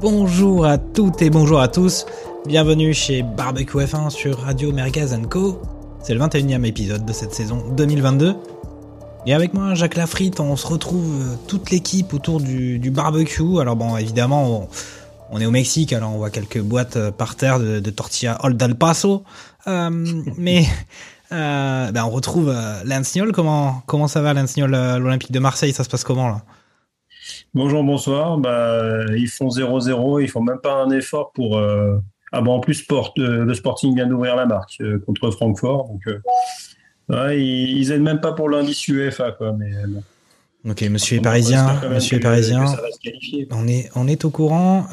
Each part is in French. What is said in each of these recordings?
Bonjour à toutes et bonjour à tous. Bienvenue chez Barbecue F1 sur Radio Merguez Co. C'est le 21e épisode de cette saison 2022. Et avec moi, Jacques Lafritte, on se retrouve euh, toute l'équipe autour du, barbecue. Alors bon, évidemment, on, est au Mexique, alors on voit quelques boîtes euh, par terre de, de tortilla Old Paso. Euh, mais ben, on retrouve euh, Lance Niol. Comment, comment ça va, Lance Niol euh, L'Olympique de Marseille, ça se passe comment là? Bonjour, bonsoir. Bah, ils font 0-0, ils font même pas un effort pour. euh, Ah bon, en plus, Sport, euh, le Sporting vient d'ouvrir la marque euh, contre Francfort. Donc, euh, ouais, ils, ils aident même pas pour l'indice UEFA, quoi. Mais euh. Ok, monsieur est parisien, monsieur est parisien. On est, on est au courant.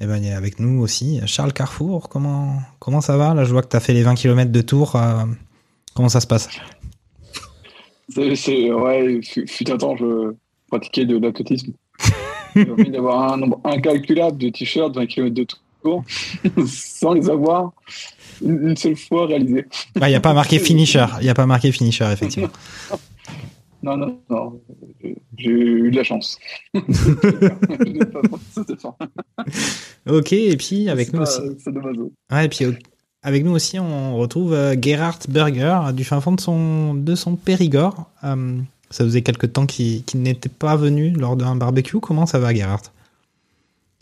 Et ben, il a avec nous aussi Charles Carrefour. Comment, comment ça va Là, je vois que tu as fait les 20 km de tour. euh, comment ça se passe? C'est, ouais, fut, un temps, je pratiquais de l'athlétisme. J'ai envie d'avoir un nombre incalculable de t-shirts, 20 km de tour, sans les avoir une, seule fois réalisés. Ah, Il n'y a pas marqué finisher. Il n'y a pas marqué finisher, effectivement. Non, non, non, j'ai, eu de la chance. Ok, et puis avec nous pas- aussi. C'est dommage. Ouais, et puis euh, avec nous aussi, on retrouve euh, Gerhard Berger du fin fond de son, de son Périgord. Euh, ça faisait quelque temps qu'il n'était pas venu lors d'un barbecue. Comment ça va, Gerhard?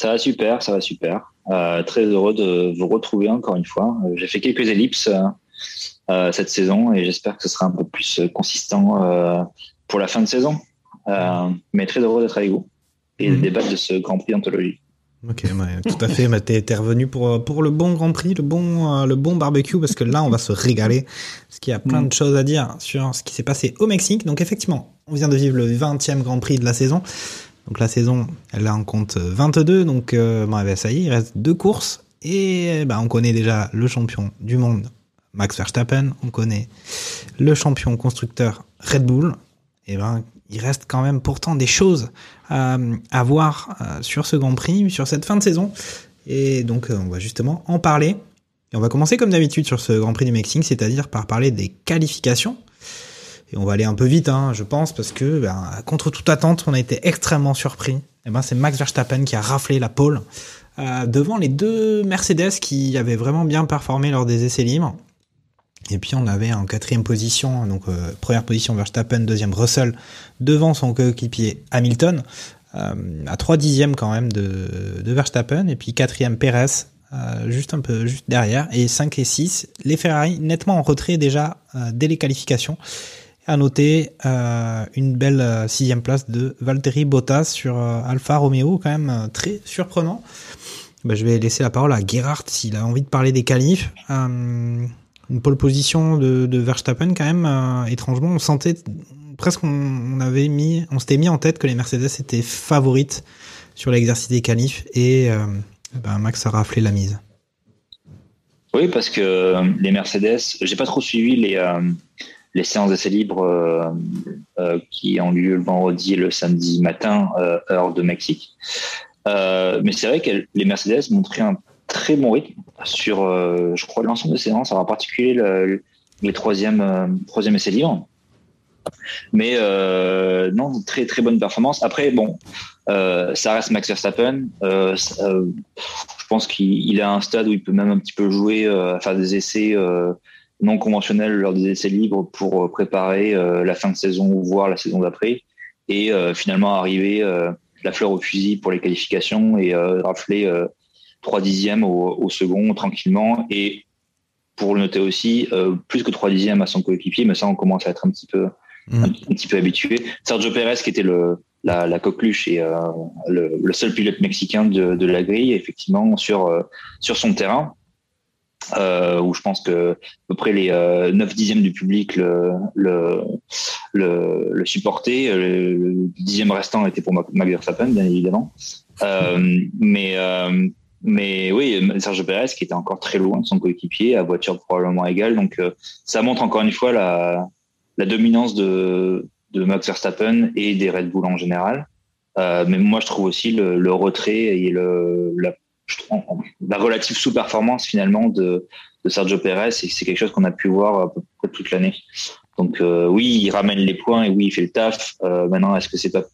Ça va super, ça va super. Euh, très heureux de vous retrouver encore une fois. Euh, J'ai fait quelques ellipses euh, euh, cette saison et j'espère que ce sera un peu plus euh, consistant euh, pour la fin de saison. Euh, mais très heureux d'être avec vous et de Mhm. débattre de ce Grand Prix d'anthologie. Ok, ouais, tout à fait. Bah, t'es, t'es revenu pour, pour le bon Grand Prix, le bon, euh, le bon barbecue, parce que là, on va se régaler. Parce qu'il y a plein de choses à dire sur ce qui s'est passé au Mexique. Donc, effectivement, on vient de vivre le 20e Grand Prix de la saison. Donc, la saison, elle en compte 22. Donc, euh, bon, eh ben, ça y est, il reste deux courses. Et bah, on connaît déjà le champion du monde, Max Verstappen. On connaît le champion constructeur Red Bull. Et ben, il reste quand même pourtant des choses à, voir euh, sur ce Grand Prix, sur cette fin de saison. Et donc, euh, on va justement en parler. Et on va commencer comme d'habitude sur ce Grand Prix du Mexique, c'est-à-dire par parler des qualifications. Et on va aller un peu vite, hein, je pense, parce que ben, contre toute attente, on a été extrêmement surpris. Et ben, c'est Max Verstappen qui a raflé la pole euh, devant les deux Mercedes qui avaient vraiment bien performé lors des essais libres. Et puis on avait en quatrième position, donc euh, première position Verstappen, deuxième Russell, devant son coéquipier Hamilton, euh, à 3 dixièmes quand même de, de Verstappen, et puis quatrième Perez, euh, juste un peu juste derrière, et 5 et 6, les Ferrari nettement en retrait déjà euh, dès les qualifications. À noter euh, une belle euh, sixième place de Valtteri Bottas sur Alfa Romeo, quand même très surprenant. Bah, je vais laisser la parole à Gerhard s'il a envie de parler des qualifs. Une pole position de, Verstappen quand même euh, étrangement on sentait presque on, avait mis on s'était mis en tête que les Mercedes étaient favorites sur l'exercice des qualifs et euh, ben Max a raflé la mise Oui, parce que euh, les Mercedes, j'ai pas trop suivi les, les séances d'essais libres qui ont lieu le vendredi et le samedi matin, heure de Mexique. Mais c'est vrai que les Mercedes montraient un très bon rythme sur, euh, je crois, l'ensemble des séances, en particulier le, les troisième, euh, troisième essais libres. Mais euh, non, très très bonne performance. Après, bon, euh, ça reste Max Verstappen. Euh, euh, je pense qu'il à un stade où il peut même un petit peu jouer, faire des essais non conventionnels lors des essais libres pour préparer la fin de saison ou voire la saison d'après. Et finalement arriver la fleur au fusil pour les qualifications et rafler 3 dixièmes au, au second tranquillement. Et pour le noter aussi, euh, plus que 3 dixièmes à son coéquipier, mais ça on commence à être un petit peu Mm. un, petit peu habitué. Sergio Pérez, qui était le, la, la coqueluche et euh, le, le seul pilote mexicain de, de la grille, effectivement, sur, euh, sur son terrain. euh, où je pense que à peu près les euh, 9 dixièmes du public le, le, le, le supportait. Le dixième restant était pour Max Verstappen, bien évidemment. Euh, mais, mais oui, Sergio Perez qui était encore très loin de son coéquipier, à voiture probablement égale. Donc euh, ça montre encore une fois la, la dominance de, de Max Verstappen et des Red Bull en général. Euh, mais moi, je trouve aussi le, le retrait et le, la la relative sous-performance finalement de, de Sergio Perez, et c'est quelque chose qu'on a pu voir à peu près toute l'année. Donc euh, oui, il ramène les points et oui, il fait le taf. Euh, maintenant, est-ce que c'est pas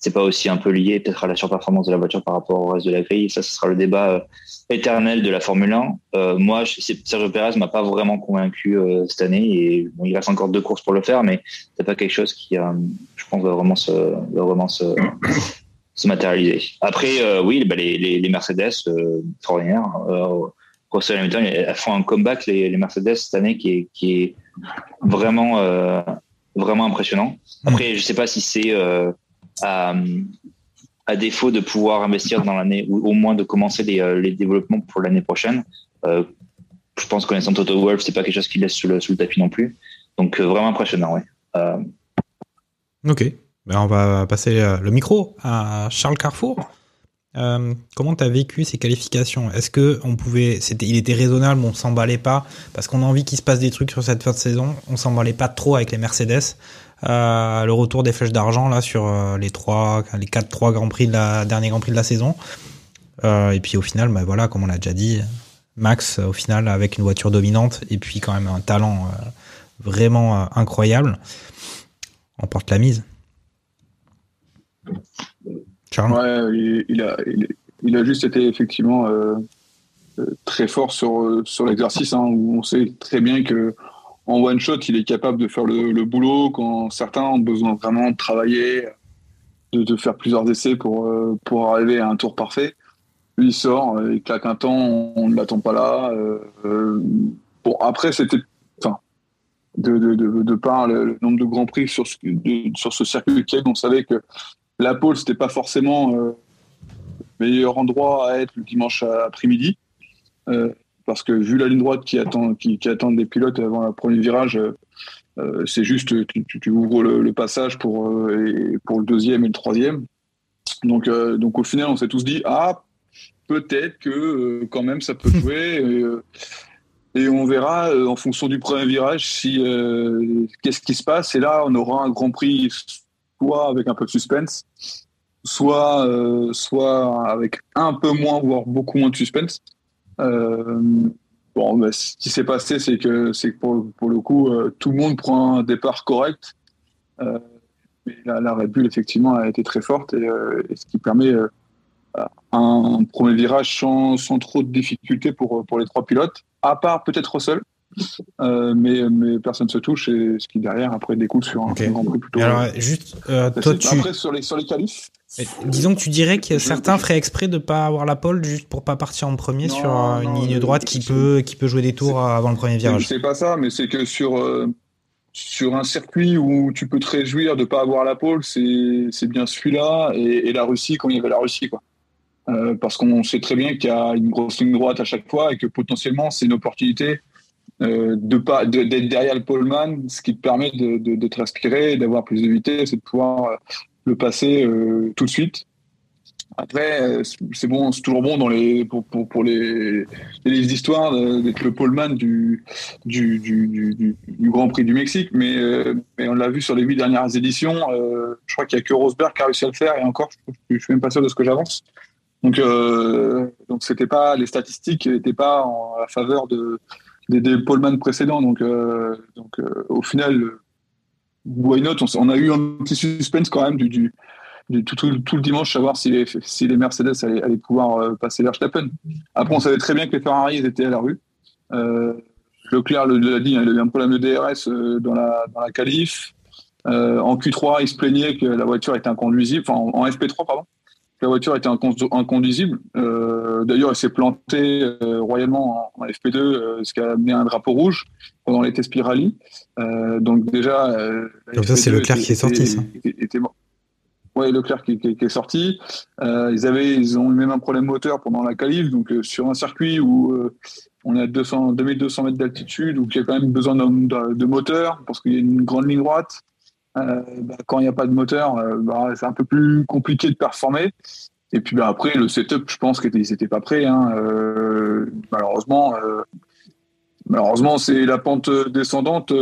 c'est pas aussi un peu lié peut-être à la surperformance de la voiture par rapport au reste de la grille Ça, ce sera le débat euh, éternel de la Formule 1. Euh, moi, je, Sergio Perez m'a pas vraiment convaincu euh, cette année et bon, il reste encore deux courses pour le faire, mais c'est pas quelque chose qui, je pense, va vraiment se, va vraiment se, se matérialiser. Après, euh, oui, bah, les, les, les, Mercedes, euh, extraordinaire. Euh, Russell Hamilton, elles font un comeback, les, les, Mercedes, cette année, qui est, qui est vraiment, euh, vraiment impressionnant. Après, je sais pas si c'est euh, à, à, défaut de pouvoir investir dans l'année, ou au moins de commencer les, euh, développements pour l'année prochaine. Euh, je pense connaissant Toto Wolff, c'est pas quelque chose qui laisse sous le, tapis non plus. Donc, vraiment impressionnant, oui. Ok. Ben on va passer le micro à Charles Carrefour. Euh, comment tu as vécu ces qualifications? Est-ce que on pouvait, il était raisonnable, on s'emballait pas? Parce qu'on a envie qu'il se passe des trucs sur cette fin de saison. On s'emballait pas trop avec les Mercedes. Euh, le retour des flèches d'argent là sur euh, les trois, les quatre trois grands prix de la dernier grand prix de la saison. Euh, et puis au final, ben voilà, comme on l'a déjà dit, Max au final avec une voiture dominante et puis quand même un talent vraiment incroyable, on porte la mise. Charles ouais, il, a, il, a juste été effectivement très fort sur, sur l'exercice, hein, où on sait très bien que en one shot, il est capable de faire le, boulot quand certains ont besoin vraiment de travailler, de, faire plusieurs essais pour, euh, pour arriver à un tour parfait. Lui, il sort, euh, il claque un temps, on ne l'attend pas là. Euh, bon, après, c'était. De, de, de, par le, nombre de grands prix sur ce, sur ce circuit on savait que la pole, c'était pas forcément le meilleur endroit à être le dimanche après-midi. Euh, parce que vu la ligne droite qui attend, qui, qui attend des pilotes avant le premier virage, euh, c'est juste tu, tu ouvres le, le, passage pour, et pour le deuxième et le troisième. Donc, donc au final, on s'est tous dit ah peut-être que quand même ça peut jouer. et, et, on verra en fonction du premier virage si qu'est-ce qui se passe. Et là, on aura un Grand Prix soit avec un peu de suspense, soit, euh, soit avec un peu moins, voire beaucoup moins de suspense. Euh, bon, ce qui s'est passé, c'est que, pour, pour, le coup, euh, tout le monde prend un départ correct. mais la, la, Red Bull, effectivement, a été très forte et, ce qui permet un premier virage sans, sans, trop de difficultés pour, pour les trois pilotes, à part peut-être Russell. Euh, mais, mais personne ne se touche et ce qui derrière après découle sur un, okay. grand prix plutôt. Alors, juste, euh, toi, tu... Après, sur les, sur les qualifs. Disons que tu dirais que certains feraient exprès de pas avoir la pole juste pour pas partir en premier non, sur une non, ligne droite qui peut, qui peut jouer des tours avant le premier virage. C'est pas ça, mais c'est que sur, euh, sur un circuit où tu peux te réjouir de pas avoir la pole, c'est bien celui-là et, et, la Russie quand il y avait la Russie. Quoi. Euh, parce qu'on sait très bien qu'il y a une grosse ligne droite à chaque fois et que potentiellement c'est une opportunité euh, de pas d'être derrière le poleman, ce qui te permet de, de, de te respirer, d'avoir plus de vitesse et de pouvoir euh, le passer euh, tout de suite. Après, euh, c'est bon, c'est toujours bon pour, les, les livres d'histoire d'être le poleman du du, du, Grand Prix du Mexique, mais, euh, on l'a vu sur les huit dernières éditions. je crois qu'il n'y a que Rosberg qui a réussi à le faire, et encore, je, je suis même pas sûr de ce que j'avance. Donc, donc c'était pas les statistiques n'étaient pas en faveur de des, des précédents. Donc, euh, donc euh, au final, why not on, a eu un petit suspense quand même du, du, tout, tout, tout, le dimanche, savoir si les, si les Mercedes allaient, pouvoir euh, passer Verstappen. Après, on savait très bien que les Ferrari étaient à la rue. Leclerc l'a dit, hein, il a eu un problème de DRS dans la, dans la qualif. en Q3, il se plaignait que la voiture était inconduisible, enfin en, en FP3, pardon la voiture était inconduisible. Euh, D'ailleurs, elle s'est plantée euh, royalement en, en FP2, euh, ce qui a amené un drapeau rouge pendant les tests Pirelli. Donc déjà... donc ça, c'est Leclerc qui est sorti, ça était, était Ouais, Leclerc qui, qui, qui est sorti. ils, avaient, ils ont eu même un problème moteur pendant la qualif. Donc sur un circuit où on est à 200, 2200 mètres d'altitude, où il y a quand même besoin de, de moteur, parce qu'il y a une grande ligne droite. Euh, bah, quand il n'y a pas de moteur, euh, bah, c'est un peu plus compliqué de performer. Et puis bah, après, le setup, je pense qu'ils n'étaient pas prêts. Hein. Euh, malheureusement, malheureusement, c'est la pente descendante,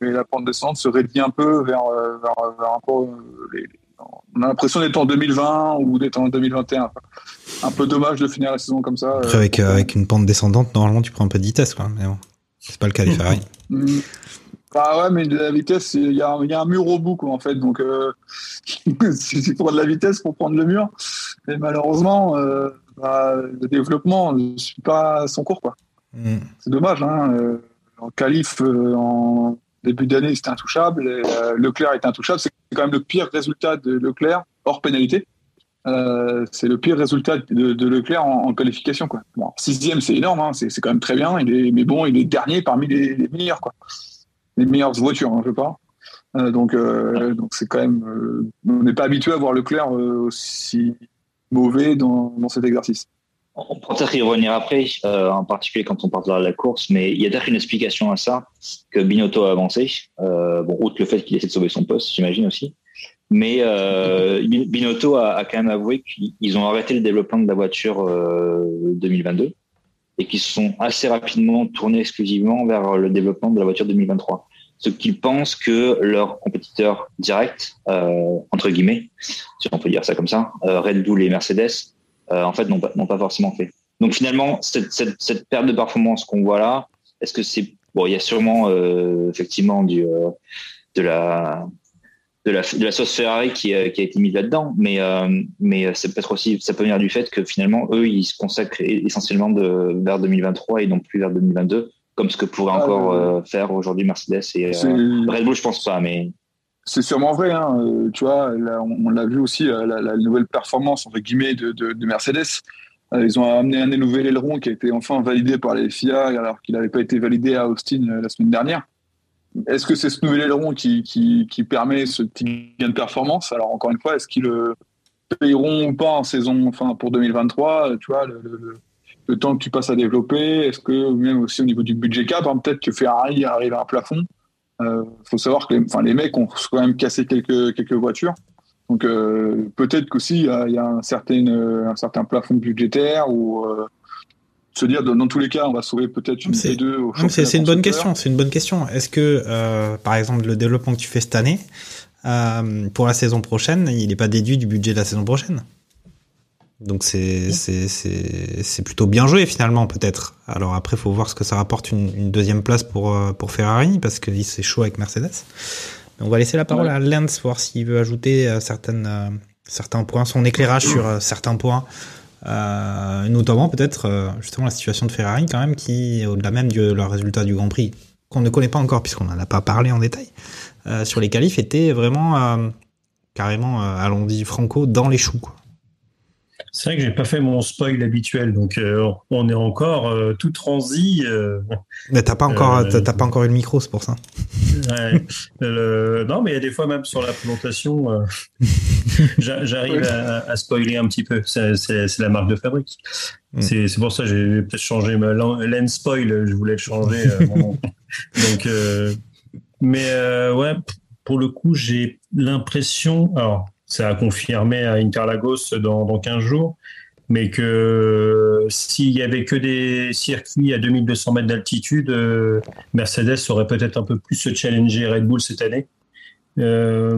mais la pente descendante se réduit un peu vers, vers, vers un peu les, on a l'impression d'être en 2020 ou d'être en 2021. Un peu dommage de finir la saison comme ça. Après, avec, avec une pente descendante, normalement, tu prends un peu de vitesse, quoi. Mais bon, c'est pas le cas des Ferrari. Bah ouais, mais de la vitesse, il y a, y a, un mur au bout, quoi, en fait. Donc, euh, il faut de la vitesse pour prendre le mur. Et malheureusement, euh, bah, le développement ne suit pas son cours, quoi. Mm. C'est dommage. Hein. Euh, en qualif, euh, en début d'année, c'était intouchable. Et, euh, Leclerc était intouchable. C'est quand même le pire résultat de Leclerc hors pénalité. Euh, c'est le pire résultat de, de Leclerc en, en, qualification. Quoi. Bon, sixième, c'est énorme, hein, c'est quand même très bien. Il est, mais bon, il est dernier parmi les, les meilleurs, quoi. Les meilleures voitures, hein, je parle. Euh, donc, euh, donc c'est quand même. euh, on n'est pas habitué à voir Leclerc euh, aussi mauvais dans, dans cet exercice. On pourra peut-être y revenir après, en particulier quand on parlera de la course, mais il y a peut-être une explication à ça, que Binotto a avancé. Bon, outre le fait qu'il essaie de sauver son poste, j'imagine aussi. Mais Binotto a, quand même avoué qu'ils ont arrêté le développement de la voiture euh, 2022 et qu'ils se sont assez rapidement tournés exclusivement vers le développement de la voiture 2023. Ce qu'ils pensent que leurs compétiteurs directs, euh, entre guillemets, si on peut dire ça comme ça, euh, Red Bull et Mercedes, euh, en fait, n'ont pas, pas, forcément fait. Donc finalement, cette, cette, cette perte de performance qu'on voit là, est-ce que c'est bon Il y a sûrement euh, effectivement du de la de la, de la sauce Ferrari qui, qui a été mise là-dedans, mais, euh, mais c'est peut-être aussi, ça peut venir du fait que finalement, eux, ils se consacrent essentiellement de, vers 2023 et non plus vers 2022, comme ce que pourrait encore euh, faire aujourd'hui Mercedes et euh, Red Bull, je pense pas, mais. C'est sûrement vrai, hein. tu vois, là, on, on l'a vu aussi, la, la, la, nouvelle performance, entre guillemets, de, de, de Mercedes. Ils ont amené un nouvel aileron qui a été enfin validé par les FIA, alors qu'il n'avait pas été validé à Austin la semaine dernière. Est-ce que c'est ce nouvel aileron qui, qui, qui, permet ce petit gain de performance? Alors encore une fois, est-ce qu'ils le payeront ou pas en saison, enfin pour 2023 Tu vois, le, le, le, temps que tu passes à développer, est-ce que même aussi au niveau du budget cap, hein, peut-être que Ferrari arrive à un plafond. Il euh, faut savoir que les, enfin, les mecs ont quand même cassé quelques, quelques voitures. Donc euh, peut-être qu'aussi il y a, un, certain, un certain plafond budgétaire ou euh, se dire dans tous les cas on va sauver peut-être une P2 c'est une bonne question c'est une bonne question. Est-ce que euh, par exemple le développement que tu fais cette année euh, pour la saison prochaine il n'est pas déduit du budget de la saison prochaine? Donc c'est c'est plutôt bien joué finalement peut-être. Alors après faut voir ce que ça rapporte une, une deuxième place pour pour Ferrari parce que c'est chaud avec Mercedes. On va laisser la parole ouais. à Lens voir s'il veut ajouter euh, certaines euh, certains points son éclairage sur euh, certains points euh, notamment peut-être euh, justement la situation de Ferrari quand même qui au-delà même leur résultat du Grand Prix qu'on ne connaît pas encore puisqu'on n'en a pas parlé en détail euh, sur les qualifs était vraiment carrément allons-y franco dans les choux. C'est vrai que j'ai pas fait mon spoil habituel, donc euh, on est encore euh, tout transi. Euh, mais t'as pas encore, t'as pas encore eu le micro, c'est pour ça. Ouais, le, non, mais il y a des fois même sur la présentation, j'arrive à, à, spoiler un petit peu. C'est la marque de fabrique. Mm. C'est pour ça que j'ai peut-être changé ma lens spoil. Je voulais le changer. donc, mais ouais, pour le coup, j'ai l'impression. Alors ça a confirmé à Interlagos dans, dans 15 jours, mais que s'il y avait que des circuits à 2200 mètres d'altitude, euh, Mercedes aurait peut-être un peu plus se challenger Red Bull cette année. Euh,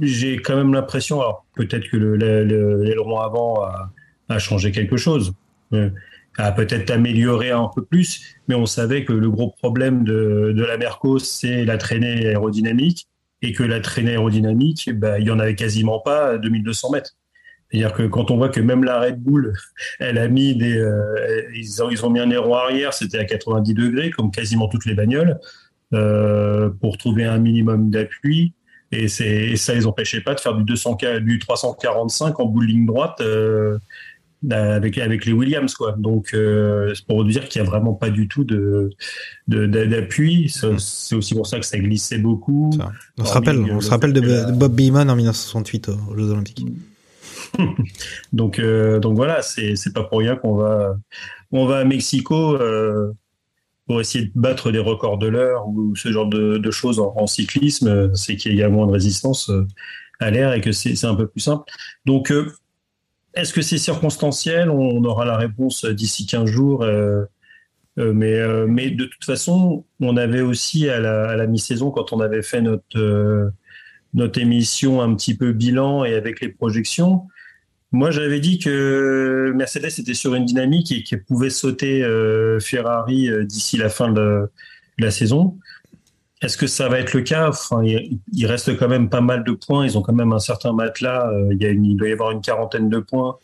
J'ai quand même l'impression, alors peut-être que l'aileron avant a, changé quelque chose, euh, a peut-être amélioré un peu plus, mais on savait que le gros problème de, de la Mercos, c'est la traînée aérodynamique et que la traînée aérodynamique, bah, il y en avait quasiment pas à 2200 mètres. C'est-à-dire que quand on voit que même la Red Bull, elle a mis des, euh, ils, ont, ils ont mis un aileron arrière, c'était à 90 degrés, comme quasiment toutes les bagnoles, euh, pour trouver un minimum d'appui. Et, et ça les empêchait pas de faire du 200, du 345 en bout ligne droite euh, avec avec les Williams quoi. Donc euh, c'est pour dire qu'il y a vraiment pas du tout de d'appui. De, c'est aussi pour ça que ça glissait beaucoup. Ça. On se rappelle, on se rappelle de, de, Bob Beamon en 1968 aux Jeux Olympiques. donc, euh, donc voilà, c'est pas pour rien qu'on va on va à Mexico euh, pour essayer de battre des records de l'heure ou ce genre de, de choses en, en cyclisme. C'est qu'il y a moins de résistance euh, à l'air et que c'est un peu plus simple. Donc euh, est-ce que c'est circonstanciel? On aura la réponse d'ici 15 jours. euh, euh, mais, euh, de toute façon, on avait aussi à la, mi-saison, quand on avait fait notre, euh, émission un petit peu bilan et avec les projections, moi j'avais dit que Mercedes était sur une dynamique et qu'elle pouvait sauter euh, Ferrari euh, d'ici la fin de la saison. Est-ce que ça va être le cas? Enfin, il, reste quand même pas mal de points. Ils ont quand même un certain matelas. Euh, il, y a une, il doit y avoir une quarantaine de points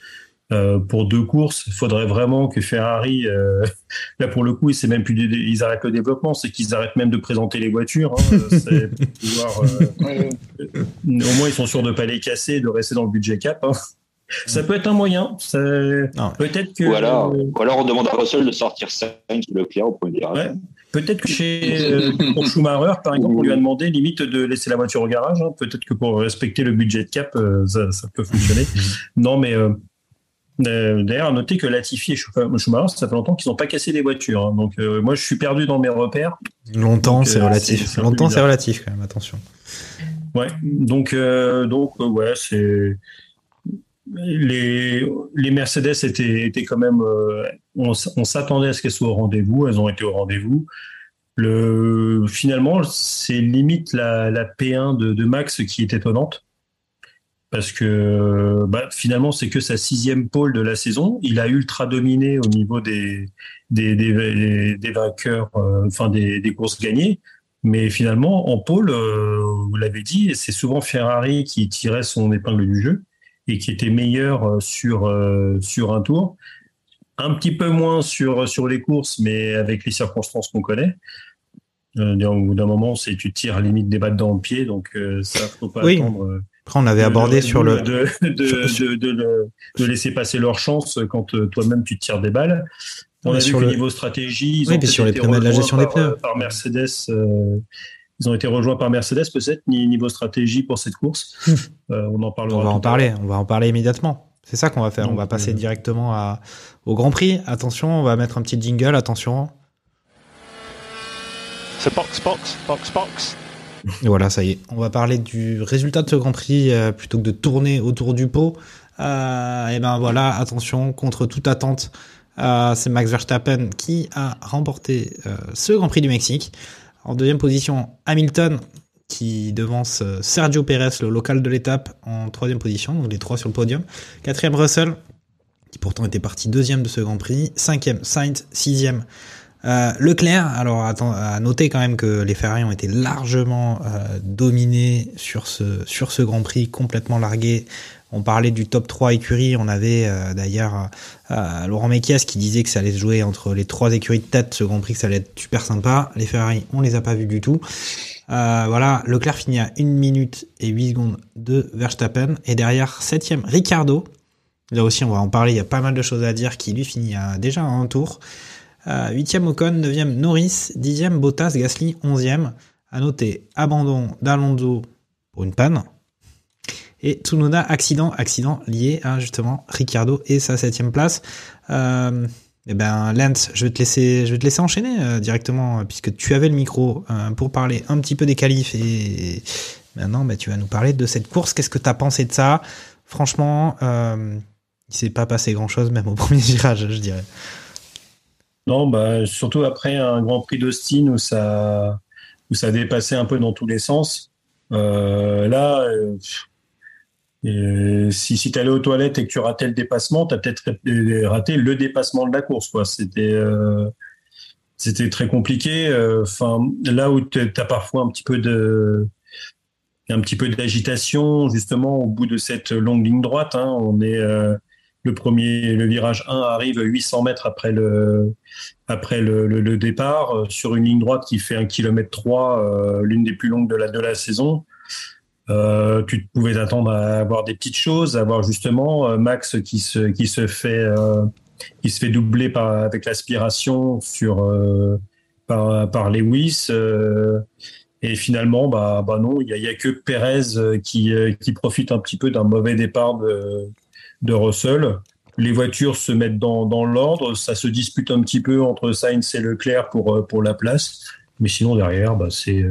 euh, pour deux courses. Il faudrait vraiment que Ferrari, euh, là pour le coup, c'est même plus ils arrêtent le développement, c'est qu'ils arrêtent même de présenter les voitures. hein. C'est pour pouvoir, euh, au moins, ils sont sûrs de pas les casser, de rester dans le budget cap. hein. Ça peut être un moyen. Ça- Peut-être que Ou alors, ou alors on demande à Russell de sortir Sainz ou Leclerc au premier virage. Peut-être que chez euh, pour Schumacher, par exemple, on lui a demandé limite de laisser la voiture au garage. hein. Peut-être que pour respecter le budget de cap, euh, ça, ça peut fonctionner. non, mais euh, euh, d'ailleurs, à noter que Latifi et Schumacher, Schumacher, ça fait longtemps qu'ils n'ont pas cassé des voitures. hein. Donc, euh, moi, je suis perdu dans mes repères. Longtemps, c'est euh, relatif. c'est Longtemps, c'est relatif quand même, attention. Ouais, donc, euh, donc euh, ouais, c'est. Les, les Mercedes étaient, étaient quand même. On s'attendait à ce qu'elles soient au rendez-vous, elles ont été au rendez-vous. Le, finalement, c'est limite la, la P1 de, Max qui est étonnante. Parce que bah, finalement, c'est que sa sixième pole de la saison. Il a ultra dominé au niveau des, des, vainqueurs, euh, enfin des, courses gagnées. Mais finalement, en pôle, euh, vous l'avez dit, c'est souvent Ferrari qui tirait son épingle du jeu et qui était meilleur euh, sur, sur un tour. Un petit peu moins sur, sur les courses, mais avec les circonstances qu'on connaît. Euh, au bout d'un moment, c'est tu tires à la limite des battes dans le pied, donc euh, ça, faut pas Oui. attendre. euh, Après, on avait de- abordé de- sur le. de, laisser passer leur chance quand euh, toi-même tu tires des balles. On Ouais, a vu sur que le- niveau stratégie, ils Oui, ont peut-être sur les pneus, la gestion des par, pneus. euh, par Mercedes. euh, ils ont été rejoints par Mercedes peut-être ni- niveau stratégie pour cette course. Euh, on en parlera. On va en parler, on va en parler immédiatement. C'est ça qu'on va faire. on va passer euh, directement à, au Grand Prix. Attention, on va mettre un petit jingle. Attention. C'est box, box, box, box. Et voilà, ça y est. On va parler du résultat de ce Grand Prix euh, plutôt que de tourner autour du pot. Euh, et ben voilà, attention, contre toute attente, euh, c'est Max Verstappen qui a remporté euh, ce Grand Prix du Mexique. En deuxième position, Hamilton qui devance euh, Sergio Pérez, le local de l'étape, en troisième position, donc les trois sur le podium. Quatrième, Russell, qui pourtant était parti deuxième de ce Grand Prix. Cinquième, Sainz. Sixième, euh, Leclerc, alors à noter quand même que les Ferrari ont été largement euh, dominés sur ce, Grand Prix, complètement largués. On parlait du top 3 écuries, on avait d'ailleurs Laurent Mekias qui disait que ça allait se jouer entre les trois écuries de tête, ce Grand Prix, que ça allait être super sympa. Les Ferrari, on les a pas vus du tout. Euh, voilà, Leclerc finit à 1 minute et 8 secondes de Verstappen. Et derrière, septième, Ricardo. Là aussi, on va en parler, il y a pas mal de choses à dire, qui lui finit à déjà à un tour. Euh, Huitième Ocon, neuvième Norris, dixième Bottas, Gasly, onzième. À noter, abandon d'Alonso pour une panne. Et Tsunoda, accident, accident lié à justement Ricardo et sa septième place. Euh, eh ben, Lance, je vais te laisser, je vais te laisser enchaîner euh, directement euh, puisque tu avais le micro euh, pour parler un petit peu des qualifs et maintenant, bah, tu vas nous parler de cette course. Qu'est-ce que tu as pensé de ça? Franchement, euh, il s'est pas passé grand-chose, même au premier virage, je dirais. Non, bah, surtout après un Grand Prix d'Austin où ça, où ça dépassait un peu dans tous les sens. Là, euh, si, si tu allais aux toilettes et que tu ratais le dépassement, tu as peut-être raté le dépassement de la course. Quoi. C'était, euh, c'était très compliqué. Euh, Enfin, là où tu as parfois un petit peu de un petit peu d'agitation justement au bout de cette longue ligne droite. Hein, on est euh, le premier, le virage 1 arrive 800 mètres après le après le, le, départ euh, sur une ligne droite qui fait un kilomètre 3, euh, l'une des plus longues de la de la saison. Euh, tu pouvais t'attendre à avoir des petites choses, à avoir justement euh, Max qui se qui se fait euh, qui se fait doubler par avec l'aspiration sur euh, par par Lewis. euh, Et finalement, bah, bah non, il n'y a, a, que Perez qui, qui profite un petit peu d'un mauvais départ de, de Russell. Les voitures se mettent dans, dans l'ordre, ça se dispute un petit peu entre Sainz et Leclerc pour, pour la place. Mais sinon, derrière, bah, c'est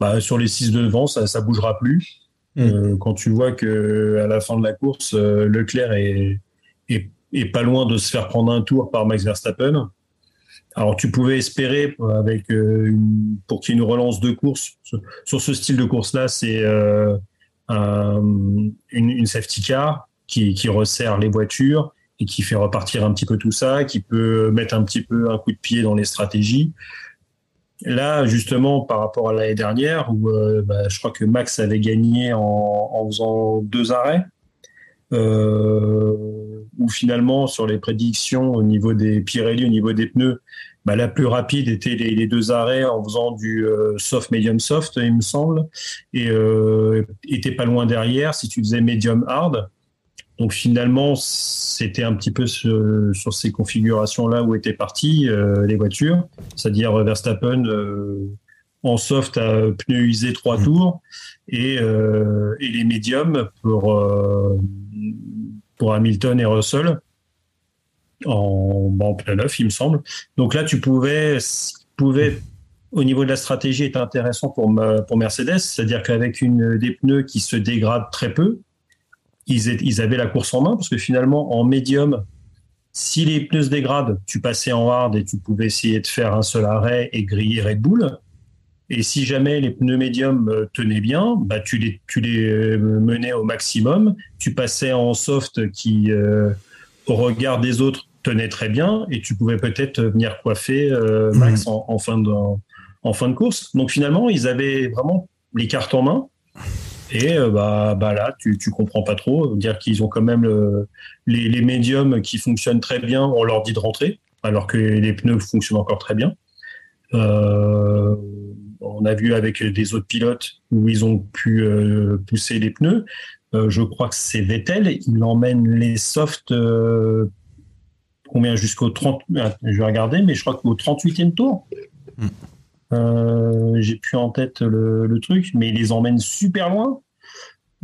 bah, sur les six devant, ça ne bougera plus. Mm. quand tu vois que à la fin de la course, Leclerc est, est, est, pas loin de se faire prendre un tour par Max Verstappen. Alors tu pouvais espérer avec une, pour qu'il y ait une relance de course sur ce style de course là, c'est euh, une, une, safety car qui, qui resserre les voitures et qui fait repartir un petit peu tout ça, qui peut mettre un petit peu un coup de pied dans les stratégies. Là, justement, par rapport à l'année dernière, où euh, bah, je crois que Max avait gagné en, faisant deux arrêts, euh, où finalement, sur les prédictions au niveau des Pirelli, au niveau des pneus, bah, la plus rapide était les, deux arrêts en faisant du euh, soft, medium, soft, il me semble, et était pas loin derrière si tu faisais medium, hard. Donc finalement, c'était un petit peu sur, sur ces configurations-là où étaient parties euh, les voitures, c'est-à-dire Verstappen euh, en soft à pneus usés trois mmh. tours et, euh, et, les médiums pour, euh, pour Hamilton et Russell en, en plein neuf, il me semble. Donc là, tu pouvais, pouvais au niveau de la stratégie être intéressant pour, pour Mercedes, c'est-à-dire qu'avec des pneus qui se dégradent très peu, ils, ils avaient la course en main parce que finalement, en médium, si les pneus se dégradent, tu passais en hard et tu pouvais essayer de faire un seul arrêt et griller Red Bull. Et si jamais les pneus médiums euh, tenaient bien, bah tu les, tu les euh, menais au maximum. Tu passais en soft qui, euh, au regard des autres, tenait très bien et tu pouvais peut-être venir coiffer euh, Max mmh. en, en, fin de, en fin de course. Donc finalement, ils avaient vraiment les cartes en main. Et euh, bah, bah là, tu, tu comprends pas trop. Dire qu'ils ont quand même le, les, médiums qui fonctionnent très bien, on leur dit de rentrer, alors que les pneus fonctionnent encore très bien. Euh, on a vu avec des autres pilotes où ils ont pu euh, pousser les pneus. Euh, je crois que c'est Vettel, il emmène les softs euh, combien jusqu'au 30 je vais regarder mais je crois qu'au 38e tour. Euh, j'ai plus en tête le, le, truc, mais il les emmène super loin.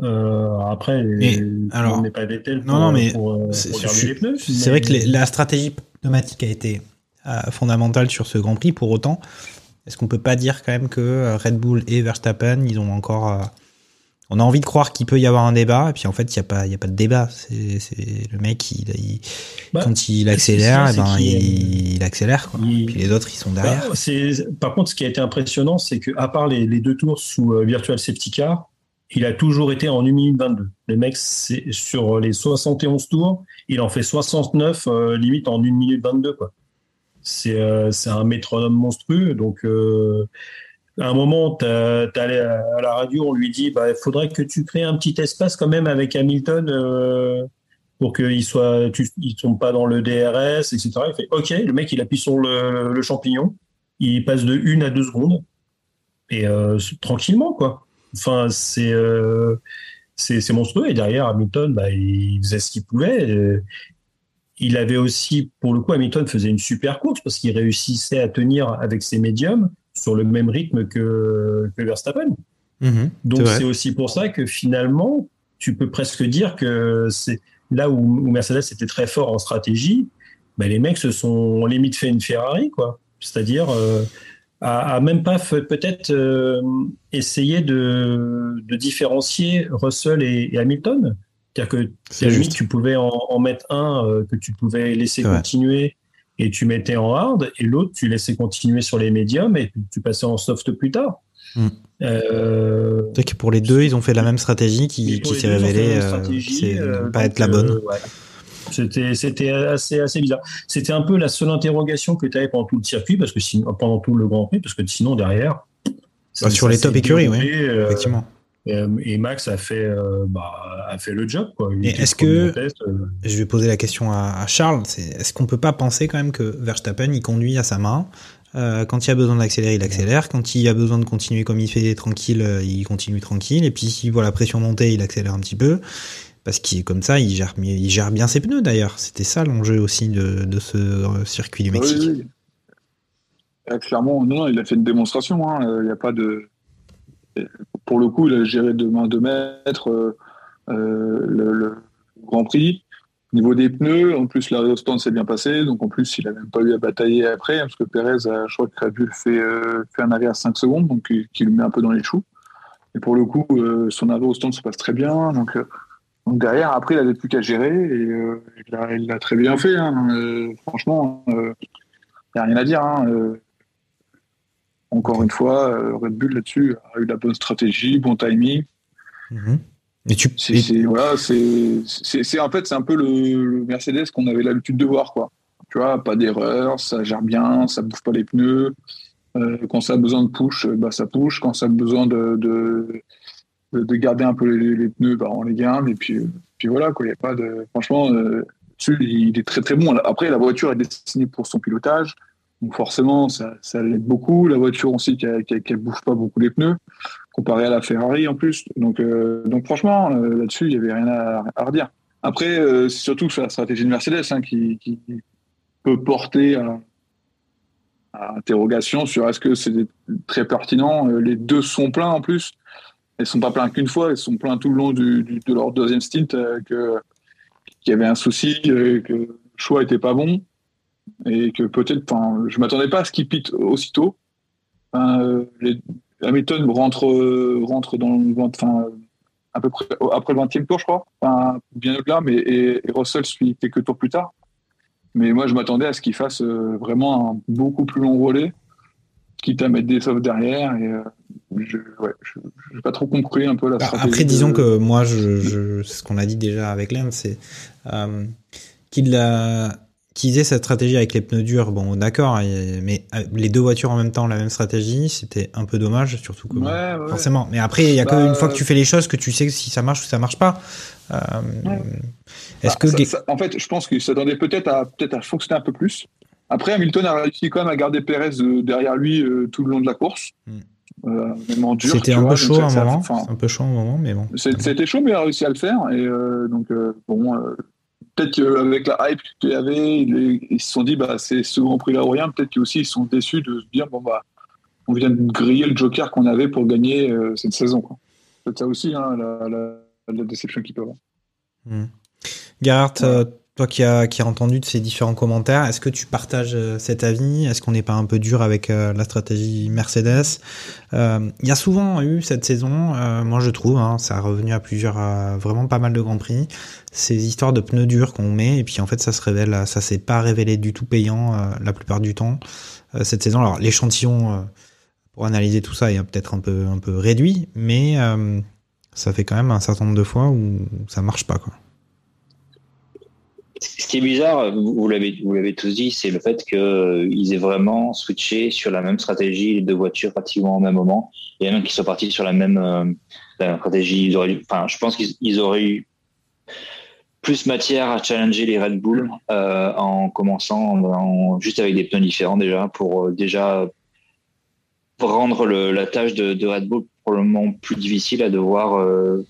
Euh, après, et, alors, on n'est pas Vettel pour, non, non, mais c'est vrai que les, la stratégie pneumatique a été euh, fondamentale sur ce Grand Prix. Pour autant, est-ce qu'on peut pas dire quand même que Red Bull et Verstappen, ils ont encore euh, on a envie de croire qu'il peut y avoir un débat, et puis en fait, il n'y a, pas, y a pas de débat. C'est le mec, il, il bah, quand il accélère, eh ben, il, il, accélère. Quoi. Il, puis les autres, ils sont derrière. Bah, par contre, ce qui a été impressionnant, c'est qu'à part les, les, deux tours sous euh, Virtual Safety Car, il a toujours été en 1 minute 22. Le mec, sur les 71 tours, il en fait 69, euh, limite en 1 minute 22. C'est euh, un métronome monstrueux. Donc, euh, à un moment, tu allé à la radio, on lui dit bah, il faudrait que tu crées un petit espace quand même avec Hamilton euh, pour qu'il soit, ne tombe pas dans le DRS, etc. Il fait OK, le mec, il appuie sur le, champignon, il passe de 1 à 2 secondes, et euh, tranquillement, quoi. Enfin, c'est euh, c'est monstrueux. Et derrière, Hamilton, bah, il faisait ce qu'il pouvait. Il avait aussi, pour le coup, Hamilton faisait une super course parce qu'il réussissait à tenir avec ses médiums sur le même rythme que, que Verstappen. Mmh, Donc c'est aussi pour ça que finalement, tu peux presque dire que c'est là où, où, Mercedes était très fort en stratégie, ben les mecs se sont limite fait une Ferrari, quoi. C'est-à-dire euh, à, à, même pas peut-être euh, essayer de, de, différencier Russell et, et Hamilton. C'est-à-dire que limite, tu pouvais en, en mettre un euh, que tu pouvais laisser continuer et tu mettais en hard, et l'autre, tu laissais continuer sur les médiums et tu passais en soft plus tard. Mm. Euh... que pour les deux, ils ont fait la même stratégie qui, qui s'est révélée euh, euh, pas être la bonne. Euh, ouais. C'était, c'était assez, assez bizarre. C'était un peu la seule interrogation que tu avais pendant tout le circuit, parce que sinon, pendant tout le Grand Prix, parce que sinon, derrière. Bah, sur les top écuries, oui. effectivement. Et Max a fait, euh, bah, a fait le job. Quoi. est-ce que test, euh... je vais poser la question à, à Charles, est-ce qu'on peut pas penser quand même que Verstappen il conduit à sa main euh, quand il a besoin d'accélérer, il accélère. Quand il a besoin de continuer comme il fait tranquille, il continue tranquille. Et puis s'il voit la pression monter, il accélère un petit peu. Parce qu'il est comme ça, il gère, il gère bien ses pneus d'ailleurs. C'était ça l'enjeu aussi de, de ce circuit du Mexique. Oui, oui. clairement, non, il a fait une démonstration. Il n'y a pas de. Pour le coup, il a géré de main de maître le, le, Grand Prix. Au niveau des pneus, en plus, au stand s'est bien passé. Donc, en plus, il n'a même pas eu à batailler après, parce que Perez, a, je crois que Red Bull fait, fait un arrêt à 5 secondes, donc qui le met un peu dans les choux. Et pour le coup, son arrêt au stand se passe très bien. Donc, donc derrière, après, il n'avait plus qu'à gérer et euh, il l'a très bien fait. Hein. Euh, franchement, il euh, n'y a rien à dire. Hein. Encore une fois, Red Bull là-dessus a eu la bonne stratégie, bon timing. Mhm. Et tu... c'est voilà, c'est en fait c'est un peu le, Mercedes qu'on avait l'habitude de voir quoi. Tu vois, pas d'erreur, ça gère bien, ça bouffe pas les pneus. quand ça a besoin de push, bah ça push. Quand ça a besoin de de, garder un peu les, pneus, bah, on les garde. Et puis, puis voilà, quoi. Il y a pas de. Franchement, euh, il est très très bon. Après, la voiture est destinée pour son pilotage. Donc forcément, ça, ça l'aide beaucoup. La voiture aussi, qu'elle ne bouffe pas beaucoup les pneus, comparé à la Ferrari en plus. Donc, euh, donc franchement, euh, là-dessus, il n'y avait rien à, redire. Après, c'est surtout la stratégie de Mercedes hein, qui, qui, peut porter à, à interrogation sur est-ce que c'est très pertinent. Les deux sont pleins en plus elles sont pas pleines qu'une fois, elles sont pleines tout le long du, de leur deuxième stint euh, qu'il y avait un souci, euh, que le choix était pas bon et que peut-être, je m'attendais pas à ce qu'ils pitent aussitôt. Euh, les, Hamilton rentre rentre dans le, enfin, à peu près après le 20e tour, je crois, enfin, bien au-delà, mais et, Russell suit quelques tours plus tard. Mais moi, je m'attendais à ce qu'il fasse vraiment un beaucoup plus long relais, quitte à mettre des sauves derrière et je n'ai pas trop compris un peu la stratégie. Après, disons que moi, je, c'est ce qu'on a dit déjà avec Lem, c'est euh, qu'il a utilisé cette stratégie avec les pneus durs. Bon, d'accord, mais euh, les deux voitures en même temps, la même stratégie, c'était un peu dommage, surtout que forcément. Mais après, il y a bah, qu'une fois que tu fais les choses que tu sais si ça marche ou ça marche pas. Euh, est-ce bah, que en fait, je pense que ça s'attendait peut-être à peut-être à fonctionner un peu plus. Après, Hamilton a réussi quand même à garder Perez derrière lui tout le long de la course. Hmm. Euh, c'était un peu chaud un moment, un peu chaud un moment, mais bon. C'était chaud, mais il a réussi à le faire. Et euh, donc, euh, bon, peut-être qu'avec la hype qu'il y avait, ils, se sont dit, bah, c'est ce Grand Prix là ou rien. Peut-être qu'ils ils sont déçus de se dire, bon, bah, on vient de griller le joker qu'on avait pour gagner cette saison. C'est ça aussi, hein, la, la, déception qu'ils peuvent avoir. Gerhardt, toi qui as, qui a entendu de ces différents commentaires, est-ce que tu partages euh, cet avis? Est-ce qu'on n'est pas un peu dur avec euh, la stratégie Mercedes? Euh, Il y a souvent eu cette saison, moi je trouve, hein, ça a revenu à plusieurs, vraiment pas mal de grands prix, ces histoires de pneus durs qu'on met et puis en fait ça se révèle, ça s'est pas révélé du tout payant la plupart du temps cette saison. Alors l'échantillon pour analyser tout ça est peut-être un peu un peu réduit, mais ça fait quand même un certain nombre de fois où ça marche pas quoi. Ce qui est bizarre, vous l'avez vous l'avez tous dit, c'est le fait qu'ils aient vraiment switché sur la même stratégie les deux voitures pratiquement au même moment, et même qu'ils soient partis sur la même, euh, stratégie. Enfin, je pense qu'ils auraient eu plus matière à challenger les Red Bull euh, en commençant juste avec des pneus différents déjà pour euh, déjà rendre la tâche de, Red Bull probablement plus difficile à devoir euh,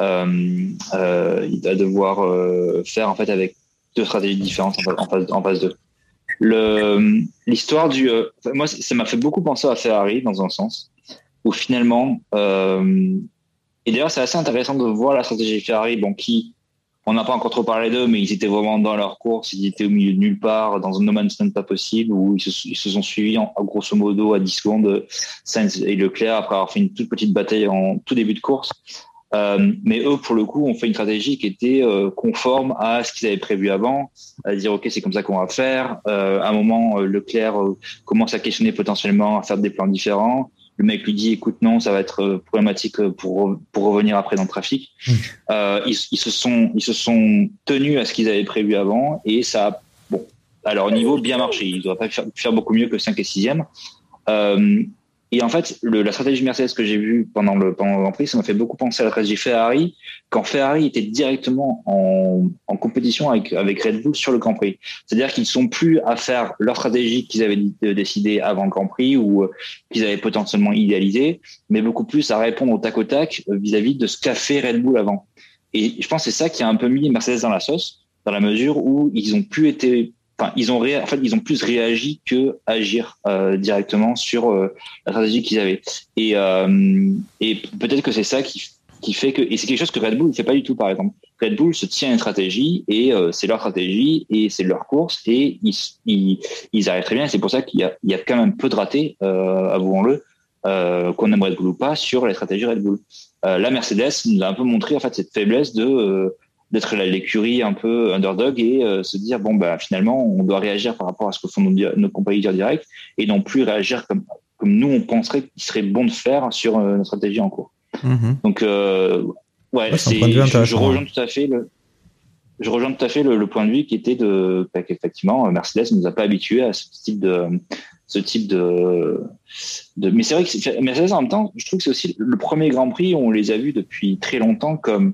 euh, à devoir faire en fait avec deux stratégies différentes en, phase, en phase 2. L'histoire du. Euh, moi, ça m'a fait beaucoup penser à Ferrari dans un sens, où finalement. Euh, et d'ailleurs, c'est assez intéressant de voir la stratégie Ferrari, bon, qui. On n'a pas encore trop parlé d'eux, mais ils étaient vraiment dans leur course, ils étaient au milieu de nulle part, dans un no man's land pas possible, où ils se, sont suivis grosso modo à 10 secondes Sainz et Leclerc après avoir fait une toute petite bataille en tout début de course. Euh, mais eux, pour le coup, ont fait une stratégie qui était euh, conforme à ce qu'ils avaient prévu avant, à dire ok, c'est comme ça qu'on va faire. Euh, à un moment, Leclerc commence à questionner potentiellement, à faire des plans différents. Le mec lui dit écoute non, ça va être problématique pour pour revenir après dans le trafic. Mmh. Ils, ils, se sont ils se sont tenus à ce qu'ils avaient prévu avant et ça a bon à leur niveau bien marché. Ils doivent pas faire, faire beaucoup mieux que 5 et 6e. Et en fait, la stratégie Mercedes que j'ai vue pendant le, Grand Prix, ça m'a fait beaucoup penser à la stratégie Ferrari, quand Ferrari était directement en, compétition avec, Red Bull sur le Grand Prix. C'est-à-dire qu'ils ne sont plus à faire leur stratégie qu'ils avaient décidé avant le Grand Prix ou euh, qu'ils avaient potentiellement idéalisé, mais beaucoup plus à répondre au tac au tac euh, vis-à-vis de ce qu'a fait Red Bull avant. Et je pense que c'est ça qui a un peu mis Mercedes dans la sauce, dans la mesure où ils ont plus été enfin, ils ont en fait, ils ont plus réagi que agir euh, directement sur euh, la stratégie qu'ils avaient. Et, euh, et peut-être que c'est ça qui, qui fait que, et c'est quelque chose que Red Bull ne fait pas du tout, par exemple. Red Bull se tient à une stratégie et c'est leur stratégie et c'est leur course et ils, ils, ils arrivent très bien. C'est pour ça qu'il y a, il y a quand même peu de ratés, avouons-le, qu'on aime Red Bull ou pas, sur les stratégies Red Bull. la Mercedes nous a un peu montré en fait cette faiblesse de d'être l'écurie un peu underdog et euh, se dire bon bah finalement on doit réagir par rapport à ce que font nos, nos compagnies directs et non plus réagir comme comme nous on penserait qu'il serait bon de faire sur euh, notre stratégie en cours. Mm-hmm. Donc euh, ouais, c'est je, rejoins tout à fait le je rejoins tout à fait le, point de vue qui était de bah, qu'effectivement Mercedes ne nous a pas habitués à ce type de ce type de, de mais c'est vrai que Mercedes en même temps je trouve que c'est aussi le premier Grand Prix où on les a vus depuis très longtemps comme euh,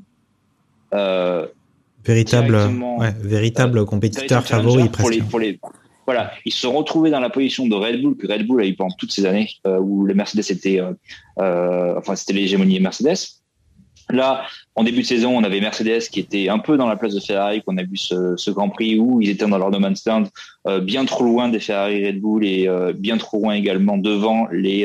véritable, ouais, véritable compétiteur favori presque. Pour les, voilà, ils se sont retrouvés dans la position de Red Bull que Red Bull a eu pendant toutes ces années euh, où le Mercedes était, euh, enfin c'était l'hégémonie Mercedes. Là, en début de saison, on avait Mercedes qui était un peu dans la place de Ferrari, qu'on a vu ce, ce, Grand Prix où ils étaient dans leur no man's stand, bien trop loin des Ferrari Red Bull et bien trop loin également devant les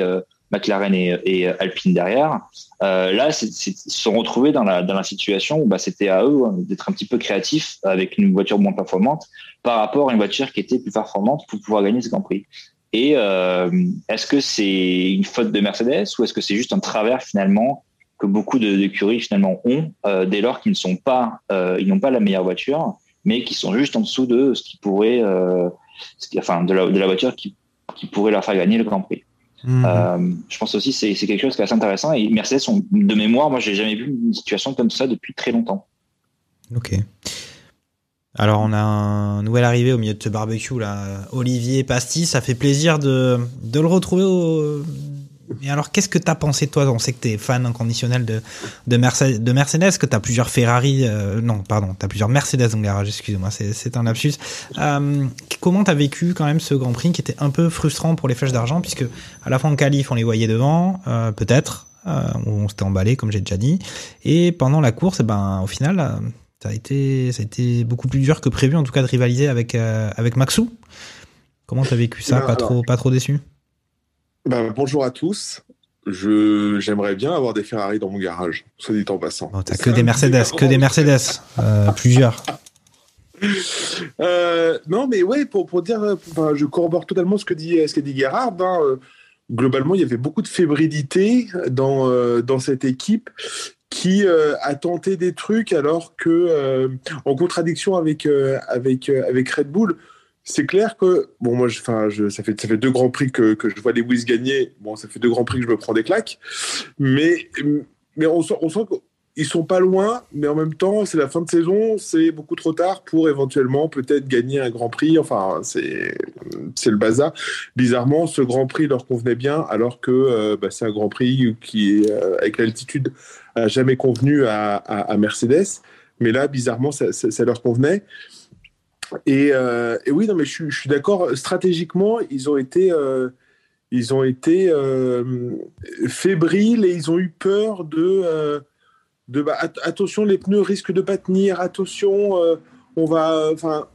McLaren et, Alpine derrière. Euh, là, ils se sont retrouvés dans la, situation où bah, c'était à eux hein, d'être un petit peu créatifs avec une voiture moins performante par rapport à une voiture qui était plus performante pour pouvoir gagner ce Grand Prix. Et euh, est-ce que c'est une faute de Mercedes ou est-ce que c'est juste un travers finalement que beaucoup d'écuries finalement ont euh, dès lors qu'ils ne pas, ils n'ont pas la meilleure voiture, mais qui sont juste en dessous de ce qui pourrait, enfin de la, de voiture qui pourrait leur faire gagner le Grand Prix? Mhm. Euh, je pense aussi c'est c'est quelque chose qui est assez intéressant et Mercedes sont, de mémoire moi j'ai jamais vu une situation comme ça depuis très longtemps. Ok. Alors on a un nouvel arrivé au milieu de ce barbecue là, Olivier Pastis, ça fait plaisir de, de le retrouver au, et alors, qu'est-ce que tu as pensé, toi On sait que tu es fan inconditionnel de, de, Mercedes, de Mercedes, que tu as plusieurs Ferrari. Euh, non, pardon, tu as plusieurs Mercedes le garage, excuse-moi, c'est un lapsus. Euh, comment tu as vécu quand même ce Grand Prix qui était un peu frustrant pour les flèches d'argent, puisque à la fin en qualif, on les voyait devant, euh, peut-être, euh, on s'était emballé, comme j'ai déjà dit. Et pendant la course, eh ben, au final, euh, ça a, été, ça a été beaucoup plus dur que prévu, en tout cas, de rivaliser avec, euh, avec Maxou. Comment tu as vécu ça? Pas, trop, pas trop déçu? Bah, bonjour à tous. Je j'aimerais bien avoir des Ferrari dans mon garage, soit dit en passant. Oh, t'as que des Mercedes, que des Mercedes, euh, plusieurs. Euh, non, mais ouais, pour, pour dire, je corrobore totalement ce que dit ce que dit Gerhard. Hein, euh, globalement, il y avait beaucoup de fébrilité dans dans cette équipe qui a tenté des trucs alors que en contradiction avec avec avec Red Bull c'est clair que, bon, moi, enfin, je, ça, fait, ça fait deux grands prix que, que je vois Lewis gagner. Bon, ça fait deux grands prix que je me prends des claques. Mais, mais on sent, on sent qu'ils sont pas loin, mais en même temps, c'est la fin de saison, c'est beaucoup trop tard pour éventuellement peut-être gagner un grand prix. Enfin, c'est, c'est le bazar. Bizarrement, ce grand prix leur convenait bien, alors que euh, bah, c'est un grand prix qui, euh, avec l'altitude, a jamais convenu à, à, Mercedes. Mais là, bizarrement, ça, ça leur convenait. Euh, et, oui, non, mais je, suis d'accord. Stratégiquement, ils ont été, euh, ils ont été euh, fébriles et ils ont eu peur de, de bah, attention, les pneus risquent de pas tenir. Attention, on va. Enfin,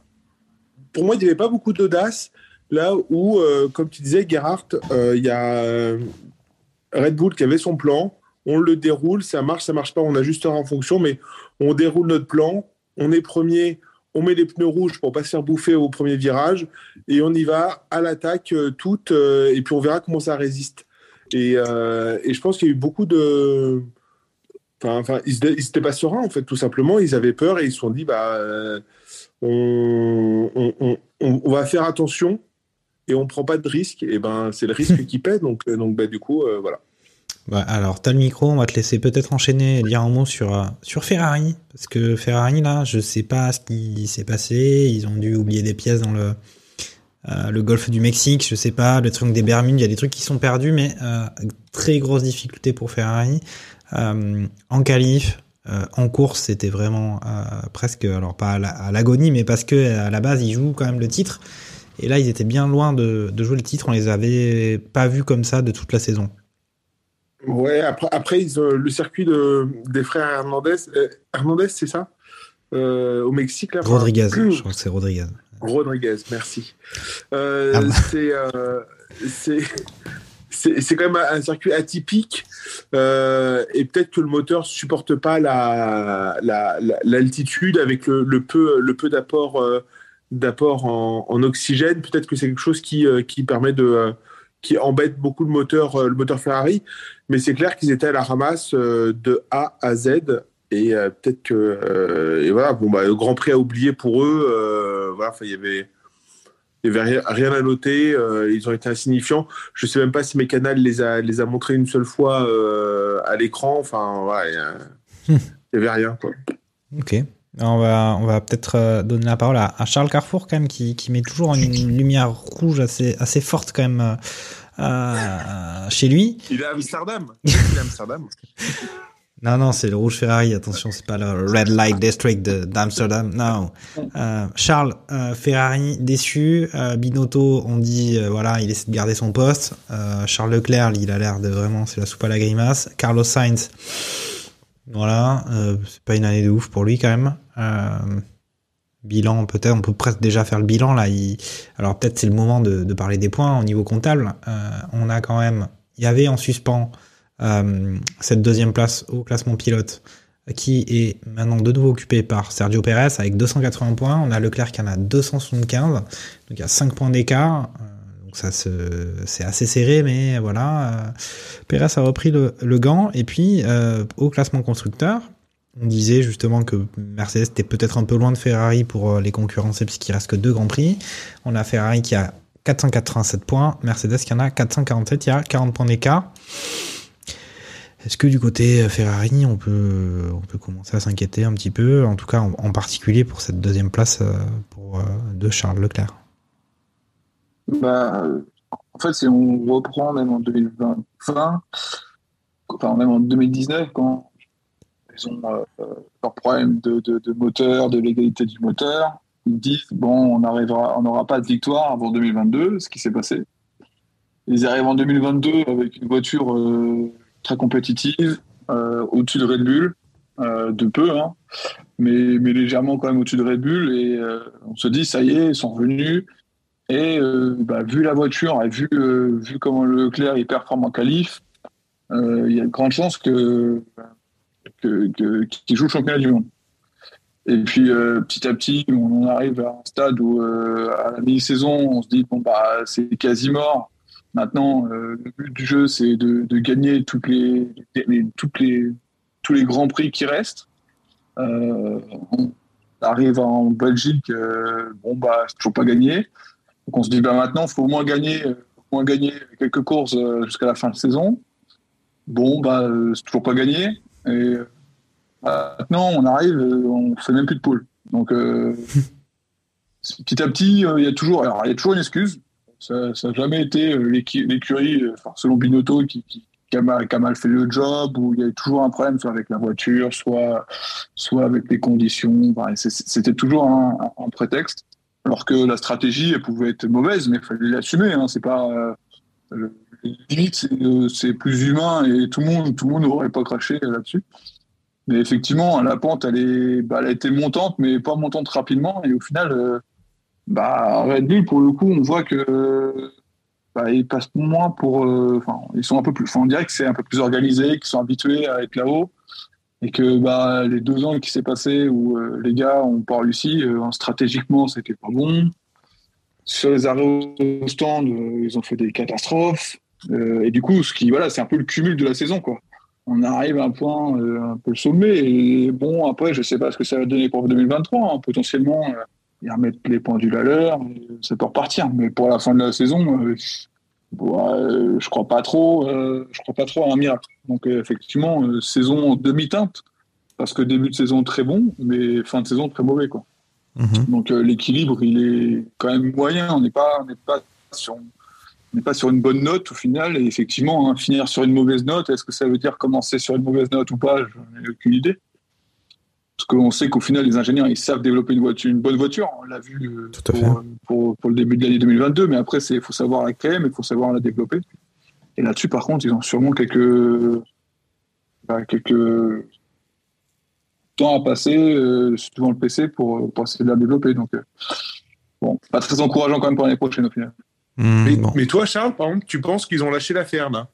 pour moi, il n'y avait pas beaucoup d'audace. Là où, comme tu disais, Gerhardt, il y a Red Bull qui avait son plan. On le déroule, ça marche, ça marche pas, on ajustera en fonction, mais on déroule notre plan. On est premier, on met les pneus rouges pour pas se faire bouffer au premier virage et on y va à l'attaque euh, toute euh, et puis on verra comment ça résiste. Et, euh, je pense qu'il y a eu beaucoup de. Enfin, ils n'étaient pas sereins en fait, tout simplement. Ils avaient peur et ils se sont dit bah, on, va faire attention et on prend pas de risque. Et ben, c'est le risque qui paie. Donc, donc bah, du coup, voilà. Bah, alors, t'as le micro, on va te laisser peut-être enchaîner et dire un mot sur, euh, sur Ferrari. Parce que Ferrari, là, je sais pas ce qui s'est passé. Ils ont dû oublier des pièces dans le, euh, golfe du Mexique, je sais pas, le truc des Bermudes, il y a des trucs qui sont perdus, mais euh, très grosse difficulté pour Ferrari. en qualif, en course, c'était vraiment presque, alors pas à l'agonie, mais parce que à la base, ils jouent quand même le titre. Et là, ils étaient bien loin de, de jouer le titre. On les avait pas vus comme ça de toute la saison. Ouais, après, après ils, le circuit de, des frères Hernandez, euh, Hernandez, c'est ça? Euh, Au Mexique, là Rodriguez, je crois que c'est Rodriguez. Rodriguez, merci. Euh, Ah bah. C'est c'est c'est c'est quand même un circuit atypique euh, et peut-être que le moteur supporte pas la la- la- l'altitude avec le, le peu le peu d'apport euh, d'apport en, en oxygène. Peut-être que c'est quelque chose qui euh, qui permet de qui embête beaucoup le moteur le moteur Ferrari. Mais c'est clair qu'ils étaient à la ramasse euh, de A à Z. Et euh, peut-être que euh, et voilà bon bah le Grand Prix a oublié pour eux voilà il y avait il y avait rien, rien à noter euh, ils ont été insignifiants. Je sais même pas si Mécanal les a les a montrés une seule fois euh, à l'écran. Enfin il y, a- il y avait rien quoi. Ok. On va, on va peut-être donner la parole à, à Charles Carrefour quand même qui, qui met toujours une lumière rouge assez, assez forte quand même euh, euh, chez lui. il est à Amsterdam il est à Amsterdam Non, non, c'est le rouge Ferrari. Attention, c'est pas le Red Light District de- d'Amsterdam. Non. Euh, Charles, euh, Ferrari déçu. Euh, Binotto, on dit, voilà, il essaie de garder son poste. Charles Leclerc, il a l'air de vraiment, c'est la soupe à la grimace. Carlos Sainz, voilà, c'est pas une année de ouf pour lui quand même. Bilan, peut-être, on peut presque déjà faire le bilan là. Il... Alors peut-être c'est le moment de, parler des points au niveau comptable. Euh, on a quand même, il y avait en suspens euh, cette deuxième place au classement pilote qui est maintenant de nouveau occupée par Sergio Pérez avec 280 points. On a Leclerc qui en a 275, donc il y a 5 points d'écart. Euh, Donc ça c'est assez serré, mais voilà. Pérez a repris le, le gant et puis au classement constructeur, on disait justement que Mercedes était peut-être un peu loin de Ferrari pour euh, les concurrencer puisqu'il reste que deux grands prix. On a Ferrari qui a 487 points, Mercedes qui en a 447, il y a 40 points d'écart. Est-ce que du côté euh, Ferrari, on peut, commencer à s'inquiéter un petit peu, en tout cas en, particulier pour cette deuxième place euh, de Charles Leclerc? Bah, en fait, si on reprend même en 2020, enfin même en 2019, quand ils ont euh, leurs problèmes de, moteur, de l'égalité du moteur, ils disent bon, on arrivera, on n'aura pas de victoire avant 2022, ce qui s'est passé. Ils arrivent en 2022 avec une voiture euh, très compétitive, euh, au-dessus de Red Bull, de peu, hein, mais, légèrement quand même au-dessus de Red Bull, et on se dit ça y est, ils sont revenus. Et bah, vu la voiture et vu, comment Leclerc il performe en qualif, il y a de grandes chances que, qu'il joue le championnat du monde. Et puis euh, petit à petit, on arrive à un stade où euh, à la mi-saison, on se dit bon bah c'est quasi mort. Maintenant, euh, le but du jeu, c'est de, gagner toutes les, toutes les, tous les grands prix qui restent. On arrive en Belgique, bon bah c'est toujours pas gagné. Donc on se dit bah maintenant, faut au moins gagner, au moins gagner quelques courses jusqu'à la fin de saison. Bon bah c'est toujours pas gagné. Et euh, maintenant, on arrive, euh, on fait même plus de pôle. Donc euh, petit à petit, il y a toujours, alors il y a toujours une excuse. Ça n'a jamais été l'écurie, enfin, selon Binotto, qui, qui, qui a mal, qui a mal fait le job, où il y a toujours un problème, soit avec la voiture, soit, soit avec les conditions. Enfin, C'était toujours un, prétexte. Alors que la stratégie, elle pouvait être mauvaise, mais il fallait l'assumer. Hein. C'est pas. euh, limite, c'est euh, c'est plus humain et tout le monde tout le monde n'aurait pas craché là-dessus. Mais effectivement, la pente, elle, est, bah, elle a été montante, mais pas montante rapidement. Et au final, euh, bah, Red Bull, pour le coup, on voit que euh, bah, ils passent moins pour. euh, Enfin, ils sont un peu plus. On dirait que c'est un peu plus organisé, qu'ils sont habitués à être là-haut. Et que bah, les deux ans qui s'est passé où euh, les gars ont pas réussi, euh, stratégiquement, c'était pas bon. Sur les arrêts au stand, euh, ils ont fait des catastrophes. Euh, et du coup, ce qui, voilà, c'est un peu le cumul de la saison, quoi. On arrive à un point euh, un peu le sommet. Et bon, après, je sais pas ce que ça va donner pour 2023. hein. Potentiellement, ils remettent les pendules à l'heure, ça peut repartir. Mais pour la fin de la saison, je crois pas trop. je crois pas trop à un miracle. Donc effectivement, saison demi-teinte, parce que début de saison très bon, mais fin de saison très mauvais, quoi. Donc euh, l'équilibre, il est quand même moyen. On n'est pas, on pas sur, on pas sur une bonne note au final. Et effectivement, hein, finir sur une mauvaise note, est-ce que ça veut dire commencer sur une mauvaise note ou pas? Je n'ai aucune idée. Parce qu'on sait qu'au final, les ingénieurs, ils savent développer une voiture, une bonne voiture. On l'a vu euh, pour, pour, pour le début de l'année 2022. Mais après, il faut savoir la créer, mais il faut savoir la développer. Et là-dessus, par contre, ils ont sûrement quelques, bah, quelques temps à passer euh, devant le PC pour, pour essayer de la développer. Donc, euh, bon, pas très encourageant quand même pour l'année prochaine au final. Hmm, Mais, bon. mais toi, Charles, par exemple, tu penses qu'ils ont lâché l'affaire là?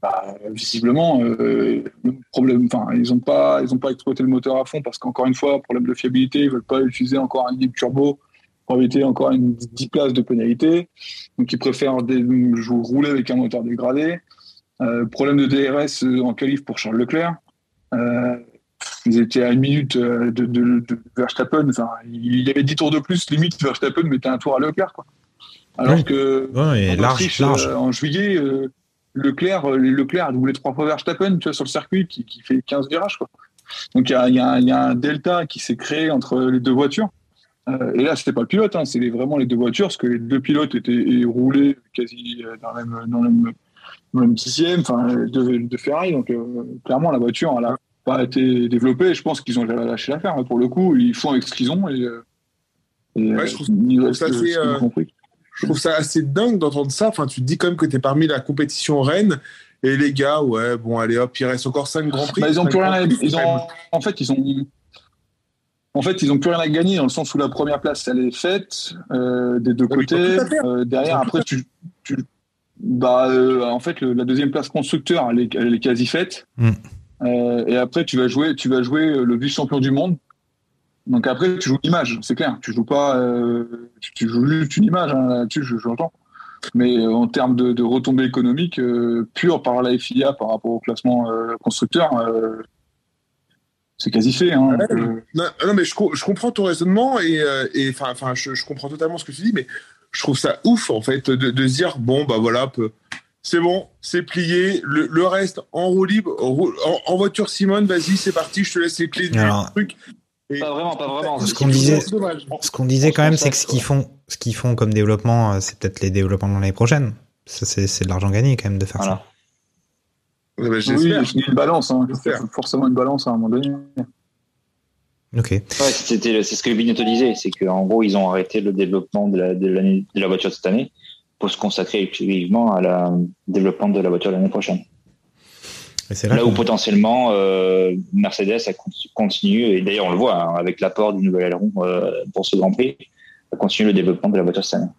Bah, visiblement, euh, le problème, enfin, ils n'ont pas, ils ont pas exploité le moteur à fond parce qu'encore une fois, problème de fiabilité, ils veulent pas utiliser encore un libre turbo pour éviter encore une 10 places de pénalité. Donc, ils préfèrent des, jouer, rouler avec un moteur dégradé. Euh, problème de DRS en qualif pour Charles Leclerc. Euh, ils étaient à une minute euh, de, de, de Verstappen. Enfin, il y avait 10 tours de plus, limite Verstappen mettait un tour à Leclerc. Quoi. Alors que Ouais, et en large, Autriche, large. euh, en juillet, euh, Leclerc, euh, Leclerc a doublé trois fois Verstappen tu vois, sur le circuit qui, qui fait 15 virages. Quoi. Donc il y a, il y a un- il y a un delta qui s'est créé entre les deux voitures. Euh, et là, c'était pas le pilote, hein, les- vraiment les deux voitures, parce que les deux pilotes étaient roulaient quasi dans le même, dans le même, dans le même dixième enfin, de, de Ferrari. Donc clairement, la voiture, elle a pas été développée. Je pense qu'ils ont lâché l'affaire. hein. Pour le coup, ils font avec ce qu'ils ont. Et, et, Ouais, je trouve- je ça assez, qu'ils ont euh, compris. Je trouve ça assez dingue d'entendre ça. Enfin, tu te dis quand même que tu es parmi la compétition reine. Et les gars, ouais, bon, allez hop, il reste encore 5 grands prix. Bah, ils ont Cinq plus rien à, Grands Prix, ils ont, en fait, ils ont, en fait, ils ont plus rien à gagner dans le sens où la première place, elle est faite euh, des deux Ouais, ont côtés. Euh, derrière, après, tu, tu, bah, euh, en fait, le- la deuxième place constructeur, elle est, elle est quasi faite. Mm. Euh, et après, tu vas jouer, tu vas jouer le vice-champion du monde. Donc après, tu joues l'image, c'est clair. Tu joues pas, euh, tu, tu joues juste une image hein, là-dessus, je- j'entends. Mais euh, en termes de, de retombées économiques euh, pures par la FIA par rapport au classement euh, constructeur, euh, c'est quasi fait. Hein, euh, Non, non, mais je, co- je comprends ton raisonnement et, euh, enfin, enfin, je, je comprends totalement ce que tu dis, mais je trouve ça ouf en fait de, de se dire bon bah voilà, peu- c'est bon, c'est plié, le, le reste en roue libre, en, en voiture Simone, vas-y, c'est parti, je te laisse les clés du Alors, truc. Et- Pas vraiment, pas vraiment. Ce qu'on disait-. Ce qu'on disait quand même, c'est que ce qu'ils font, ce qu'ils font comme développement, euh, c'est peut-être les développements de l'année prochaine. Ça, c'est de l'argent gagné quand même de faire Voilà. Ouais, bah, oui, J'espère. il y a une balance, hein, forcément une balance à un moment donné. ça. Ok. Ouais, c'était, c'est ce que Binotto disait, c'est qu'en gros, ils ont arrêté le développement de la, de, l'année- de la voiture cette année pour se consacrer exclusivement à la développement de la voiture l'année prochaine. Et là, Là où potentiellement euh, Mercedes a continue, et d'ailleurs on le voit hein, avec l'apport du nouvel aileron euh, pour ce Grand Prix, a continué le développement de la voiture cette année.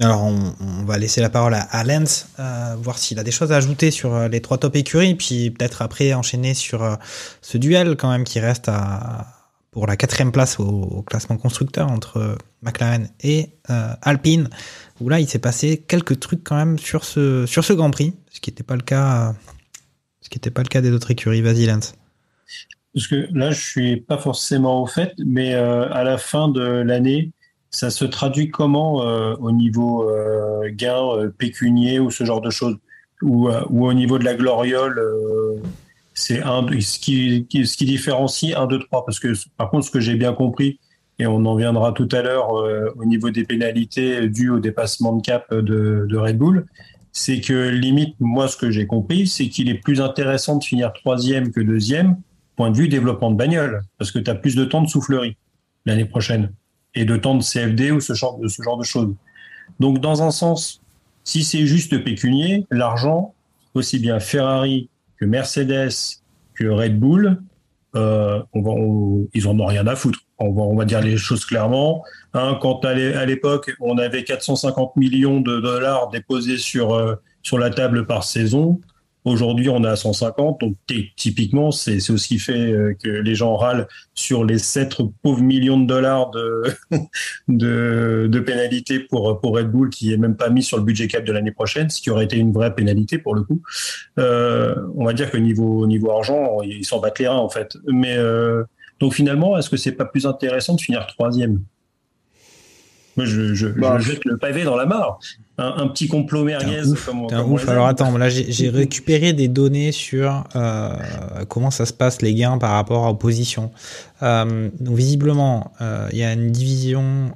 Alors, on, on va laisser la parole à, à Lens, euh, voir s'il a des choses à ajouter sur les trois top écuries, puis peut-être après enchaîner sur ce duel quand même qui reste à, pour la quatrième place au, au classement constructeur entre McLaren et Alpine, où là il s'est passé quelques trucs quand même sur ce, sur ce Grand Prix, ce qui n'était pas le cas, ce qui n'était pas le cas des autres écuries. Vas-y. Parce que là, je suis pas forcément au fait, mais euh, à la fin de l'année, ça se traduit comment euh, au niveau euh, gain euh, pécunier ou ce genre de choses? Ou, ou au niveau de la gloriole c'est un ce qui- ce qui différencie 1 2 3 parce que par contre ce que j'ai bien compris et on en viendra tout à l'heure euh, au niveau des pénalités dues au dépassement de cap de, de Red Bull c'est que limite moi ce que j'ai compris c'est qu'il est plus intéressant de finir troisième que deuxième point de vue développement de bagnole, parce que tu as plus de temps de soufflerie l'année prochaine et de temps de CFD ou ce genre ce genre de choses. Donc, dans un sens, si c'est juste pécunier, l'argent, aussi bien Ferrari que Mercedes que Red Bull, euh, on va, on- ils en ont rien à foutre. On va, on va dire les choses clairement. Hein, quand à l'é- à l'époque, on avait 450 millions de dollars déposés sur, euh, sur la table par saison, Aujourd'hui, on est à 150, donc typiquement, c'est c'est aussi fait euh, que les gens râlent sur les 7 pauvres millions de dollars de, de, de pénalité pour, pour Red Bull, qui est même pas mis sur le budget cap de l'année prochaine, ce qui aurait été une vraie pénalité pour le coup. Euh, on va dire que niveau, niveau argent, ils s'en battent les reins en fait. Mais euh, donc finalement, est-ce que c'est pas plus intéressant de finir troisième? Moi, je, je, Bah, je jette le pavé dans la mare. Un, un petit complot merguez. Ouf. comme comme Alors attends, là j'ai récupéré des données sur euh, comment ça se passe les gains par rapport à opposition. Euh, donc visiblement, euh, il y a une division.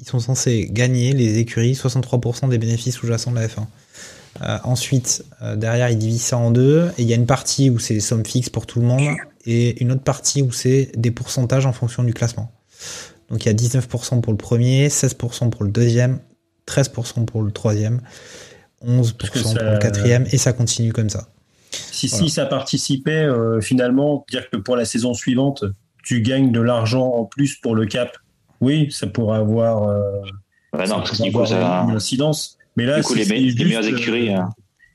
Ils sont censés gagner les écuries 63% des bénéfices sous-jacents de la F1. Euh, ensuite, euh, derrière, ils divisent ça en deux. Et il y a une partie où c'est des sommes fixes pour tout le monde et une autre partie où c'est des pourcentages en fonction du classement. Donc il y a 19% pour le premier, 16% pour le deuxième, 13% pour le troisième, 11% Parce que pour ça- le quatrième, et ça continue comme ça. Si, Voilà. si ça participait, euh, finalement, dire que pour la saison suivante, tu gagnes de l'argent en plus pour le cap oui, ça pourrait avoir, euh, non, parce coup, ça. une incidence. Mais là, Du coup, si les, les juste, meilleures écuries. euh, euh,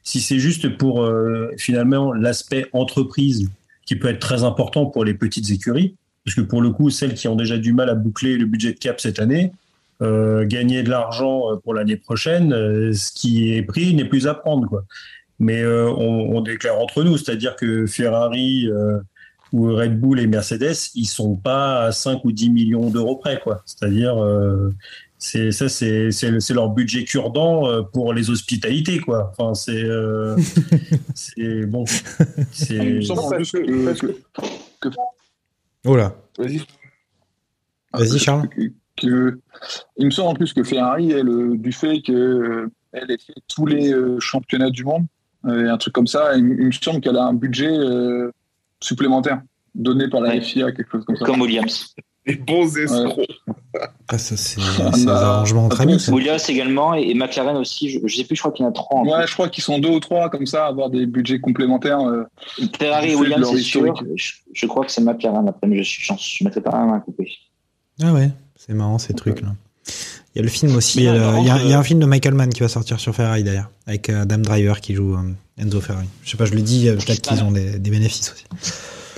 si c'est juste pour euh, finalement l'aspect entreprise qui peut être très important pour les petites écuries, parce que pour le coup, celles qui ont déjà du mal à boucler le budget de cap cette année, euh, gagner de l'argent euh, pour l'année prochaine, euh, ce qui est pris n'est plus à prendre. Quoi. Mais on, déclare entre nous, c'est-à-dire que Ferrari ou Red Bull et Mercedes, ils sont pas à 5 ou 10 millions d'euros près. C'est-à-dire, c'est ça, c'est c'est le- c'est leur budget cure-dent euh, pour les hospitalités, quoi. Enfin, c'est euh, c'est bon. C'est Il me semble en plus que, que- que- Oh là. Vas-y. Vas-y, Charles. que- que- il me semble en plus que Ferrari, elle, euh, du fait qu'elle ait fait tous les euh, championnats du monde, euh, un truc comme ça, il, il me semble qu'elle a un budget euh, supplémentaire donné par la Ouais. FIA, quelque chose comme ça. Comme Williams. Les bons escrocs. Ah, ça, c'est Ah, bah, arrangements entre amis. Williams également et, et McLaren aussi. Je, je sais plus, je crois qu'il y en a trois. en Ouais, je crois qu'ils sont deux ou trois comme ça, avoir des budgets complémentaires. euh, Ferrari et Williams, c'est sûr. Je, je crois que c'est McLaren. Après, mais je suis, j'en- je mettrai pas la main à couper. Ah ouais, c'est marrant ces trucs-là. Il y a le film aussi, euh, il y, a- contre, il y a un film de Michael Mann qui va sortir sur Ferrari d'ailleurs, avec euh, Adam Driver qui joue euh, Enzo Ferrari. Je sais pas, je le dis, peut-être qu'ils ont des, des bénéfices aussi.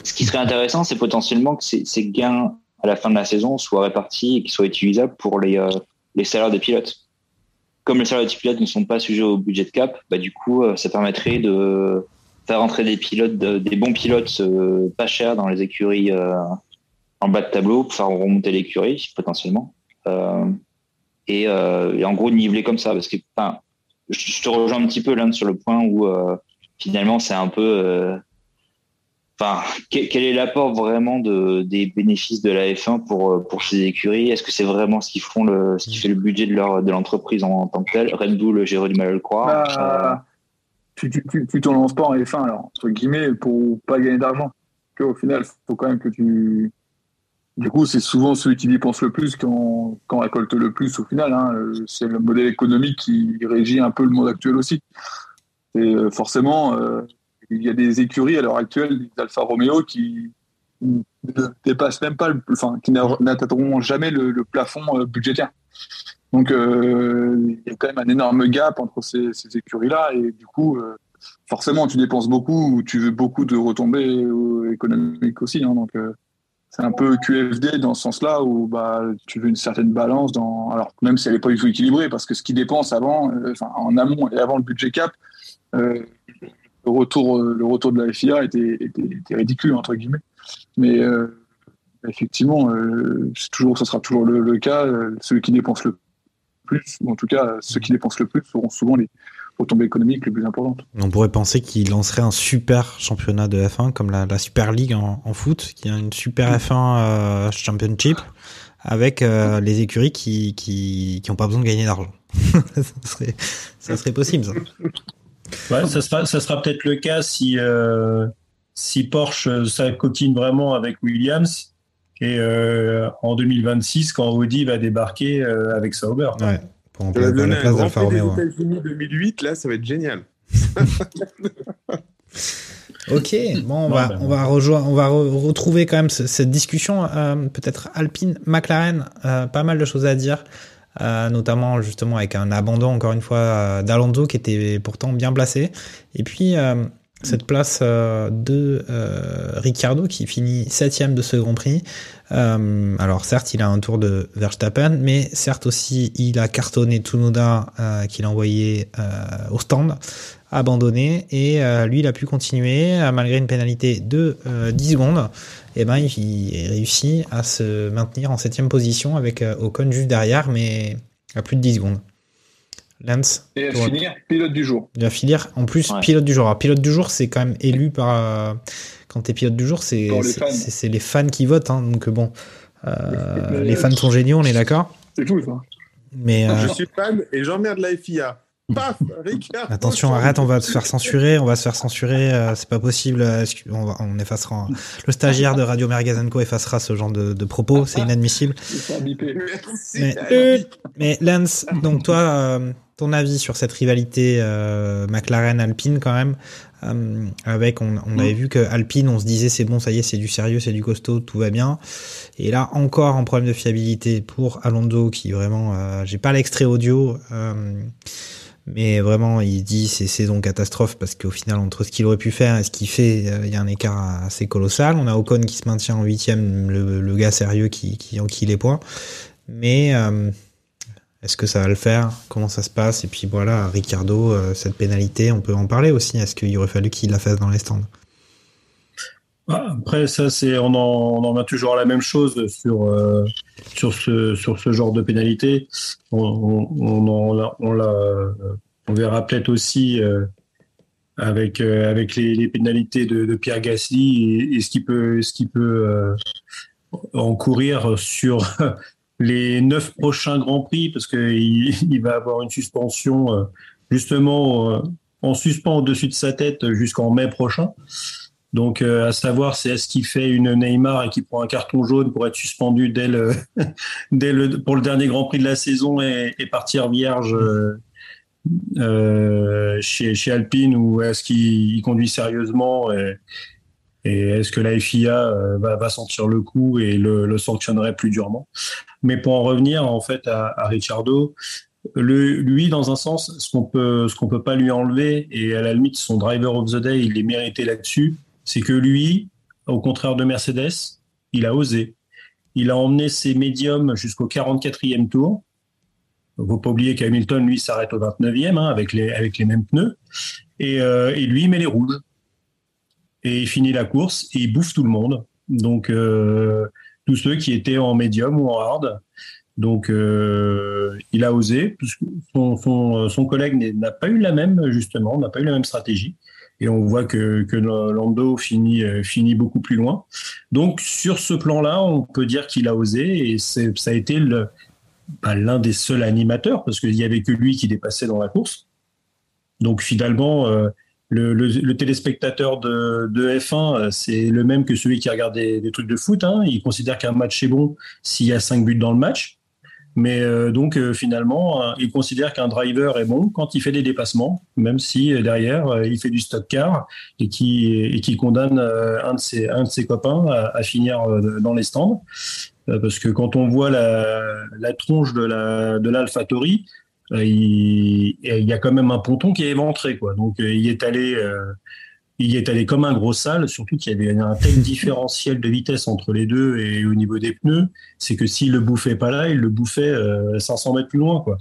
Ce qui serait intéressant, c'est potentiellement que ces, ces gains à la fin de la saison soient répartis et qu'ils soient utilisables pour les, euh, les salaires des pilotes. Comme les salaires des pilotes ne sont pas sujets au budget de cap, bah, du coup, euh, ça permettrait de faire entrer des pilotes, de- des bons pilotes euh, pas chers dans les écuries en bas de tableau pour faire remonter l'écurie potentiellement. Et, en gros, niveler comme ça. Parce que, je, je te rejoins un petit peu là sur le point où finalement, c'est un peu. Enfin, quel, est l'apport vraiment de, des bénéfices de la F1 pour, euh, pour ces écuries? Est-ce que c'est vraiment ce qui font le, ce qui fait le budget de leur de l'entreprise en, tant que telle? Red Bull, j'ai du mal à le croire. bah, tu, tu, tu, tu t'en lances pas en F1, alors, entre guillemets, pour pas gagner d'argent. Au final, il faut quand même que tu. Du coup, c'est souvent celui qui dépense le plus quand, quand récolte le plus au final. hein. C'est le modèle économique qui régit un peu le monde actuel aussi. Et euh, forcément, euh, il y a des écuries à l'heure actuelle, des Alfa Romeo, qui ne dépassent même pas, enfin, qui n'a- n'atteindront jamais le, plafond euh, budgétaire. Donc, euh, il y a quand même un énorme gap entre ces, écuries-là, et du coup, euh, forcément, tu dépenses beaucoup, tu veux beaucoup de retombées économiques aussi. hein. donc, c'est un peu QFD dans ce sens-là où bah, tu veux une certaine balance dans. Alors, même si elle n'est pas du tout équilibrée, parce que ce qu'ils dépensent avant, en amont et avant le budget cap, le, retour, euh, le retour de la FIA était, était, était ridicule, entre guillemets. Mais euh, effectivement, euh, c'est toujours, ça sera toujours le, le cas. euh, ceux qui dépensent le plus, ou en tout cas, ceux qui dépensent le plus seront souvent les retombées économiques les plus importantes. On pourrait penser qu'il lancerait un super championnat de F1 comme la, la Super League en, en foot, qui a une super F1 euh, Championship avec euh, les écuries qui qui qui ont pas besoin de gagner d'argent. ça serait ça serait possible ça. Ouais, ça sera, ça sera peut-être le cas si, euh, si Porsche euh, ça coquine vraiment avec Williams et euh, en 2026 quand Audi va débarquer euh, avec Sauber. Ouais, pour donner la place d'Alfa Romeo. ouais. États-Unis 2008, là, ça va être génial. Ok, bon, on Non, va, ben, on va rejoindre, on va re- retrouver quand même ce- cette discussion, euh, peut-être Alpine, McLaren, euh, pas mal de choses à dire, euh, notamment justement avec un abandon encore une fois euh, d'Alonso qui était pourtant bien placé, et puis euh, cette place de Ricciardo qui finit septième de ce Grand Prix. Alors certes, il a un tour de Verstappen, mais certes aussi il a cartonné Tsunoda qu'il a envoyé au stand abandonné et euh, lui il a pu continuer euh, malgré une pénalité de euh, 10 secondes et ben il, il réussit à se maintenir en septième position avec euh, Ocon juste derrière mais à plus de 10 secondes Lance Et à finir, pilote du jour. il va finir en plus Ouais. pilote du jour Alors, pilote du jour c'est quand même élu par euh, quand t'es pilote du jour c'est les c'est- fans. c'est c'est les fans qui votent hein, donc bon euh, les fans sont géniaux on est d'accord C'est tout, ça. mais euh, Je suis fan et j'emmerde la FIA. Paf Ricard Attention, arrête, on va se faire censurer, on va se faire censurer, euh, c'est pas possible. euh, On, va- on effacera. Le stagiaire de Radio Mergazenco effacera ce genre de, de propos, c'est inadmissible. Mais, mais Lance, donc toi, euh, ton avis sur cette rivalité euh, McLaren-Alpine quand même. Euh, avec, on, on avait vu que Alpine, on se disait c'est bon, ça y est, c'est du sérieux, c'est du costaud, tout va bien. Et là, encore un problème de fiabilité pour Alonso qui vraiment, euh, j'ai pas l'extrait audio. Mais vraiment, il dit c'est saison catastrophe parce qu'au final, entre ce qu'il aurait pu faire et ce qu'il fait, euh, il y a un écart assez colossal. On a Ocon qui se maintient en huitième, le, gars sérieux qui, qui enquille les points. Mais euh, est-ce que ça va le faire? Comment ça se passe? Et puis voilà, Ricardo, euh, cette pénalité, on peut en parler aussi. Est-ce qu'il aurait fallu qu'il la fasse dans les stands? Après, ça, c'est, on en, on en toujours la même chose sur, euh, sur, ce, sur ce genre de pénalité. On, on, on, on, l'a- on, verra peut-être aussi euh, avec, euh, avec les, les pénalités de, de Pierre Gasly et, et ce qui peut, ce qui peut euh, encourir sur les neuf prochains Grands Prix, parce qu'il il va avoir une suspension euh, justement euh, en suspens au-dessus de sa tête jusqu'en mai prochain. Donc, euh, à savoir, c'est est-ce qu'il fait une Neymar et qu'il prend un carton jaune pour être suspendu dès le, dès le, pour le dernier Grand Prix de la saison et, et partir vierge euh, euh, chez, chez Alpine ou est-ce qu'il il conduit sérieusement et, et est-ce que la FIA euh, va, va sentir le coup et le, le sanctionnerait plus durement? Mais pour en revenir en fait à, à Ricciardo, le, lui, dans un sens, ce qu'on peut, ce qu'on peut pas lui enlever, et à la limite, son driver of the day, il est mérité là-dessus, c'est que lui, au contraire de Mercedes, il a osé. Il a emmené ses médiums jusqu'au 44e tour. Il faut pas oublier qu'Hamilton, lui, s'arrête au 29e, hein, avec les, mêmes pneus. Et, euh, et lui, il met les rouges. Et il finit la course et il bouffe tout le monde. Donc, euh, tous ceux qui étaient en médium ou en hard. Donc, euh, il a osé. Son, son, son collègue n'a pas eu la même, justement, n'a pas eu la même stratégie. Et on voit que, que Lando finit, euh, finit beaucoup plus loin. Donc, sur ce plan-là, on peut dire qu'il a osé et ça a été bah, l'un des seuls animateurs parce qu'il n'y avait que lui qui dépassait dans la course. Donc, finalement, euh, le, téléspectateur de, de F1, euh, c'est le même que celui qui regarde des, des trucs de foot. hein. Il considère qu'un match est bon s'il y a cinq buts dans le match. Mais euh, donc euh, finalement, euh, il considère qu'un driver est bon quand il fait des dépassements, même si euh, derrière il fait du stock car et qui et qui condamne un de ses un de ses copains à, finir dans les stands. Parce que quand on voit la, tronche de la de il, il y a quand même un ponton qui est éventré quoi. Donc il est allé il y est allé comme un gros sale, surtout qu'il y avait un tel différentiel de vitesse entre les deux et au niveau des pneus, c'est que s'il le bouffait pas là, il le bouffait euh, 500 mètres plus loin, quoi.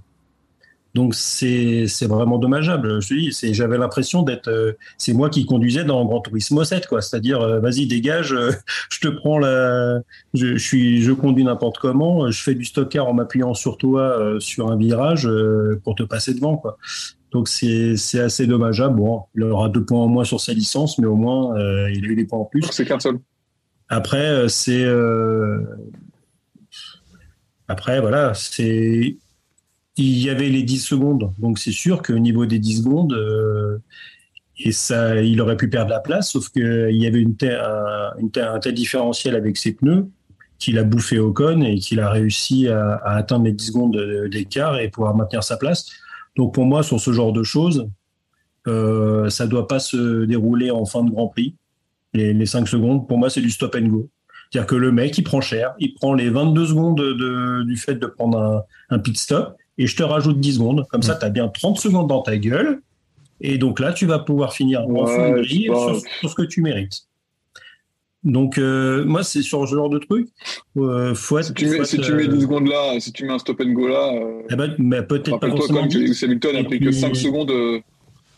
Donc c'est vraiment dommageable. Je j'avais l'impression d'être euh, c'est moi qui conduisais dans Grand Turismo 7 quoi, c'est-à-dire euh, vas-y dégage, euh, je te prends la je, je suis je conduis n'importe comment, je fais du stockard en m'appuyant sur toi euh, sur un virage euh, pour te passer devant quoi. Donc c'est assez dommageable. Bon, il aura deux points en moins sur sa licence, mais au moins euh, il a eu des points en plus. C'est qu'un seul. Après, euh, c'est euh, après voilà, c'est il y avait les 10 secondes, donc c'est sûr qu'au niveau des 10 secondes, euh, et ça, il aurait pu perdre la place, sauf qu'il y avait une un, une telle- un tel différentiel avec ses pneus qu'il a bouffé Ocon et qu'il a réussi à, à atteindre les 10 secondes de- d'écart et pouvoir maintenir sa place. Donc pour moi, sur ce genre de choses, euh, ça doit pas se dérouler en fin de Grand Prix. Les, les 5 secondes, pour moi, c'est du stop and go. C'est-à-dire que le mec, il prend cher, il prend les 22 secondes de- du fait de prendre un, un pit stop, et je te rajoute 10 secondes. Comme ça, tu as bien 30 secondes dans ta gueule, et donc là, tu vas pouvoir finir en Ouais, fond de grille sur, sur ce que tu mérites. Donc, euh, moi, c'est sur ce genre de truc. Euh, faut être, Si tu, mets, faut si tu mets euh, 10 secondes là, si tu mets un stop and go là, euh, eh ben, mais peut-être pas forcément quand 10. Lewis Hamilton a pris que puis- 5 secondes. euh,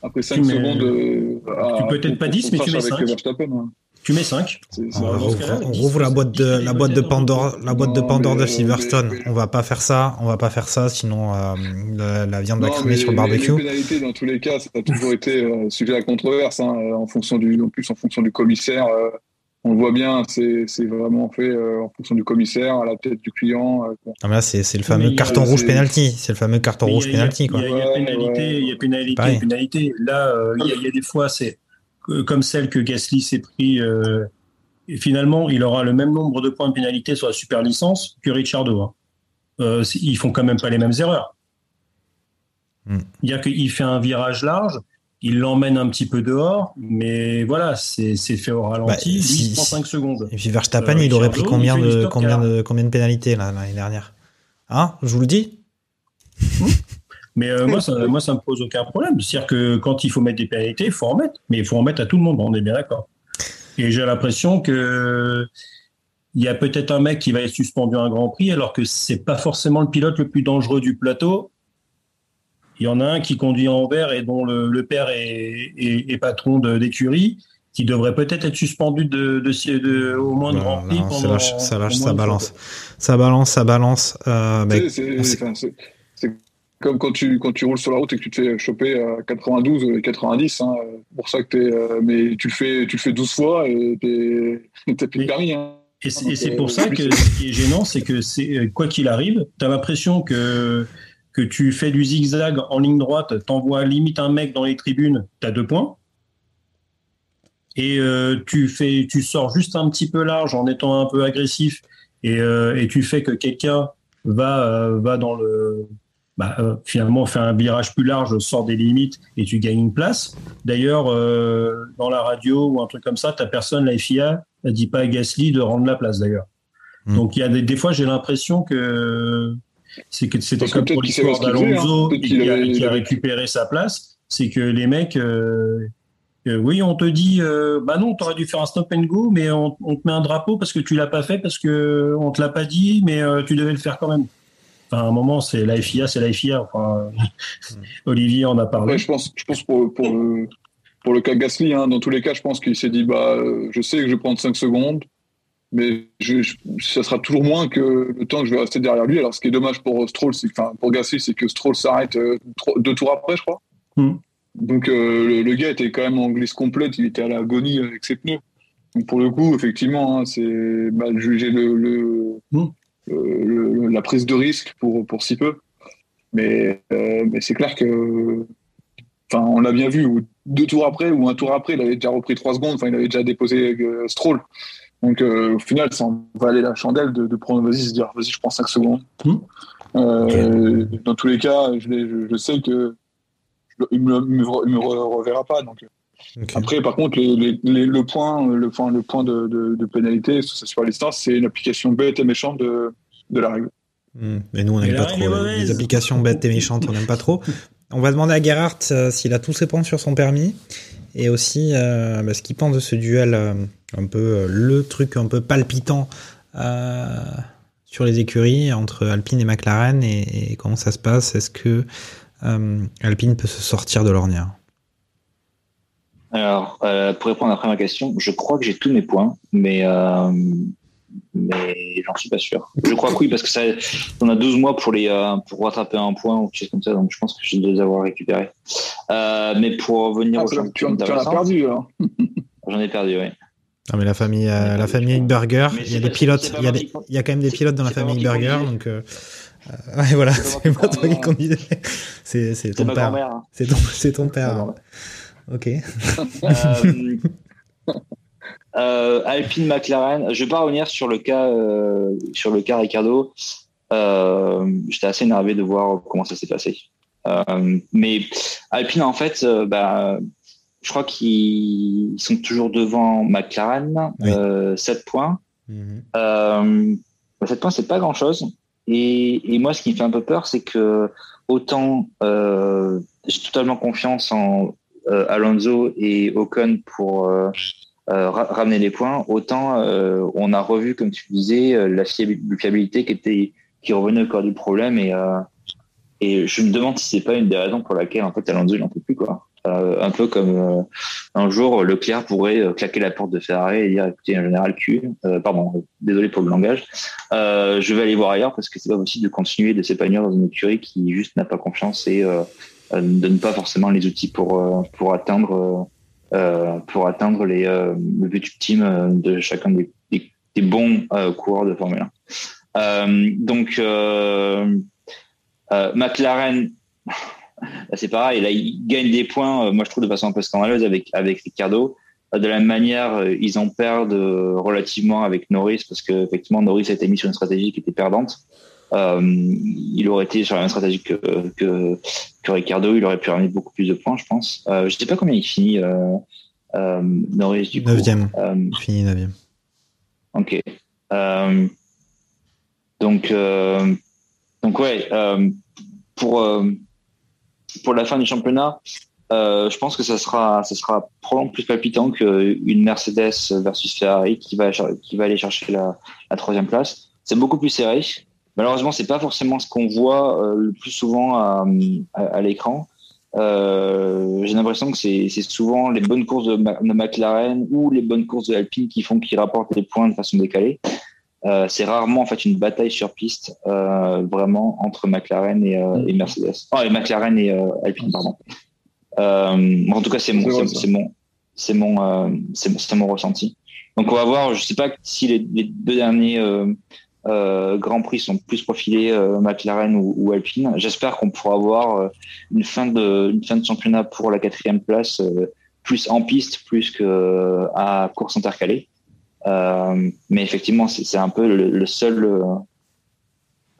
après 5 Tu mets- secondes. euh, à- tu peux peut-être pas pour- 10, pour mais tu mets avec 5. Verstappen, hein. Tu mets 5. C'est- c'est On rouvre, cas-là. on rouvre la boîte de la boîte de Pandore, la boîte de Pandore de Silverstone. On va pas faire ça, on va pas faire ça, sinon euh, la, la viande va cramer sur le barbecue. Les pénalités, dans tous les cas, ça a toujours été euh, sujet à controverse, hein, en fonction du, en plus en fonction du commissaire. euh, on le voit bien, c'est c'est vraiment fait euh, en fonction du commissaire, à la tête du client. euh. Ah, mais là, c'est c'est le fameux il y a- carton rouge penalty. C'est le fameux carton Mais rouge il y a- penalty, quoi. Il y a, il y a pénalité, ouais. il y a pénalité, Pareil. pénalité. Là, euh, il, y a, il y a des fois, c'est comme celle que Gasly s'est pris. euh, et finalement, il aura le même nombre de points de pénalité sur la super licence que Ricciardo. hein. Euh, ils font quand même pas les mêmes erreurs. C'est-à-dire qu'il fait un virage large, il l'emmène un petit peu dehors, mais voilà, c'est fait au ralenti. Bah, si- il prend 5 secondes. Et puis Verstappen, Euh, il aurait pris Ricciardo, combien de, combien de, combien de pénalités l'année dernière? Hein? Je vous le dis? Mais euh, moi, ça, moi, ça me pose aucun problème. C'est-à-dire que quand il faut mettre des pénalités, il faut en mettre. Mais il faut en mettre à tout le monde, on est bien d'accord. Et j'ai l'impression que il y a peut-être un mec qui va être suspendu à un Grand Prix, alors que c'est pas forcément le pilote le plus dangereux du plateau. Il y en a un qui conduit en vert et dont le, le père est, est- est patron de- d'écurie, qui devrait peut-être être suspendu de, de, de- au moins de Grand Prix. Non, pendant- lâche, ça, lâche, ça balance. Ça balance, ça balance. Euh, sais, c'est- comme quand tu, quand tu roules sur la route et que tu te fais choper à 92 ou 90. Hein, euh, pour ça que t'es, euh, mais tu le fais, tu le fais 12 fois et t'es- t'as plus de permis. Hein. Et c'est euh, pour ça que ce qui est gênant, c'est que c'est quoi qu'il arrive, tu as l'impression que, que tu fais du zigzag en ligne droite, t'envoies limite un mec dans les tribunes, tu as deux points. Et euh, tu, fais, tu sors juste un petit peu large en étant un peu agressif et, euh, et tu fais que quelqu'un va, euh, va dans le. Bah, finalement, fait un virage plus large, sort des limites et tu gagnes une place. D'ailleurs, dans la radio ou un truc comme ça, tu personne, la FIA, elle dit pas à Gasly de rendre la place d'ailleurs. Mm. Donc il y a des, des fois, j'ai l'impression que c'est que c'était comme pour l'histoire d'Alonso hein. Qu'il qui a, avait- qui a il avait- récupéré sa place. C'est que les mecs, euh, euh, oui, on te dit, euh, bah non, t'aurais dû faire un stop and go, mais on, on te met un drapeau parce que tu l'as pas fait, parce que on te l'a pas dit, mais euh, tu devais le faire quand même. Enfin, à un moment, c'est la FIA, c'est la FIA. Enfin, Olivier en a parlé. Ouais, je pense, je pense pour, pour, le, pour le cas Gasly, hein, dans tous les cas, je pense qu'il s'est dit bah, je sais que je vais prendre 5 secondes, mais je, je- ça sera toujours moins que le temps que je vais rester derrière lui. Alors, ce qui est dommage pour Stroll, c'est que- enfin, pour Gasly, c'est que Stroll s'arrête euh, deux tours après, je crois. Hmm. Donc, euh, le, le gars était quand même en glisse complète, il était à l'agonie avec ses pneus. Donc, pour le coup, effectivement, hein, c'est bah, juger le, le, Hmm. euh, le- la prise de risque pour, pour si peu. Mais, euh, mais c'est clair que Enfin, on l'a bien vu, ou deux tours après ou un tour après, il avait déjà repris trois secondes, enfin, il avait déjà déposé euh, Stroll. Donc, euh, au final, ça en valait la chandelle de, de prendre, vas-y, se dire, vas-y, je prends cinq secondes. Hmm. Euh, Dans tous les cas, je, l'ai- je, je sais que je- il me, reverra pas. Donc. Ok. Après, par contre, les, les- les- le point, le point, le point de, de, de pénalité sur sur la distance, c'est une application bête et méchante de, de la règle. Hmm. Mais nous, on n'aime pas trop. Les, applications bêtes et méchantes, on n'aime pas trop. On va demander à Gerhardt euh, s'il a tous ses points sur son permis et aussi euh, bah, ce qu'il pense de ce duel, euh, un peu euh, le truc un peu palpitant sur les écuries entre Alpine et McLaren et, comment ça se passe. Est-ce que Alpine peut se sortir de l'ornière? Alors, pour répondre après ma question, je crois que j'ai tous mes points, mais, mais j'en suis pas sûr. Je crois que oui, parce que ça, on a 12 mois pour, les, euh, pour rattraper un point ou quelque chose comme ça, donc je pense que je dois les avoir récupérés. Euh, mais pour revenir Ah, au tu, en- championnat tu en as perdu, alors. J'en ai perdu, oui. Non mais la famille, euh, la famille Heinberger, Mais il y a des pilotes, il y a moi des, qui- il y a quand même des pilotes dans la famille moi qui Berger, conduisais. donc euh, euh, ouais voilà, C'est pas toi qui conduisais, c'est ton ma père, hein. c'est ton ton père, ok. Euh, euh, Alpine McLaren, je vais pas revenir sur le cas euh, sur le cas Ricardo. Euh, J'étais assez énervé de voir comment ça s'est passé. Euh, mais Alpine en fait, euh, bah, je crois qu'ils sont toujours devant McLaren, Oui. euh, 7 points. Mhm. Euh, bah, 7 points, c'est pas grand chose. Et, et moi, ce qui me fait un peu peur, c'est que autant euh, j'ai totalement confiance en euh, Alonso et Ocon pour euh, ra- ramener les points, autant euh, on a revu, comme tu disais, euh, la fiabi- fiabilité qui était qui revenait au cœur du problème et je me demande si c'est pas une des raisons pour laquelle en fait Alonso il en peut plus quoi. Un peu comme un jour Leclerc pourrait claquer la porte de Ferrari et dire écoutez un général Q, pardon, désolé pour le langage, je vais aller voir ailleurs parce que c'est pas possible de continuer de s'épanouir dans une écurie qui juste n'a pas confiance et ne donne pas forcément les outils pour pour atteindre pour atteindre les euh, le but ultime euh, de chacun des, bons euh, coureurs de Formule 1. Euh, donc euh, euh, McLaren c'est pareil, là, ils gagnent des points, euh, moi je trouve de façon un peu scandaleuse avec, avec Ricardo. Euh, De la même manière, euh, ils en perdent euh, relativement avec Norris, parce que effectivement Norris a été mis sur une stratégie qui était perdante. Euh, il aurait été sur la même stratégie que, que, que Ricardo, il aurait pu ramener beaucoup plus de points, je pense. Euh, je sais pas combien il finit euh, euh, Norris du coup. 9ème. Euh, Il finit 9ème. Ok. Euh, donc, donc ouais, pour pour la fin du championnat, je pense que ça sera ça sera probablement plus palpitant qu'une Mercedes versus Ferrari qui va qui va aller chercher la, la troisième place. C'est beaucoup plus serré. Malheureusement, c'est pas forcément ce qu'on voit euh, le plus souvent à, à, à l'écran. Euh, J'ai l'impression que c'est souvent les bonnes courses de, McLaren ou les bonnes courses de Alpine qui font qu'ils rapportent des points de façon décalée. Euh, c'est rarement en fait une bataille sur piste euh, vraiment entre McLaren et, et Mercedes. Oh, et McLaren et Alpine, pardon. En tout cas, c'est mon, C'est mon, c'est mon, mon ressenti. Donc on va voir. Je sais pas si les, les deux derniers euh, grands prix sont plus profilés euh, McLaren ou, Alpine. J'espère qu'on pourra avoir euh, une fin de, championnat pour la quatrième place plus en piste plus que à course intercalée. Mais effectivement, c'est un peu le, seul,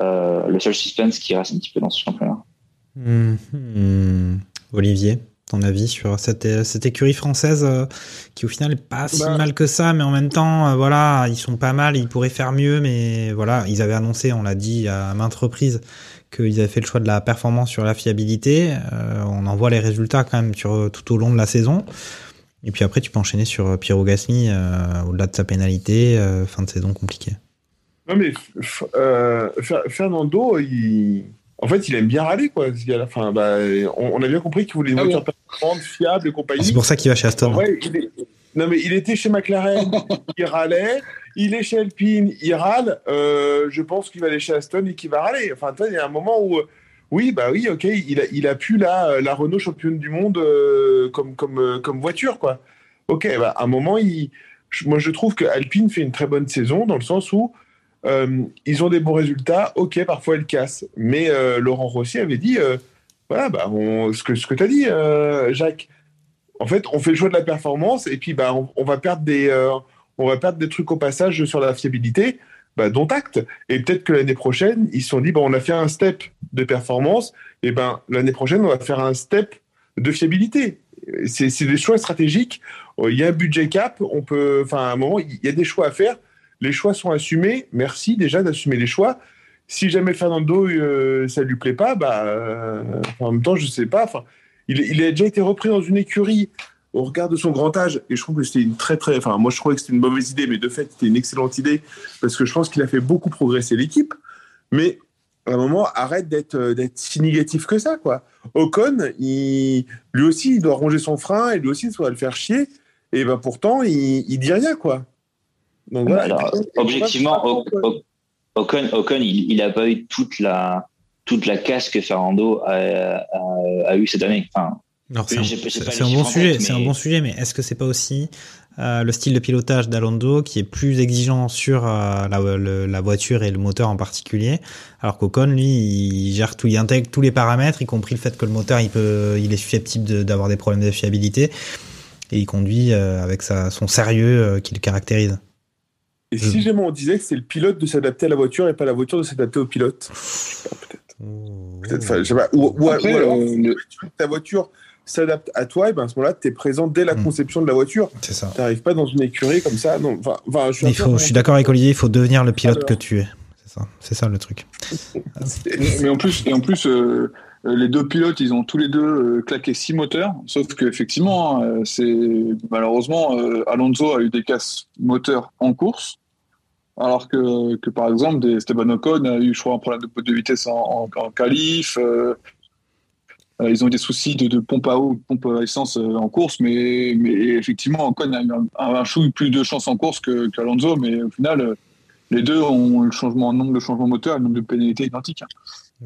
le seul suspense qui reste un petit peu dans ce championnat. Mhm. Olivier, ton avis sur cette, euh, cette écurie française euh, qui au final est pas si Bah. mal que ça, mais en même temps, euh, voilà, ils sont pas mal, ils pourraient faire mieux, mais voilà, ils avaient annoncé, on l'a dit à maintes reprises, qu'ils avaient fait le choix de la performance sur la fiabilité. Euh, on en voit les résultats quand même sur, tout au long de la saison. Et puis après, tu peux enchaîner sur Pierrot Gasly, au-delà de sa pénalité, fin de saison compliquée. Non, mais Fernando, il... en fait, il aime bien râler, quoi. Parce qu'à la fin, bah, on, on a bien compris qu'il voulait une Ah voiture performante, fiable et compagnie. C'est pour ça qu'il va chez Aston. Vrai, il est- Non, mais il était chez McLaren, il râlait. Il est chez Alpine, il râle. Euh, je pense qu'il va aller chez Aston et qu'il va râler. Enfin, il y a un moment où, euh, oui, bah oui, ok, il a, il a pu la, la Renault championne du monde euh, comme, comme, euh, comme voiture, quoi. Ok, bah, à un moment, il, moi je trouve que Alpine fait une très bonne saison dans le sens où euh, ils ont des bons résultats. Ok, parfois elle casse, mais euh, Laurent Rossi avait dit, euh, voilà, bah, ce que tu as dit, Jacques. En fait, on fait le choix de la performance et puis bah, on, va perdre des, on va perdre des trucs au passage sur la fiabilité, bah, dont acte. Et peut-être que l'année prochaine, ils se sont dit, bah, on a fait un step de performance, et ben l'année prochaine, on va faire un step de fiabilité. C'est des choix stratégiques. Il y a un budget cap, on peut, enfin, à un moment, il y a des choix à faire. Les choix sont assumés. Merci déjà d'assumer les choix. Si jamais Fernando, euh, ça lui plaît pas, bah, euh, en même temps, je sais pas. Enfin, il, il a déjà été repris dans une écurie au regard de son grand âge, et je trouve que c'était une très très, enfin moi je trouvais que c'était une mauvaise idée, mais de fait c'était une excellente idée parce que je pense qu'il a fait beaucoup progresser l'équipe. Mais à un moment, arrête d'être euh, si négatif que ça, quoi. Ocon, il, lui aussi, il doit ronger son frein, et lui aussi, ça va le faire chier. Et ben pourtant, il, il dit rien, quoi. Donc voilà. Alors, objectivement, Ocon, Ocon il, il a pas eu toute la toute la casse que Fernando a, a, a eu cette année. Enfin, c'est un, c'est- bon sujet, c'est un mais- bon sujet, mais est-ce que c'est pas aussi euh, le style de pilotage d'Alonso qui est plus exigeant sur euh, la, le- la voiture et le moteur en particulier, alors qu'Ocon lui il gère tout, il intègre tous les paramètres, y compris le fait que le moteur il peut, il est susceptible de- d'avoir des problèmes de fiabilité et il conduit euh, avec sa, son sérieux euh, qui le caractérise. Et si jamais on disait que c'est le pilote de s'adapter à la voiture et pas la voiture de s'adapter au pilote Je sais pas, peut-être. Peut-être, enfin, je sais pas. Ou, ou- Après, ou alors, euh, si le- ta voiture s'adapte à toi, et ben à ce moment-là, tu es présent dès la Mm. conception de la voiture. C'est ça. Tu n'arrives pas dans une écurie comme ça. Non, enfin, enfin, je suis, d'accord avec Olivier, il faut devenir le pilote Alors. que tu es. C'est ça, c'est ça le truc. Mais en plus, et en plus euh, les deux pilotes, ils ont tous les deux euh, claqué six moteurs. Sauf qu'effectivement, euh, c'est malheureusement, euh, Alonso a eu des casses moteurs en course. Alors que, que par exemple, des, Esteban Ocon a eu, je crois, un problème de, de, vitesse en, en, en qualif. euh, euh, ils ont eu des soucis de, de pompe à eau, de pompe à essence euh, en course, mais, mais effectivement, Ocon a eu un, un chouille plus de chance en course que- qu'Alonso, mais au final, euh, les deux ont le changement, nombre de changements moteurs et le nombre de pénalités identiques. hein.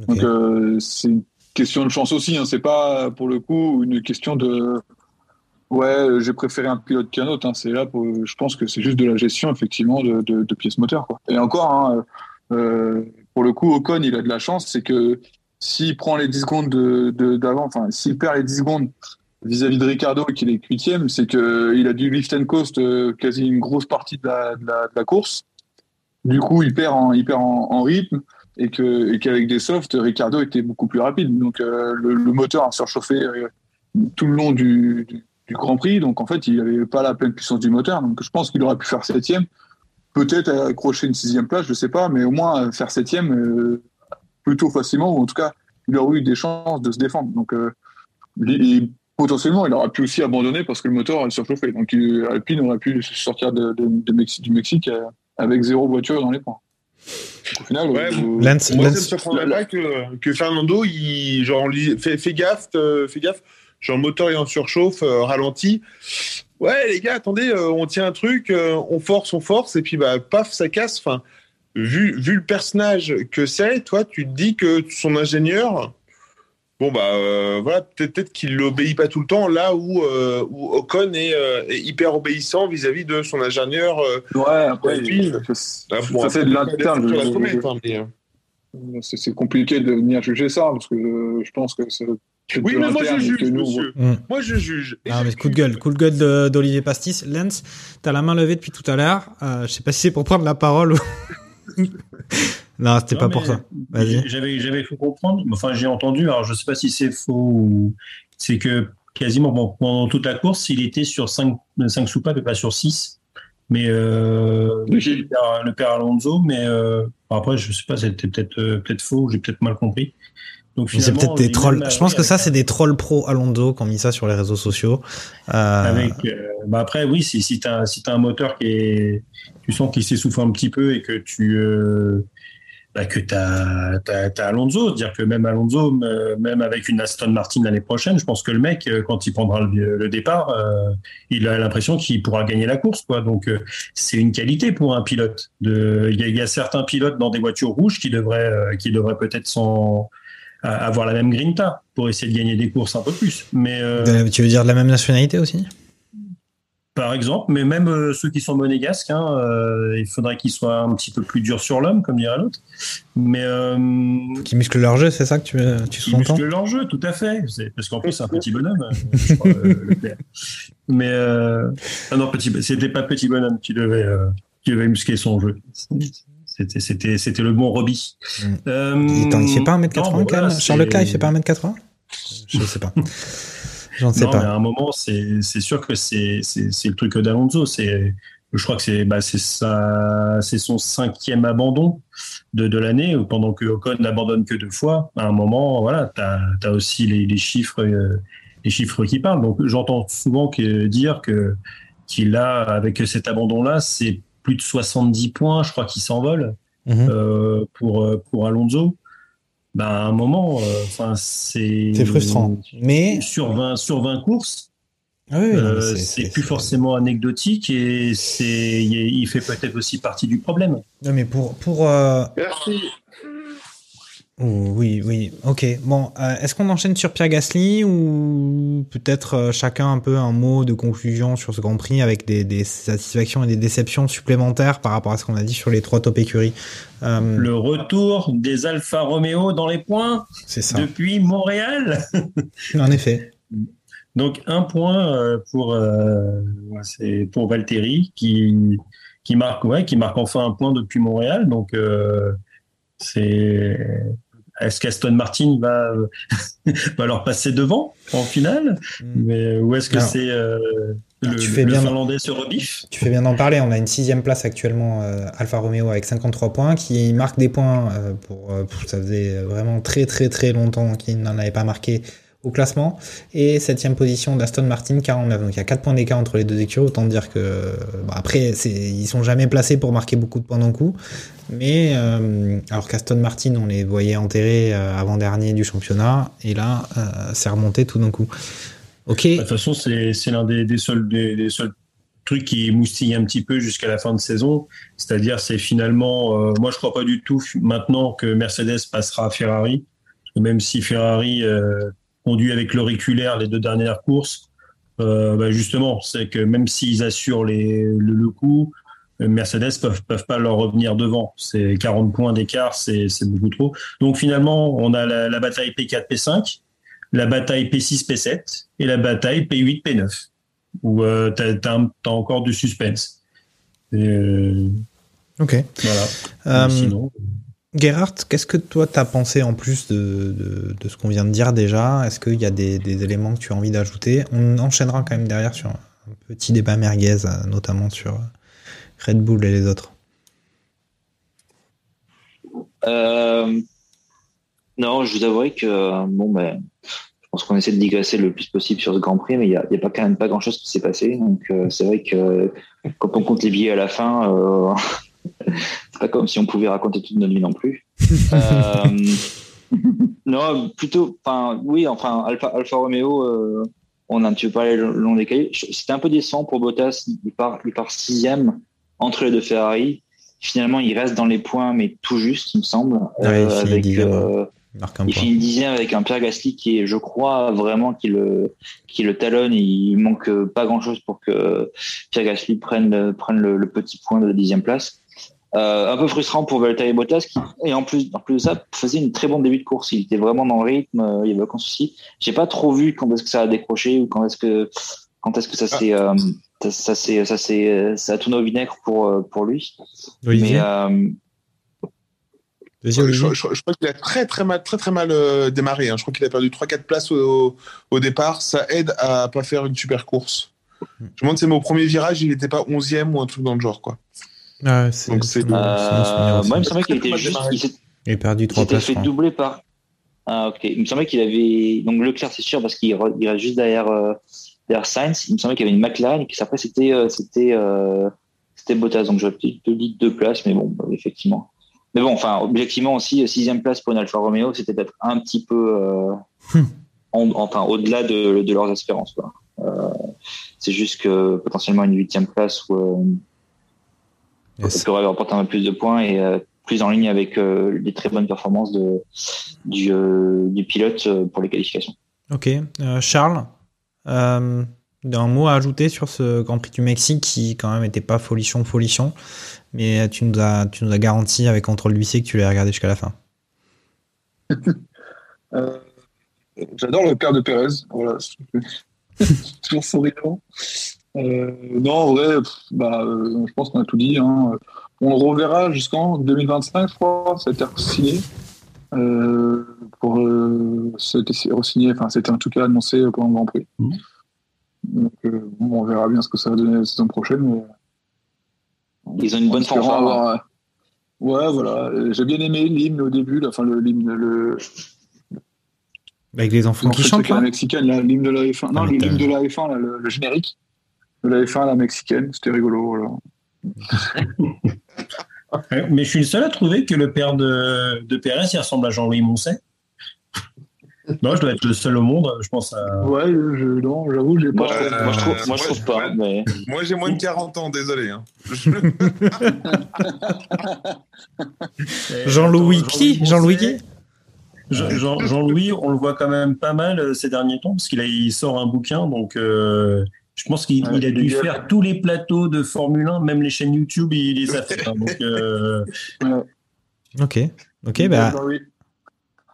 Donc euh, c'est une question de chance aussi. Hein. C'est pas pour le coup une question de ouais j'ai préféré un pilote qu'un autre. Hein. C'est là je pense que c'est juste de la gestion effectivement de, de, de pièces moteurs. Et encore hein, euh, pour le coup Ocon il a de la chance, c'est que s'il prend les 10 secondes de- de- d'avant, enfin s'il perd les 10 secondes vis-à-vis de Ricardo qui est huitième, c'est que il a du lift and coast euh, quasi une grosse partie de la, course. Du coup, il perd il perd en rythme. Et que qu'avec des softs, Ricardo était beaucoup plus rapide. Donc euh, le, moteur a surchauffé euh, tout le long du, Grand Prix. Donc en fait, il n'avait pas la pleine puissance du moteur. Donc je pense qu'il aurait pu faire septième, peut-être accrocher une sixième place, je sais pas, mais au moins faire septième euh, plutôt facilement ou en tout cas il aurait eu des chances de se défendre. Donc potentiellement, il aurait pu aussi abandonner parce que le moteur a surchauffé. Donc Alpine aurait pu sortir du Mexique avec zéro voiture dans les points. Au final, ouais, euh, Lance, moi, Lance, ça me surprendrait pas que, que, Fernando, il, genre, fait, fait gaffe, euh, fait gaffe, genre, moteur est en surchauffe, euh, ralenti. Ouais, les gars, attendez, euh, on tient un truc, euh, on force, on force, et puis, bah, paf, ça casse. Enfin, vu, vu le personnage que c'est, toi, tu te dis que son ingénieur, bon bah euh, voilà peut-être peut qu'il l'obéit pas tout le temps là où, euh, où Ocon est, euh, est hyper obéissant vis-à-vis de son ingénieur ouais après ça, ça c'est de l'interne c'est compliqué de venir juger ça parce que je pense que c'est oui, mais moi je juge, nous, monsieur. Mm. Moi je juge. Ah, mais coup de gueule, coup de gueule d'Olivier Pastis. Lens, t'as la main levée depuis tout à l'heure. Euh, je sais pas si c'est pour prendre la parole ou. Non, c'était pas pour ça. J'avais, j'avais fait comprendre, enfin, j'ai entendu, alors je sais pas si c'est faux ou c'est que quasiment, bon, pendant toute la course, il était sur 5, 5 soupapes et pas sur 6. Mais, euh, oui. le, père, le, père, Alonso, mais, euh, après, je sais pas, c'était peut-être, euh, peut-être faux, j'ai peut-être mal compris. Donc c'est peut-être des trolls. Je pense que ça, c'est des trolls pro Alonso qui ont mis ça sur les réseaux sociaux. Euh... Avec, euh, bah après, oui, si, si t'as, si t'as un moteur qui est, tu sens qu'il s'essouffle un petit peu et que tu, euh, bah, que tu as, Alonso. Dire que même Alonso, même avec une Aston Martin l'année prochaine, je pense que le mec, euh, quand il prendra le, le départ, euh, il a l'impression qu'il pourra gagner la course. Quoi. Donc, euh, c'est une qualité pour un pilote. Il y, a certains pilotes dans des voitures rouges qui devraient, qui devraient peut-être avoir la même grinta pour essayer de gagner des courses un peu plus. Mais tu veux dire de la même nationalité aussi? Par exemple, mais même euh, ceux qui sont monégasques, hein, euh, il faudrait qu'ils soient un petit peu plus durs sur l'homme, comme dirait l'autre. Mais euh, qui musclent leur jeu, c'est ça que tu tu Qui musclent leur jeu, tout à fait. Parce qu'en plus c'est un petit bonhomme, je crois, le père. Mais euh... ah non, petit, c'était pas petit bonhomme qui devait euh, qui devait muscler son jeu. C'était c'était c'était le bon Robbie. Mm. Euh... Il, il fait pas 1m80 non, bon, voilà, Charles Leclerc, il fait pas 1m80 Je sais pas. J'en sais non, pas. Mais à un moment, c'est sûr que c'est le truc d'Alonso. C'est je crois que c'est bah, c'est son cinquième abandon de, de l'année pendant que Ocon n'abandonne que deux fois. À un moment, voilà, tu as, aussi les, les chiffres euh, les chiffres qui parlent. Donc j'entends souvent que, dire que qu'il a avec cet abandon là, c'est plus de 70 points, je crois, qui s'envolent -hmm. euh, pour pour Alonso ben, à un moment, enfin euh, c'est. C'est frustrant. Mais. Sur 20, sur 20 courses, ah oui, euh, c'est plus forcément anecdotique et c'est il fait peut-être aussi partie du problème. Non, mais pour. pour euh... Merci. Oui, oui, ok. Bon, euh, est-ce qu'on enchaîne sur Pierre Gasly ou peut-être euh, chacun un peu un mot de conclusion sur ce Grand Prix avec des, des satisfactions et des déceptions supplémentaires par rapport à ce qu'on a dit sur les trois top écuries? Euh... Le retour des Alfa Romeo dans les points C'est ça. depuis Montréal. en effet. Donc un point pour c'est pour Valtteri qui qui marque ouais qui marque enfin un point depuis Montréal. Donc c'est est-ce qu'Aston Martin va, va leur passer devant en finale mm. Mais Ou est-ce que c'est euh, le, tu fais le bien Finlandais se rebiffe Tu fais bien d'en parler. On a une sixième place actuellement, euh, Alfa Romeo avec 53 points, qui marque des points euh, pour, pour, Ça faisait vraiment très très très longtemps qu'il n'en avait pas marqué au classement. Et septième position d'Aston Martin 49. Donc il y a 4 points d'écart entre les deux écuries. Autant dire que bah, après, ils sont jamais placés pour marquer beaucoup de points d'un coup. Mais euh, alors qu'Aston Martin, on les voyait enterrés euh, avant-dernier du championnat, et là, euh, c'est remonté tout d'un coup. Ok. De toute façon, c'est l'un des, des, seuls, des, seuls trucs qui moustille un petit peu jusqu'à la fin de saison. C'est-à-dire, c'est finalement, moi, je crois pas du tout maintenant que Mercedes passera à Ferrari. Même si Ferrari conduit avec l'auriculaire les deux dernières courses, bah justement, c'est que même s'ils assurent les, le, le coup, Mercedes peuvent peuvent pas leur revenir devant. C'est 40 points d'écart, c'est beaucoup trop. Donc finalement, on a la, la, bataille P4 P5, la bataille P6 P7 et la bataille P8 P9 où euh, tu as, as, as, encore du suspense. Et, euh, ok. Voilà. Euh, sinon. Gerhardt, qu'est-ce que toi t'as pensé en plus de, de, ce qu'on vient de dire déjà? Est-ce qu'il y a des, éléments que tu as envie d'ajouter? On enchaînera quand même derrière sur un petit débat merguez, euh, notamment sur Red Bull et les autres. Euh, non, je vous avouerai que bon, ben, je pense qu'on essaie de digresser le plus possible sur ce Grand Prix, mais il n'y a, a, pas quand même pas grand-chose qui s'est passé. Donc euh, c'est vrai que quand on compte les billets à la fin, euh, pas comme si on pouvait raconter toute notre vie non plus. euh, non, plutôt, enfin, oui, enfin, Alpha, Alpha Romeo, euh, on a un petit peu parlé le long des cahiers. C'était un peu décent pour Bottas. Il part, il part sixième entre les deux Ferrari. Finalement, il reste dans les points, mais tout juste, il me semble. Ouais, euh, il avec, dixième, euh, il il finit dixième avec un Pierre Gasly qui est, je crois, vraiment qui le, qui le talonne. Il manque pas grand chose pour que Pierre Gasly prenne, prenne le, le petit point de la dixième place. Euh, un peu frustrant pour Valtteri Bottas qui, et en plus, en plus de ça, faisait une très bonne début de course. Il était vraiment dans le rythme, euh, il y avait aucun souci. J'ai pas trop vu quand est-ce que ça a décroché ou quand est-ce que, quand est-ce que ça s'est, euh, ça, s'est, ça s'est, ça a tourné au vinaigre pour, euh, pour lui. Olivier Mais, je, je, je, je, crois qu'il a très très mal, très, très mal euh, démarré. Hein. Je crois qu'il a perdu 3-4 places au, au, départ. Ça aide à pas faire une super course. Je me demande si au premier virage, il n'était pas 11e ou un truc dans le genre. quoi. Ah, c'est, Donc c'est euh, moi, il me semblait qu'il était juste. Il, a perdu 3 il s'était places. fait doubler par. Ah, ok. Il me semblait qu'il avait. Donc Leclerc, c'est sûr, parce qu'il il reste juste derrière, euh, derrière Sainz. Il me semblait qu'il y avait une McLaren et qu'après, c'était, euh, c'était, euh, c'était Bottas. Donc j'aurais peut-être dit deux places, mais bon, bah, effectivement. Mais bon, enfin, objectivement aussi, sixième place pour une Alfa Romeo, c'était peut-être un petit peu. Euh, en, enfin, au-delà de, de, leurs espérances. Quoi. Euh, c'est juste que potentiellement une huitième place où. Euh, yes. pourrait remporter un peu plus de points et euh, plus en ligne avec euh, les très bonnes performances de, du, euh, du pilote pour les qualifications. Ok. Charles, un mot à ajouter sur ce Grand Prix du Mexique qui, quand même, n'était pas folichon, folichon, mais tu nous as, tu nous as garanti avec contrôle d'huissier que tu l'as regardé jusqu'à la fin. J'adore le père de Pérez. Voilà. Toujours souriant. Euh, non, en vrai, bah, euh, je pense qu'on a tout dit. Hein. On le reverra jusqu'en 2025, je crois. Ça a été signé. Euh, pour, c'était signé, enfin, c'était en tout cas annoncé pour un Grand Prix. Mmh. Donc, bon, on verra bien ce que ça va donner la saison prochaine. Mais... Ils ont une bonne forme. Avoir... Ouais, voilà. J'ai bien aimé l'hymne au début, là, enfin, l'hymne, le, avec les enfants qui chantent la mexicaine, l'hymne de la F1. Non, l'hymne de la F1, là, le, le, générique de la F1, la mexicaine, c'était rigolo. Voilà. Mais je suis le seul à trouver que le père de, de Pérez, il ressemble à Jean-Louis Moncet. Non, je dois être le seul au monde, je pense à. Ouais, je, non, j'avoue, j'ai pas. Moi, je, moi, je trouve, moi, je trouve pas. Mais... Moi, j'ai moins de 40 ans, désolé. Hein. Jean-Louis qui? Jean-Louis qui? Jean-Louis, on le voit quand même pas mal ces derniers temps parce qu'il il sort un bouquin, donc euh, je pense qu'il ouais, a dû faire tous les plateaux de Formule 1, même les chaînes YouTube, il les a fait. Hein, donc, euh... Ok, ok, bah.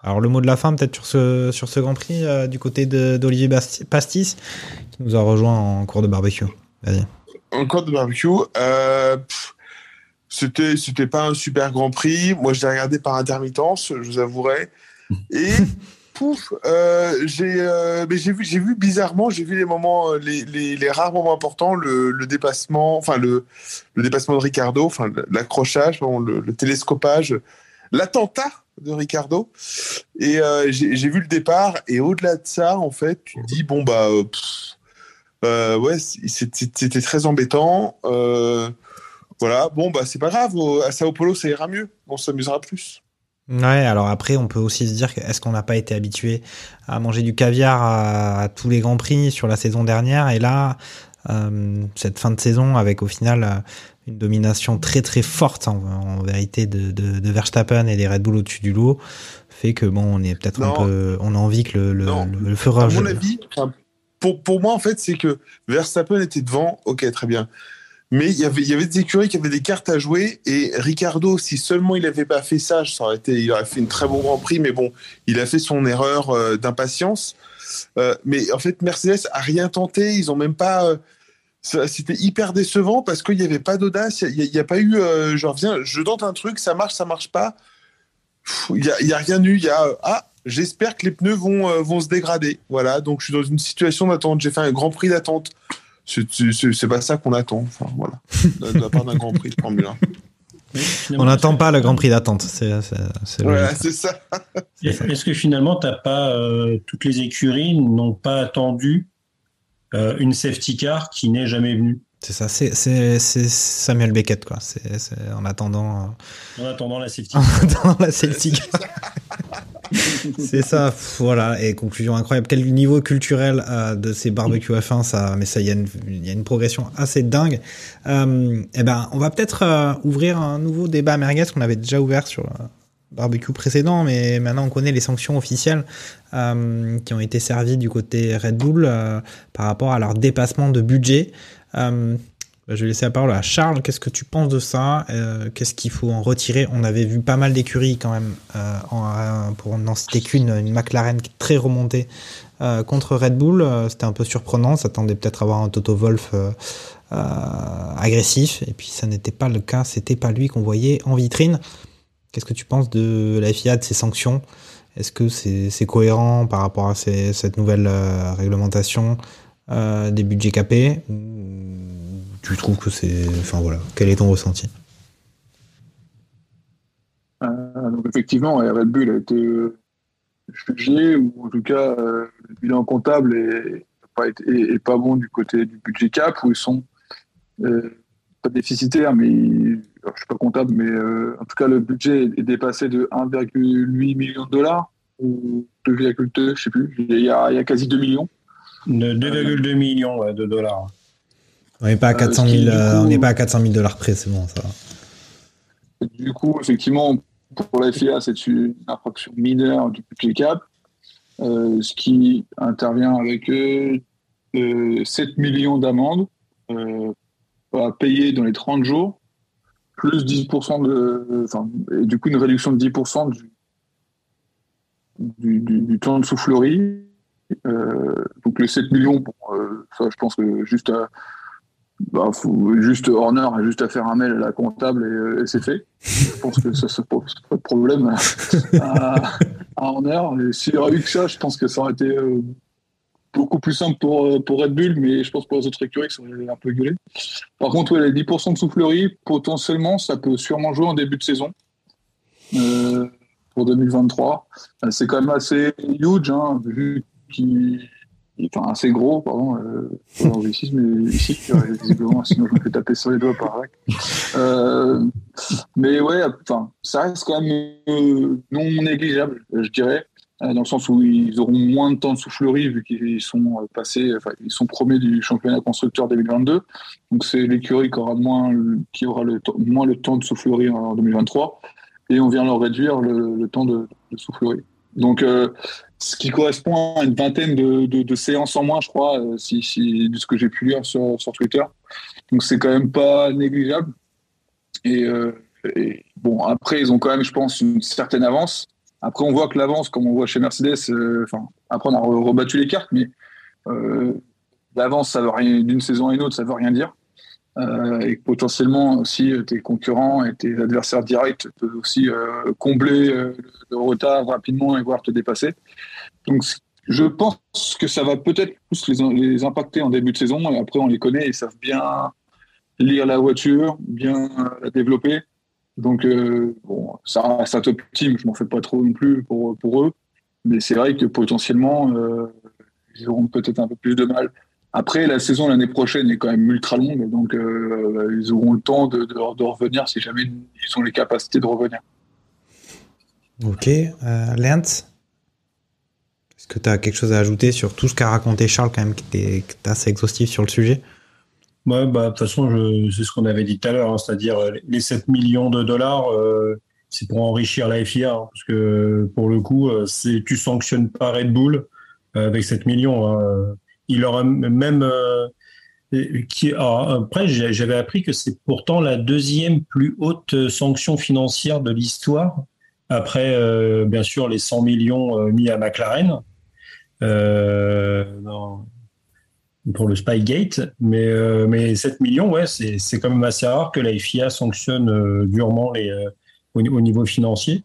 Alors le mot de la fin peut-être sur ce sur ce Grand Prix euh, du côté d'Olivier Pastis qui nous a rejoint en cours de barbecue. Vas-y. En cours de barbecue, euh, c'était c'était pas un super Grand Prix. Moi je l'ai regardé par intermittence, je vous avouerai. Et pouf, euh, j'ai euh, vu vu bizarrement, j'ai vu les moments les, les, rares moments importants, le, dépassement, enfin le, dépassement de Ricardo, enfin l'accrochage, le, le, télescopage, l'attentat de Ricardo. Et euh, j'ai vu le départ et au-delà de ça, en fait, tu dis bon bah euh, ouais, c'était très embêtant. voilà, bon bah c'est pas grave, à Sao Paulo ça ira mieux, on s'amusera plus. Ouais, alors après, on peut aussi se dire est-ce qu'on n'a pas été habitué à manger du caviar à, à, tous les grands prix sur la saison dernière? Et là, euh, cette fin de saison avec au final une domination très très forte en, en vérité de, de, de, Verstappen et des Red Bull au-dessus du lot fait que bon, on est peut-être un peu, on a envie que le, le, le, le fera. À mon avis, pour, pour moi en fait, c'est que Verstappen était devant, ok, très bien. Mais il y avait, des écuries qui avaient des cartes à jouer et Ricardo, si seulement il n'avait pas fait ça, ça aurait été, il aurait fait une très bon Grand Prix, mais bon, il a fait son erreur euh, d'impatience. Euh, mais en fait, Mercedes a rien tenté, ils ont même pas. Euh, c'était hyper décevant parce qu'il n'y avait pas d'audace, il n'y a, pas eu, je reviens, je tente un truc, ça marche, ça marche pas. Il n'y a, y a rien eu. Il y a ah, j'espère que les pneus vont, vont se dégrader. Voilà, donc je suis dans une situation d'attente. J'ai fait un grand prix d'attente. C'est- pas ça qu'on attend. Enfin, voilà. De, de la part d'un grand prix de Formule 1. On n'attend pas le Grand Prix d'attente. C'est c'est- c'est Voilà, ça. Est-ce que finalement, t'as pas euh, toutes les écuries n'ont pas attendu euh, une safety car qui n'est jamais venue? C'est ça, c'est Samuel Beckett, quoi. C'est en attendant, en attendant la safety euh, car en attendant la Celtic. c'est ça, voilà. Et conclusion incroyable. Quel niveau culturel euh, de ces barbecues F1, ça, mais ça, il y, a une- progression assez dingue. Euh, eh ben, on va peut-être euh, ouvrir un nouveau débat merguez qu'on avait déjà ouvert sur le barbecue précédent, mais maintenant on connaît les sanctions officielles qui ont été servies du côté Red Bull par rapport à leur dépassement de budget. Bah, je vais laisser la parole à Charles. Qu'est-ce que tu penses de ça? Euh, Qu'est-ce qu'il faut en retirer? On avait vu pas mal d'écuries quand même, euh, en, euh, pour n'en citer qu'une, une McLaren qui est très remontée contre Red Bull. C'était un peu surprenant. On s'attendait peut-être à avoir un Toto Wolf agressif. Et puis ça n'était pas le cas. C'était pas lui qu'on voyait en vitrine. Qu'est-ce que tu penses de la FIA, de ses sanctions? Est-ce que c'est cohérent par rapport à cette nouvelle réglementation des budgets capés? Tu trouves que c'est. Enfin voilà, quel est ton ressenti? Euh, donc effectivement, Red Bull a été euh, jugé, ou en tout cas, euh, le bilan comptable est pas, été- est- est pas bon du côté du budget cap, où ils sont euh, pas déficitaires, mais ils- alors, je suis pas comptable, mais euh, en tout cas, le budget est dépassé de 1,8 million de dollars, ou 2,2, je sais plus, il y a, il y a quasi 2 millions. de 2,2 millions ouais, de dollars. On n'est pas à Euh, 400 ce qui, 000, du euh, coup- on n'est pas à 400 000 dollars près, c'est bon ça. va. Du coup, effectivement, pour la FIA, c'est une infraction mineure du budget cap, euh, ce qui intervient avec euh, euh, 7 millions d'amendes euh, à payer dans les 30 jours, plus 10% de. Enfin, et du coup, une réduction de 10% du, du, du- du temps de soufflerie. Euh, donc, les 7 millions, bon, euh, ça, je pense que juste à. Bah, juste Horner a juste à faire un mail à la comptable et, euh, c'est fait. Je pense que ça ne pose pas de problème à, Horner. S'il y aurait eu que ça, je pense que ça aurait été euh, beaucoup plus simple pour, euh, pour Red Bull, mais je pense pour les autres écuries, ça aurait un peu gueulé. Par contre, ouais, les 10% de soufflerie, potentiellement, ça peut sûrement jouer en début de saison. Pour 2023. Euh, C'est quand même assez huge, hein, vu qu'il enfin assez gros, pardon, euh, pour l'anglicisme ici, visiblement, sinon je me fais taper sur les doigts par Rack. Euh, mais ouais, enfin, ça reste quand même euh, non négligeable, je dirais, euh, dans le sens où ils auront moins de temps de soufflerie vu qu'ils sont euh, passés, ils sont premiers du championnat constructeur 2022. Donc c'est l'écurie qui aura moins, qui aura le temps- moins le temps de soufflerie en 2023, et on vient leur réduire le, temps de, de soufflerie. Donc ce qui correspond à une vingtaine de, séances en moins, je crois, euh, de ce que j'ai pu lire sur, Twitter. Donc c'est quand même pas négligeable. Et, euh, et bon, après, ils ont quand même, je pense, une certaine avance. Après, on voit que l'avance, comme on voit chez Mercedes, euh, enfin, après, on a re- rebattu les cartes, mais l'avance, ça veut rien, d'une saison à une autre, ça veut rien dire. Et potentiellement aussi tes concurrents et tes adversaires directs peuvent aussi combler le retard rapidement et voire te dépasser. Donc je pense que ça va peut-être plus les, impacter en début de saison et après on les connaît, ils savent bien lire la voiture, bien la développer. Donc euh, bon, ça reste un top team, je m'en fais pas trop non plus pour, pour eux, mais c'est vrai que potentiellement euh, ils auront peut-être un peu plus de mal. Après, la saison l'année prochaine est quand même ultra longue, donc euh, ils auront le temps de, revenir si jamais ils ont les capacités de revenir. Ok, euh, que tu as quelque chose à ajouter sur tout ce qu'a raconté Charles, quand même, qui était, assez exhaustif sur le sujet? Ouais, bah, de toute façon, c'est ce qu'on avait dit tout à l'heure, hein, c'est-à-dire euh, les 7 millions de dollars, euh, c'est pour enrichir la FIA, hein, parce que pour le coup, euh, c'est tu sanctionnes pas Red Bull avec 7 millions. hein. Il aura même qui, alors, après, j'avais appris que c'est pourtant la deuxième plus haute sanction financière de l'histoire, après bien sûr les 100 millions mis à McLaren. Euh, dans- pour le Spygate, mais, euh, mais 7 millions, ouais, c'est c'est quand même assez rare que la FIA sanctionne euh, durement les, euh, au, au niveau financier.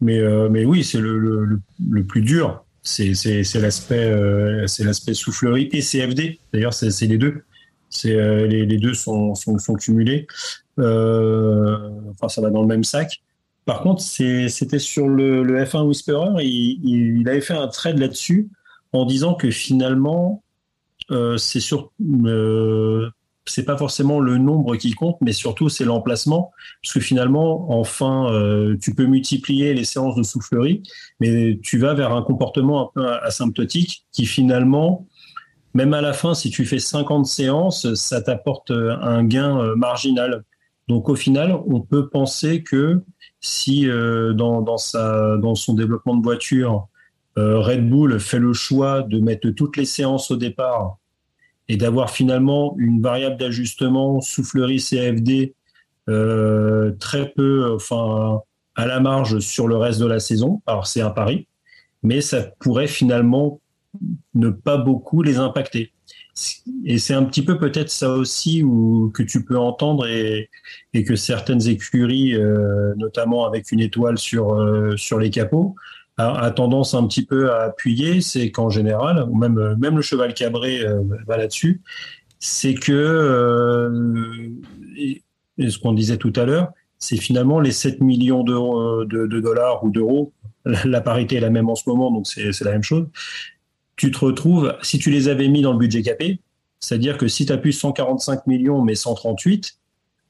Mais, euh, mais oui, c'est le, le, le, plus dur. C'est, c'est, c'est l'aspect, euh, c'est l'aspect soufflerie et CFD. D'ailleurs, c'est, c'est les deux. C'est, euh, les, les, deux sont, sont, sont cumulés. enfin, ça va dans le même sac. Par contre, c'était sur le, le F1 Whisperer. Il, il, avait fait un trade là-dessus en disant que finalement, c'est sur c'est pas forcément le nombre qui compte, mais surtout c'est l'emplacement, parce que finalement, enfin, euh, tu peux multiplier les séances de soufflerie, mais tu vas vers un comportement un peu asymptotique qui finalement, même à la fin, si tu fais 50 séances, ça t'apporte un gain euh, marginal. Donc au final, on peut penser que si euh, dans, dans, sa, dans son développement de voiture, Red Bull fait le choix de mettre toutes les séances au départ et d'avoir finalement une variable d'ajustement soufflerie CFD euh, très peu, enfin à la marge sur le reste de la saison. Alors c'est un pari, mais ça pourrait finalement ne pas beaucoup les impacter. Et c'est un petit peu peut-être ça aussi où, que tu peux entendre et, et que certaines écuries, euh, notamment avec une étoile sur, euh, sur les capots, a, tendance un petit peu à appuyer, c'est qu'en général, ou même, même le cheval cabré euh, va là-dessus, c'est que, euh, ce qu'on disait tout à l'heure, c'est finalement les 7 millions de, dollars ou d'euros, la parité est la même en ce moment, donc c'est la même chose. Tu te retrouves, si tu les avais mis dans le budget capé, c'est-à-dire que si tu as plus 145 millions mais 138,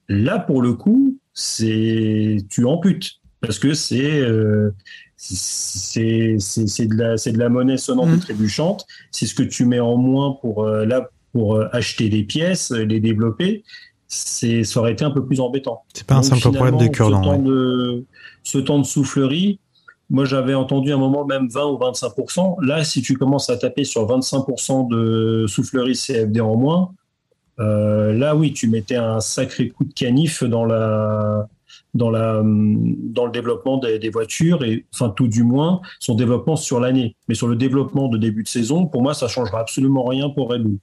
là pour le coup, c'est tu amputes parce que c'est euh, c'est de la c'est de la monnaie sonnante et mmh. trébuchante. C'est ce que tu mets en moins pour euh, là pour euh, acheter des pièces, les développer. C'est ça aurait été un peu plus embêtant. C'est pas un simple problème de cure ce, temps de, ce temps de soufflerie. Moi, j'avais entendu un moment même 20 ou 25% Là, si tu commences à taper sur 25% de soufflerie CFD en moins, euh, là, oui, tu mettais un sacré coup de canif dans la dans, la, dans le développement des, voitures et, enfin, tout du moins, son développement sur l'année. Mais sur le développement de début de saison, pour moi, ça changera absolument rien pour Red Bull.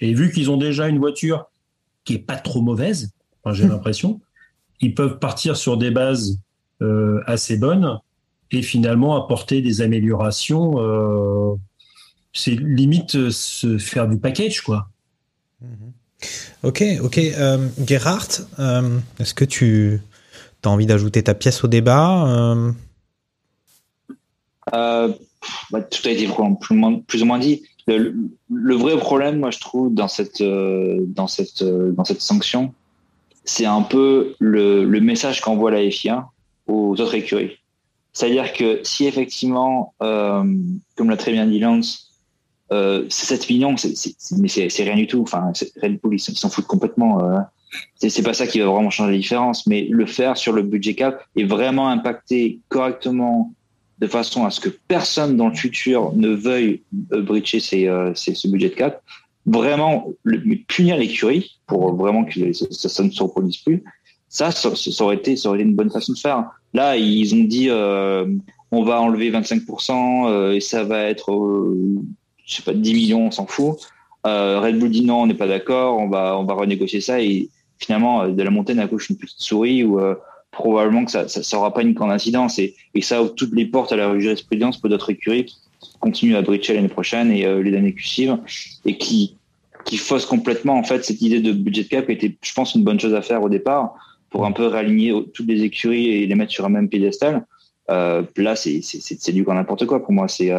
Et vu qu'ils ont déjà une voiture qui est pas trop mauvaise, j'ai l'impression, ils peuvent partir sur des bases euh, assez bonnes et finalement apporter des améliorations. Euh, c'est limite se faire du package, quoi. Ok, ok. Euh, Gerhardt, euh, est-ce que tu envie d'ajouter ta pièce au débat euh? Bah, Tout a été plus, ou moins dit. Le, vrai problème, moi, je trouve, dans cette, dans cette, dans cette sanction, c'est un peu le, message qu'envoie la FIA aux autres écuries. C'est-à-dire que si effectivement, comme l'a très bien dit Lance, euh, c'est 7 millions, mais c'est rien du tout. Enfin, Red Bull, ils s'en foutent complètement. Euh, c'est pas ça qui va vraiment changer la différence. Mais le faire sur le budget cap et vraiment impacter correctement de façon à ce que personne dans le futur ne veuille euh, breacher euh, ce budget cap, vraiment punir l'écurie pour vraiment que ça, ne se reproduise plus. Ça, ça, aurait été, ça aurait été une bonne façon de faire. Là, ils ont dit, on va enlever 25% et ça va être je pas, 10 millions, on s'en fout. Euh, Red Bull dit non, on n'est pas d'accord, on va, on va renégocier ça. Finalement, euh, de la montagne accouche une petite souris où euh, probablement que ça ça aura pas une grande incidence. Et, et ça ouvre toutes les portes à la jurisprudence pour d'autres écuries qui continuent à breacher l'année prochaine et les années qui suivent et qui, qui faussent complètement en fait cette idée de budget cap qui était, je pense, une bonne chose à faire au départ pour un peu réaligner toutes les écuries et les mettre sur un même piédestal. Euh, là, c'est du grand n'importe quoi pour moi. C'est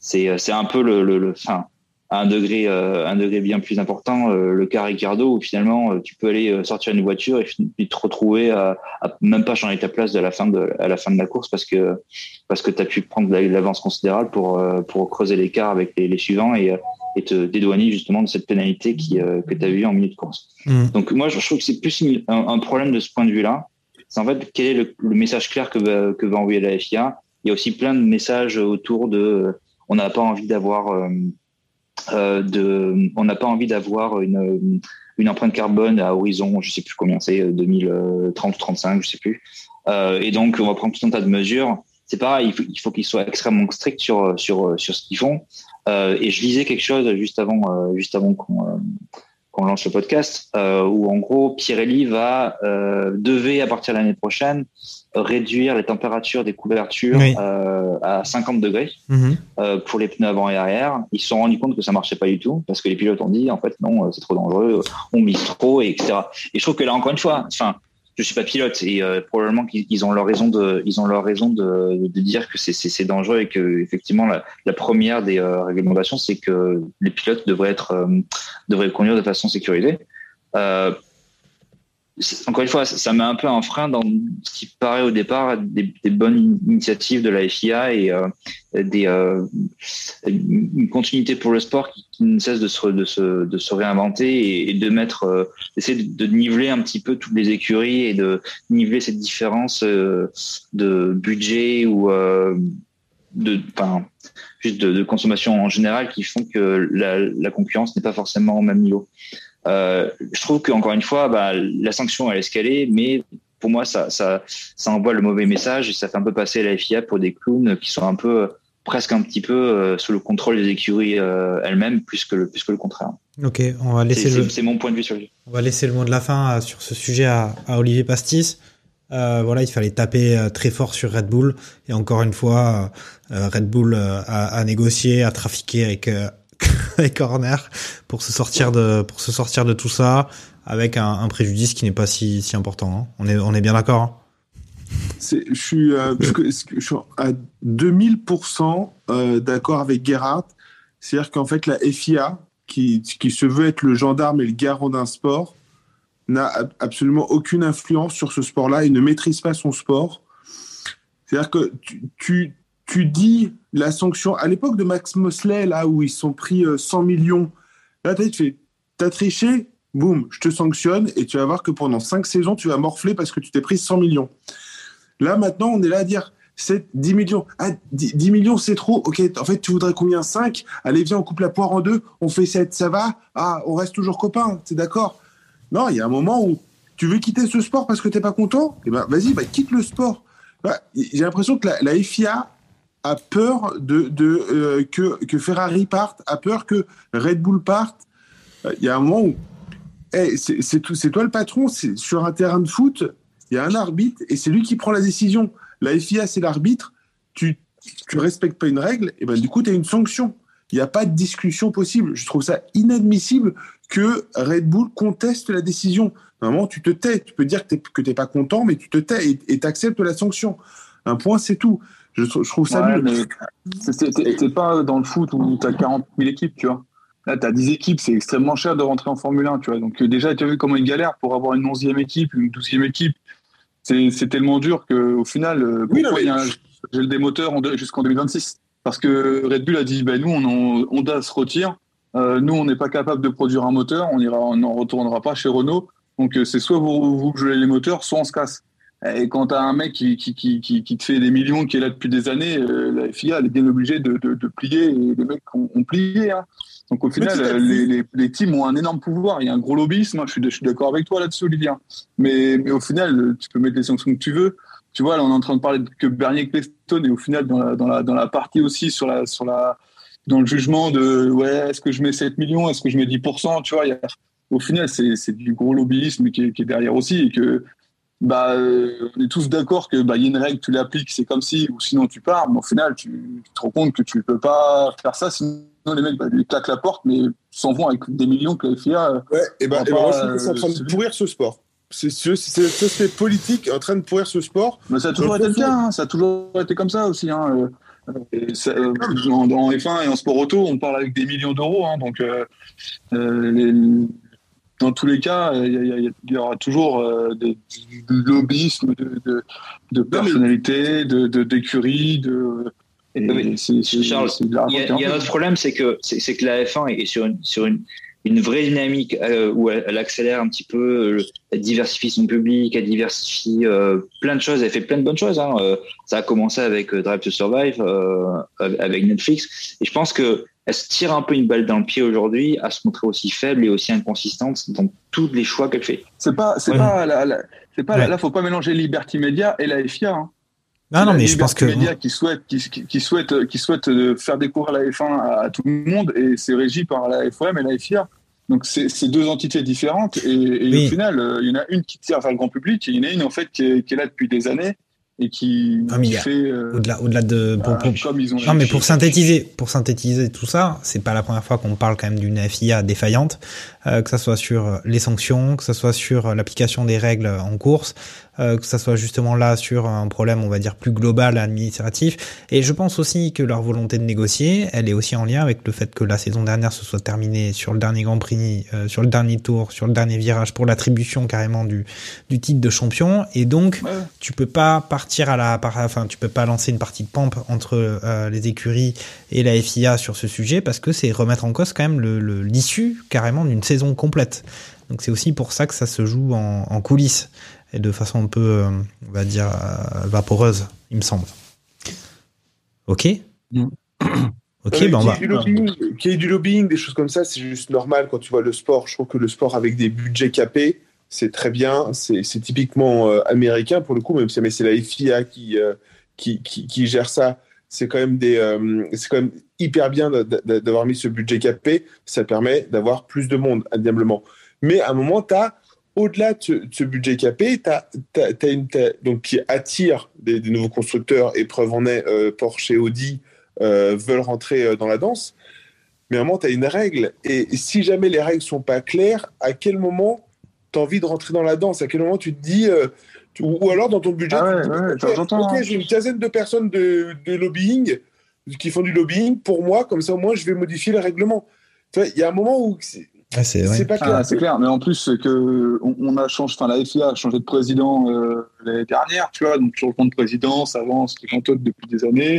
c'est euh, c'est un peu le, le, le un degré euh, un degré bien plus important euh, le cas Ricardo où finalement tu peux aller sortir une voiture et puis te retrouver à, même pas changer ta place à la fin de à la fin de la course parce que parce que tu as pu prendre de l'avance considérable pour pour creuser l'écart avec les, les, suivants et et te dédouaner justement de cette pénalité qui que tu as vu en milieu de course. Mm. Donc moi je trouve que c'est plus un, un, problème de ce point de vue-là. C'est en fait quel est le, le, message clair que va, que va envoyer la FIA. Il y a aussi plein de messages autour de on n'a pas envie d'avoir euh, euh, de, on n'a pas envie d'avoir une, une empreinte carbone à horizon, je sais plus combien c'est, 2030 ou 35, je sais plus. Euh, et donc, on va prendre tout un tas de mesures. C'est pareil, il faut, qu'ils soient extrêmement stricts sur sur sur ce qu'ils font. et je lisais quelque chose juste avant juste avant qu'on quand on lance le podcast, euh, où en gros Pirelli va euh, devait à partir de l'année prochaine réduire les températures des couvertures Oui. euh, à 50 degrés Mhm. euh, pour les pneus avant et arrière. Ils se sont rendus compte que ça marchait pas du tout parce que les pilotes ont dit en fait non, euh, c'est trop dangereux, on mise trop, et etc. Et je trouve que là encore une fois, enfin, je suis pas pilote et euh, probablement qu'ils ils ont leur raison de, ils ont leur raison de, de dire que c'est- dangereux et que effectivement la, la première des euh, réglementations c'est que les pilotes devraient être euh, devraient conduire de façon sécurisée. Encore une fois, ça, met un peu un frein dans ce qui paraît au départ des, bonnes initiatives de la FIA et euh, des, euh, une continuité pour le sport qui, ne cesse de se, réinventer et, de mettre, euh, d'essayer de, niveler un petit peu toutes les écuries et de niveler cette différence de budget ou de, enfin, juste de, de consommation en général qui font que la, la concurrence n'est pas forcément au même niveau. Euh, je trouve qu'encore une fois, bah, la sanction elle est escalée, mais pour moi ça, ça, ça envoie le mauvais message et ça fait un peu passer la FIA pour des clowns qui sont un peu presque un petit peu euh, sous le contrôle des écuries euh, elles-mêmes plus que le plus que le contraire. Ok, on va laisser C'est le. c'est- mon point de vue sur le. On va laisser le mot de la fin euh, sur ce sujet à, à Olivier Pastis. Euh, voilà, il fallait taper euh, très fort sur Red Bull. Et encore une fois, euh, Red Bull euh, a, a négocié, a trafiqué avec, euh, avec Horner pour se sortir de pour se sortir de tout ça avec un, un préjudice qui n'est pas si, si important. hein. On est on est bien d'accord. hein. C'est- Je suis, euh, je suis à 2000% euh, d'accord avec Gerhardt. C'est-à-dire qu'en fait, la FIA, qui, qui se veut être le gendarme et le garant d'un sport, n'a ab- absolument aucune influence sur ce sport-là et ne maîtrise pas son sport. C'est-à-dire que tu, tu, tu dis la sanction, à l'époque de Max Mosley, là où ils sont pris euh, 100 millions, là, tu fais, t'as triché, boum, je te sanctionne et tu vas voir que pendant 5 saisons, tu vas morfler parce que tu t'es pris 100 millions. Là, maintenant, on est là à dire c'est 10 millions. Ah, 10, 10 millions, c'est trop. Ok, en fait, tu voudrais combien? 5 Allez, viens, on coupe la poire en deux, on fait 7, ça va? Ah, on reste toujours copains, c'est d'accord? Non, il y a un moment où tu veux quitter ce sport parce que t'es pas content? Eh ben, vas-y, bah, quitte le sport. Bah, J'ai l'impression que la FIA a peur de, de, euh, que, que Ferrari parte, a peur que Red Bull parte. Euh, Il y a un moment où c'est toi le patron, sur un terrain de foot, il y a un arbitre et c'est lui qui prend la décision. La FIA, c'est l'arbitre. Tu tu respectes pas une règle, et ben du coup, tu as une sanction. Il n'y a pas de discussion possible. Je trouve ça inadmissible que Red Bull conteste la décision. Normalement, tu te tais. Tu peux dire que tu n'es pas content, mais tu te tais et tu acceptes la sanction. Un point, c'est tout. Je, je trouve ça Ouais, nul. mais t'es pas dans le foot où tu as 40 000 équipes, tu vois. Là, tu as 10 équipes, c'est extrêmement cher de rentrer en Formule 1, tu vois. Donc, euh, déjà, tu as vu comment ils galèrent pour avoir une 11e équipe, une 12e équipe. C'est tellement dur qu'au final, euh, Oui, pourquoi il y a un gel des moteurs jusqu'en 2026 Parce que Red Bull a dit ben, nous, on en- Honda se retire. Euh, nous, on n'est pas capable de produire un moteur. On ira, on n'en retournera pas chez Renault. Donc, c'est soit vous, vous gelez les moteurs, soit on se casse. Et quand tu as un mec qui, qui, qui, qui, te fait des millions, qui est là depuis des années, euh, la FIA elle est bien obligée de, de, de plier. Et les mecs ont, ont plié. hein. Donc au final, euh, les, les, les teams ont un énorme pouvoir. Il y a un gros lobbyisme. Je suis, je suis d'accord avec toi là-dessus, Olivier. Mais, mais au final, tu peux mettre les sanctions que tu veux. Tu vois, là, on est en train de parler que Bernier Ecclestone et au final, dans la, dans la, dans la partie aussi sur la, sur la, dans le jugement de ouais, est-ce que je mets 7 millions, est-ce que je mets 10%, tu vois, il y a- au final, c'est c'est du gros lobbyisme qui est, qui est derrière aussi et que bah, euh, on est tous d'accord que bah, il y a une règle, tu l'appliques, c'est comme si, ou sinon tu pars, mais au final, tu, tu te rends compte que tu ne peux pas faire ça, sinon les mecs bah, ils claquent la porte, mais s'en vont avec des millions que la FIA. euh, Ouais, et ben, je trouve que c'est en euh, train de pourrir ce sport. C'est l'aspect politique en train de pourrir ce sport. Mais ça a toujours été le cas, hein, ça a toujours été comme ça aussi. Hein. euh, et ça, euh, en, en F1 et en sport auto, on parle avec des millions d'euros. Hein, donc, euh, euh, les- dans tous les cas, il y, a- il y aura toujours euh, des, du lobbyisme de, de, de personnalité, de de- d'écurie, de, et Oui, c'est- c'est- Charles, Il y, a, raconter un il y a un peu. autre problème, c'est que c'est que la F1 est sur une, sur une, une vraie dynamique euh, où elle, elle accélère un petit peu, euh, elle diversifie son public, elle diversifie euh, plein de choses, elle fait plein de bonnes choses. Hein. Euh, ça a commencé avec euh, Drive to Survive, euh, avec Netflix, et je pense que elle se tire un peu une balle dans le pied aujourd'hui à se montrer aussi faible et aussi inconsistante dans tous les choix qu'elle fait. C'est pas, c'est Ouais. pas, la, la- c'est pas Ouais. là, faut pas mélanger Liberty Media et la FIA. Hein. Non, la mais je pense que. Liberty Media qui souhaite, qui, qui, qui souhaite, qui souhaite euh, faire découvrir la F1 à, à tout le monde et c'est régi par la FOM et la FIA. Donc c'est c'est deux entités différentes et, et Oui. au final, euh, il y en a une qui tire vers le grand public et il y en a une en fait qui est, qui est là depuis des années et qui, il fait euh, Au-delà, au-delà de. Pour, bah, pour- comme ils ont. Non, mais pour synthétiser, pour synthétiser tout ça, c'est pas la première fois qu'on parle quand même d'une FIA défaillante, euh, que ça soit sur les sanctions, que ça soit sur l'application des règles en course, euh, que ça soit justement là sur un problème, on va dire, plus global, administratif. Et je pense aussi que leur volonté de négocier, elle est aussi en lien avec le fait que la saison dernière se soit terminée sur le dernier Grand Prix, euh, sur le dernier tour, sur le dernier virage pour l'attribution carrément du, du titre de champion. Et donc, Ouais. tu peux pas partir à la, par- enfin, tu peux pas lancer une partie de pompe entre euh, les écuries et la FIA sur ce sujet parce que c'est remettre en cause quand même le- le- l'issue carrément d'une saison complète. Donc c'est aussi pour ça que ça se joue en, en coulisses et de façon un peu, euh, on va dire, euh, vaporeuse, il me semble. Ok. Mm. Ok, Ouais, ben on va. ait du lobbying, qu'il y ait du lobbying, des choses comme ça, c'est juste normal quand tu vois le sport. Je trouve que le sport avec des budgets capés, c'est très bien. C'est typiquement euh, américain pour le coup, même si c'est la FIA qui, euh, qui, qui, qui gère ça. C'est quand même des, euh, c'est quand même hyper bien d'a- d'a- d'avoir mis ce budget capé. Ça permet d'avoir plus de monde, indéniablement. Mais à un moment, tu as au-delà de ce, budget capé, t'as- t'as une, donc qui attire des, nouveaux constructeurs. Et preuve en est, euh, Porsche et Audi euh, veulent rentrer dans la danse. Mais à un moment, tu as une règle. Et si jamais les règles sont pas claires, à quel moment tu as envie de rentrer dans la danse? À quel moment tu te dis. Ou ou alors dans ton budget, Ah ouais, tu ok, hein. j'ai une quinzaine de personnes de, de lobbying qui font du lobbying pour moi, comme ça au moins je vais modifier le règlement. Il y a un moment où c'est Ah, c'est clair. Ah, c'est clair, mais en plus que on, on a changé, enfin la FIA a changé de président euh, l'année dernière, tu vois, donc changement de président, ça avance, les cantotes depuis des années.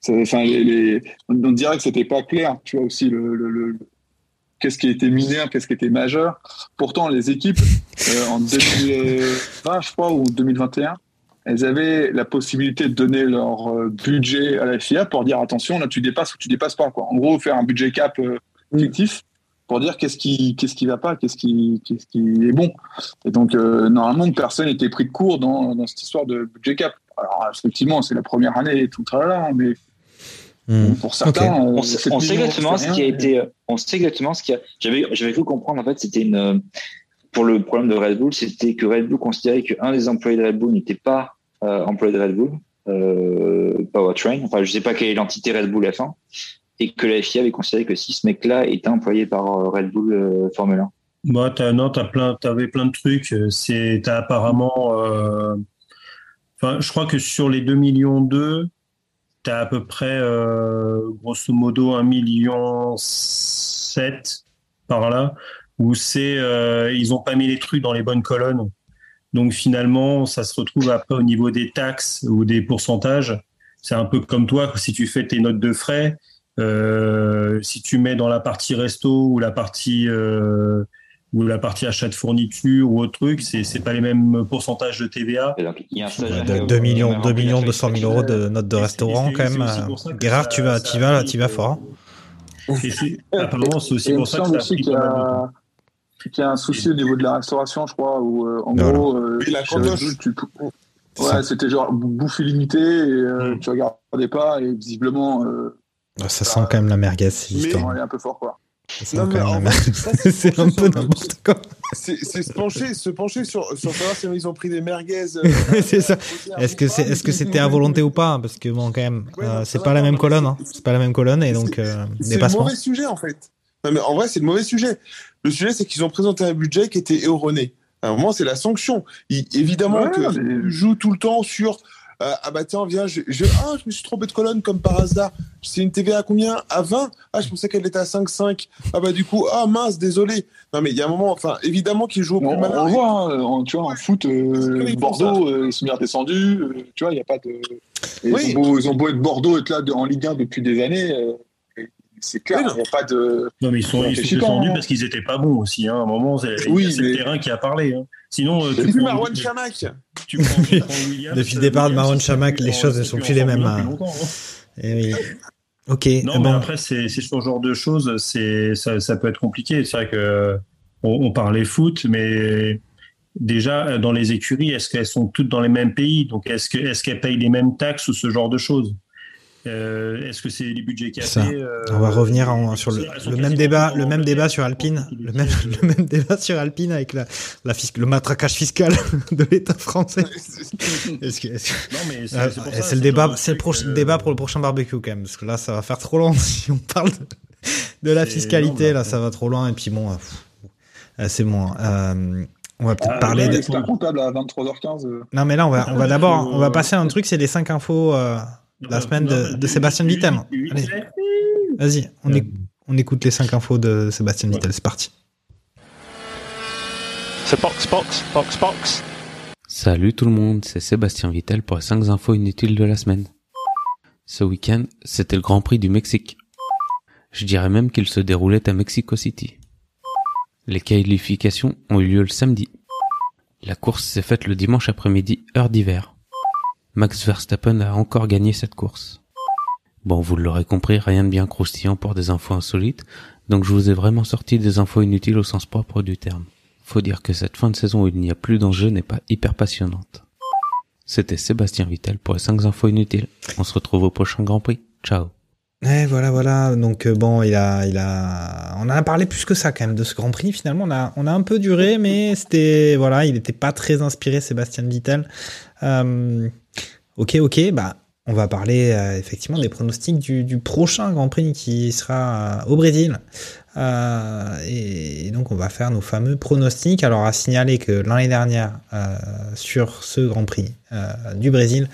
C'est- Enfin, les, les- on, on dirait que c'était pas clair, tu vois aussi le, le- le- qu'est-ce qui était mineur, qu'est-ce qui était majeur. Pourtant, les équipes euh, en 2020, je crois, ou 2021, elles avaient la possibilité de donner leur euh, budget à la FIA pour dire attention, là tu dépasses ou tu dépasses pas. Quoi. En gros, faire un budget cap euh, fictif pour dire qu'est-ce qui qu'est-ce qui va pas, qu'est-ce qui qu'est-ce qui est bon. Et donc euh, normalement personne n'était pris de court dans, dans cette histoire de budget cap. Alors effectivement c'est la première année et tout là, mais Hmm. pour certains, On sait, on exactement ce qui a été. On sait exactement ce qui a. J'avais, j'avais cru comprendre en fait, c'était une. euh, Pour le problème de Red Bull, c'était que Red Bull considérait qu'un des employés de Red Bull n'était pas euh, employé de Red Bull, euh, Powertrain. Enfin, je sais pas quelle est l'entité Red Bull F1, et que la FIA avait considéré que si ce mec-là était employé par euh, Red Bull euh, Formule 1. Bah, t'as, non, t'as plein, t'avais plein de trucs. C'est, t'as apparemment, euh, enfin, je crois que sur les 2 millions 2, à peu près, euh, grosso modo, 1 million 7 par là, où c'est, euh, ils ont pas mis les trucs dans les bonnes colonnes. Donc finalement, ça se retrouve après au niveau des taxes ou des pourcentages. C'est un peu comme toi, si tu fais tes notes de frais, euh, si tu mets dans la partie resto ou la partie ou la partie achat de fourniture ou autre truc, c'est c'est pas les mêmes pourcentages de TVA. Il y a un Ouais, stagiaire de- qui a- 2 millions, qui a 2 millions rempli la 200 000 euros de notes de restaurant quand même. Gérard, tu vas, tu vas, tu vas fort. apparemment, c'est aussi il pour ça que semble ça a aussi pris qu'il y pas mal de temps. a qu'il y a un souci au niveau de la restauration, je crois, où euh, en gros, euh, la C'est Ouais, c'était genre bouffe illimitée, et euh, Mm. tu regardais pas, et visiblement, euh, Ah, Ça sent quand même la merguez, cette Mais- histoire. on est un peu fort, quoi. Ça ça, c'est un peu n'importe quoi. C'est se pencher, se pencher sur, sur savoir si ils ont pris des merguez. euh, C'est ça. euh, Est-ce que c'est, est-ce que c'était à volonté ou pas? Parce que bon, quand même, Ouais, euh, c'est ça pas la même colonne. Hein. c'est- pas la même colonne et donc euh, C'est le mauvais sujet en fait. Non, mais en vrai, c'est le mauvais sujet. Le sujet, c'est qu'ils ont présenté un budget qui était erroné. À un moment, c'est la sanction. Il- évidemment Ouais, que mais- joues tout le temps sur euh, ah bah tiens, viens, je, je, ah, je me suis trompé de colonne comme par hasard. C'est une TVA à combien? À 20 Ah, je pensais qu'elle était à 5,5. Ah bah du coup, ah mince, désolé. Non mais il y a un moment, enfin, évidemment qu'ils jouent au On, plus malin. on voit, hein, en, tu vois, en foot, euh, ils Bordeaux, euh, ils sont bien redescendus, euh, tu vois, il n'y a pas de. et Oui. Ils, ont beau, ils ont beau être Bordeaux, être là de- en Ligue 1 depuis des années, euh, c'est clair, Oui, il non. n'y a pas de. Non, mais ils sont, ils sont descendus pas- parce qu'ils étaient pas bons aussi. Hein. À un moment, c'est Oui, c'est le terrain qui a parlé. Hein. Sinon, euh, tu prends, Marwan Chamak. tu prends, tu prends Williams, Depuis le euh, départ de Marwan plus les choses ne sont plus plus les mêmes, 1 depuis hein. hein. Eh oui. Ok. Non, eh mais bon. après, c'est ce genre de choses, c'est ça, ça peut être compliqué. C'est vrai que on, on parlait foot, mais déjà dans les écuries, est-ce qu'elles sont toutes dans les mêmes pays? Donc, est-ce que est-ce qu'elles payent les mêmes taxes ou ce genre de choses? Euh, Est-ce que c'est les budgets Ça. cassés euh, On va revenir en- sur le, même débat, le même débat sur en Alpine, le même, le même débat sur Alpine avec la, la fisc- le matraquage fiscal de l'État français. Est-ce que- est-ce que- Non, mais c'est c'est pour c'est ça, le débat, c'est le prochain euh, débat pour le prochain barbecue quand même, parce que là ça va faire trop long si on parle de, de la fiscalité, énorme, là après. ça va trop loin et puis bon, euh, pff, euh, c'est bon. euh, on va peut-être Ah, parler ouais, de. comptable à 23h15. euh. Non mais là on va, on va Ah, d'abord, faut- on va passer à un truc, c'est les 5 infos euh, la semaine de, Sébastien Vittel. vas-y, on, Euh, éc- on écoute les 5 infos de Sébastien Vittel, c'est parti. So box, box, box, box. Salut tout le monde, c'est Sébastien Vittel pour les 5 infos inutiles de la semaine. Ce week-end, c'était le Grand Prix du Mexique. Je dirais même qu'il se déroulait à Mexico City. Les qualifications ont eu lieu le samedi. La course s'est faite le dimanche après-midi, heure d'hiver. Max Verstappen a encore gagné cette course. Bon, vous l'aurez compris, rien de bien croustillant pour des infos insolites, donc je vous ai vraiment sorti des infos inutiles au sens propre du terme. Faut dire que cette fin de saison où il n'y a plus d'enjeu n'est pas hyper passionnante. C'était Sébastien Vittel pour les 5 infos inutiles. On se retrouve au prochain Grand Prix. Ciao. Ouais, voilà, voilà. Donc euh, bon, il a, il a, on a parlé plus que ça quand même de ce Grand Prix. Finalement, on a, on a un peu duré, mais c'était, voilà, il n'était pas très inspiré, Sébastien Vittel. Euh, ok, ok, bah, on va parler euh, effectivement des pronostics du, prochain Grand Prix qui sera euh, au Brésil. Euh, et, donc, on va faire nos fameux pronostics. Alors, à signaler que l'année dernière, sur ce Grand Prix du Brésil,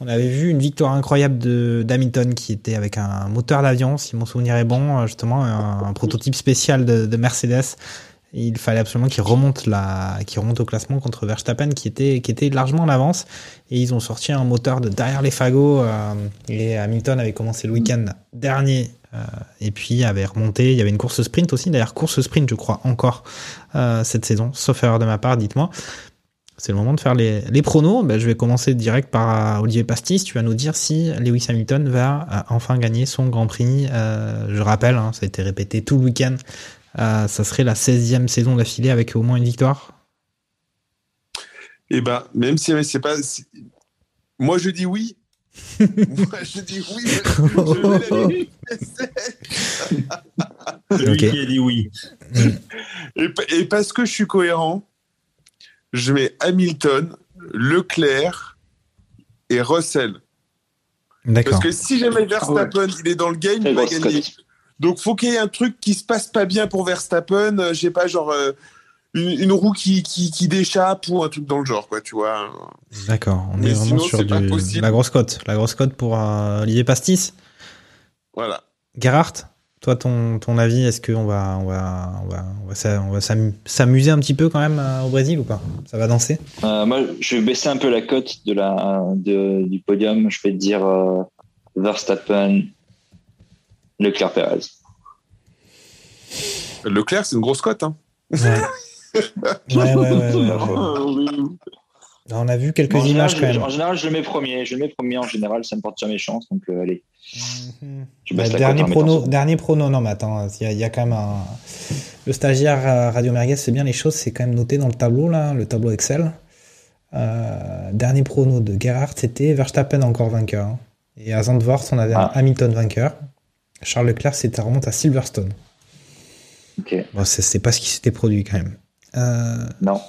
on avait vu une victoire incroyable d'Hamilton qui était avec un moteur d'avion, si mon souvenir est bon, justement un, prototype spécial de Mercedes. Il fallait absolument qu'il remonte la, qu'il remonte au classement contre Verstappen qui était qui était largement en avance. Et ils ont sorti un moteur de derrière les fagots. euh, et Hamilton avait commencé le week-end dernier euh, et puis avait remonté. Il y avait une course sprint aussi. D'ailleurs course sprint, je crois encore euh, cette saison, sauf erreur de ma part. Dites-moi. C'est le moment de faire les, les pronos. Ben, je vais commencer direct par Olivier Pastis. Tu vas nous dire si Lewis Hamilton va enfin gagner son Grand Prix. Je rappelle, hein, ça a été répété tout le week-end. Euh, ça serait la 16e saison d'affilée avec au moins une victoire? Eh ben, même si c'est pas. Moi, je dis oui. Moi, je dis oui. Je, je. Lui qui a dit oui. et, pa- et parce que je suis cohérent, je mets Hamilton, Leclerc et Russell. D'accord. Parce que si jamais Verstappen il est dans le game, Très il va gagner. Donc faut qu'il y ait un truc qui se passe pas bien pour Verstappen, euh, je sais pas, genre euh, une, une roue qui, qui, qui déchappe ou un truc dans le genre, quoi, tu vois. D'accord. On Mais est vraiment sinon, sur c'est pas du, possible. la grosse cote. La grosse cote pour euh, Olivier Pastis. Voilà. Gerhardt, toi, ton, ton avis, est-ce qu'on va, on va, on va, on va, on va s'amu- s'amuser un petit peu quand même euh, au Brésil ou pas? Ça va danser? Euh, moi, je vais baisser un peu la cote de la, de, du podium. Je vais te dire euh, Verstappen, Leclerc Perez. Leclerc, c'est une grosse cote. Hein. Ouais. Ouais, ouais, ouais, ouais, ouais. On a vu quelques images je, quand même. en général, je le mets premier. Je le mets premier en général, ça me porte jamais chance. Donc, euh, allez. Je Bah, dernier prono, dernier prono, non mais attends, il y, a- il y a quand même un... Le stagiaire euh, Radio Merguez fait bien les choses, c'est quand même noté dans le tableau, là, le tableau Excel. Euh, dernier prono de Gerhardt, c'était Verstappen encore vainqueur. hein. Et à Zandvoort, on avait un Ah. Hamilton vainqueur. Charles Leclerc, c'était remonte à Silverstone. Ok. Bon, c'est pas ce qui s'était produit quand même. Euh, Non.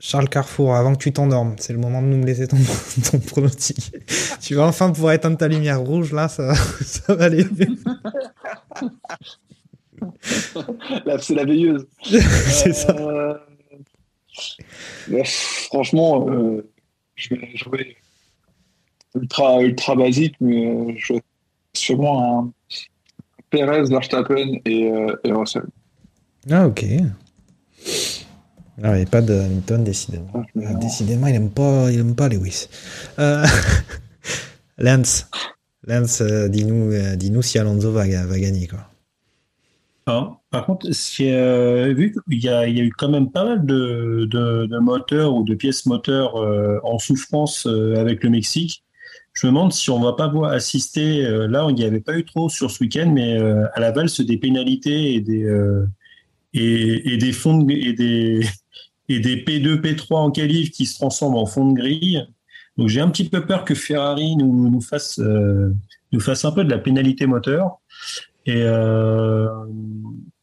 Charles Carrefour, avant que tu t'endormes, c'est le moment de nous me laisser ton, ton pronostic. tu vas enfin pouvoir éteindre ta lumière rouge, là, ça, ça va aller. Là, c'est la veilleuse. c'est ça. Euh, bah, franchement, euh, je vais jouer ultra, ultra basique, mais je vais sûrement un Perez, Verstappen et, euh, et Russell. Ah, ok. Ah, il n'y a pas de Hamilton, décidément. Euh, décidément, il aime pas, il aime pas Lewis. Euh, Lance, Lance, euh, dis-nous, euh, dis-nous si Alonso va, va gagner, quoi. Hein, par contre, euh, vu qu'il y a, il y a eu quand même pas mal de, de, de moteurs ou de pièces moteurs euh, en souffrance euh, avec le Mexique, je me demande si on va pas voir assister, euh, là il n'y avait pas eu trop sur ce week-end, mais euh, à la valse des pénalités et des, euh, et, et des fonds de- et des, et des P2, P3 en qualif qui se transforment en fond de grille. Donc j'ai un petit peu peur que Ferrari nous, nous fasse euh, nous fasse un peu de la pénalité moteur. Et euh,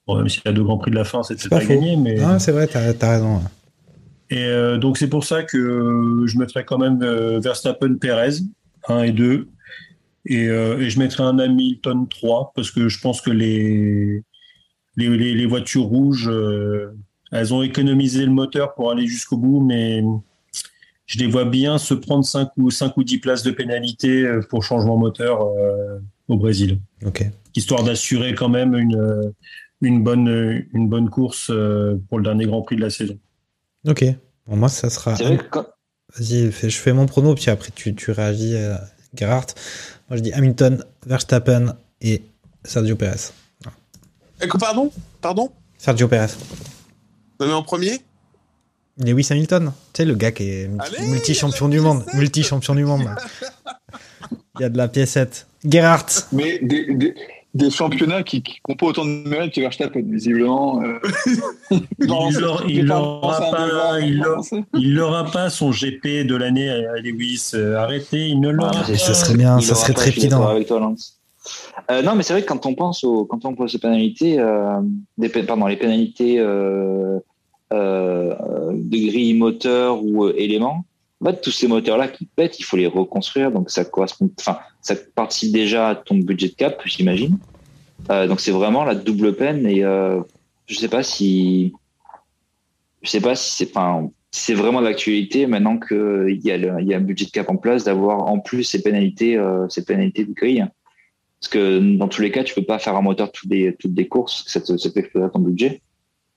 bon, même s'il y a deux grands prix de la fin, c'était pas pas, gagné, mais Non, c'est vrai, t'as as raison. et euh, donc c'est pour ça que je mettrais quand même euh, Verstappen Perez 1 et 2 et, euh, et je mettrais un Hamilton 3 parce que je pense que les les, les, les voitures rouges euh, elles ont économisé le moteur pour aller jusqu'au bout mais je les vois bien se prendre 5 ou 5 ou 10 places de pénalité euh, pour changement moteur euh, au Brésil. Ok. Histoire d'assurer quand même une euh, une bonne une bonne course euh, pour le dernier Grand Prix de la saison. Ok. Bon, moi, ça sera. C'est vrai que quand- Vas-y, fais- je fais mon prono, puis après tu, tu réagis, euh, Gerhardt. Moi, je dis Hamilton, Verstappen et Sergio Perez. Que- Pardon? Pardon? Sergio Perez. Non, mais en premier? Lewis Hamilton, tu sais, le gars qui est multi- multi-champion du monde. Multi-champion du monde. Il y a de la piécette. Gerhardt. Mais des, des, des championnats qui n'ont pas autant de mérite que Verstappen, visiblement. euh. Il c'est pas pas, son GP de l'année à Lewis. Euh, Arrêtez, il ne l'aura Ah, pas. ce serait bien, Il ça serait trépidant. avec toi, Lance. Euh, non, mais c'est vrai que quand on pense aux, quand on pense aux pénalités, euh, des, pardon, les pénalités euh, euh, de grille moteur ou euh, éléments, en fait, tous ces moteurs-là qui pètent, il faut les reconstruire. Donc ça correspond, enfin, ça participe déjà à ton budget de cap, j'imagine. Euh, donc c'est vraiment la double peine et euh, je sais pas si, je sais pas si c'est, enfin, c'est vraiment d'actualité maintenant qu'il y a le, il y a un budget de cap en place d'avoir en plus ces pénalités, euh, ces pénalités de grille. Parce que dans tous les cas, tu peux pas faire un moteur toutes les, toutes les courses, ça te, ça fait exploser ton budget.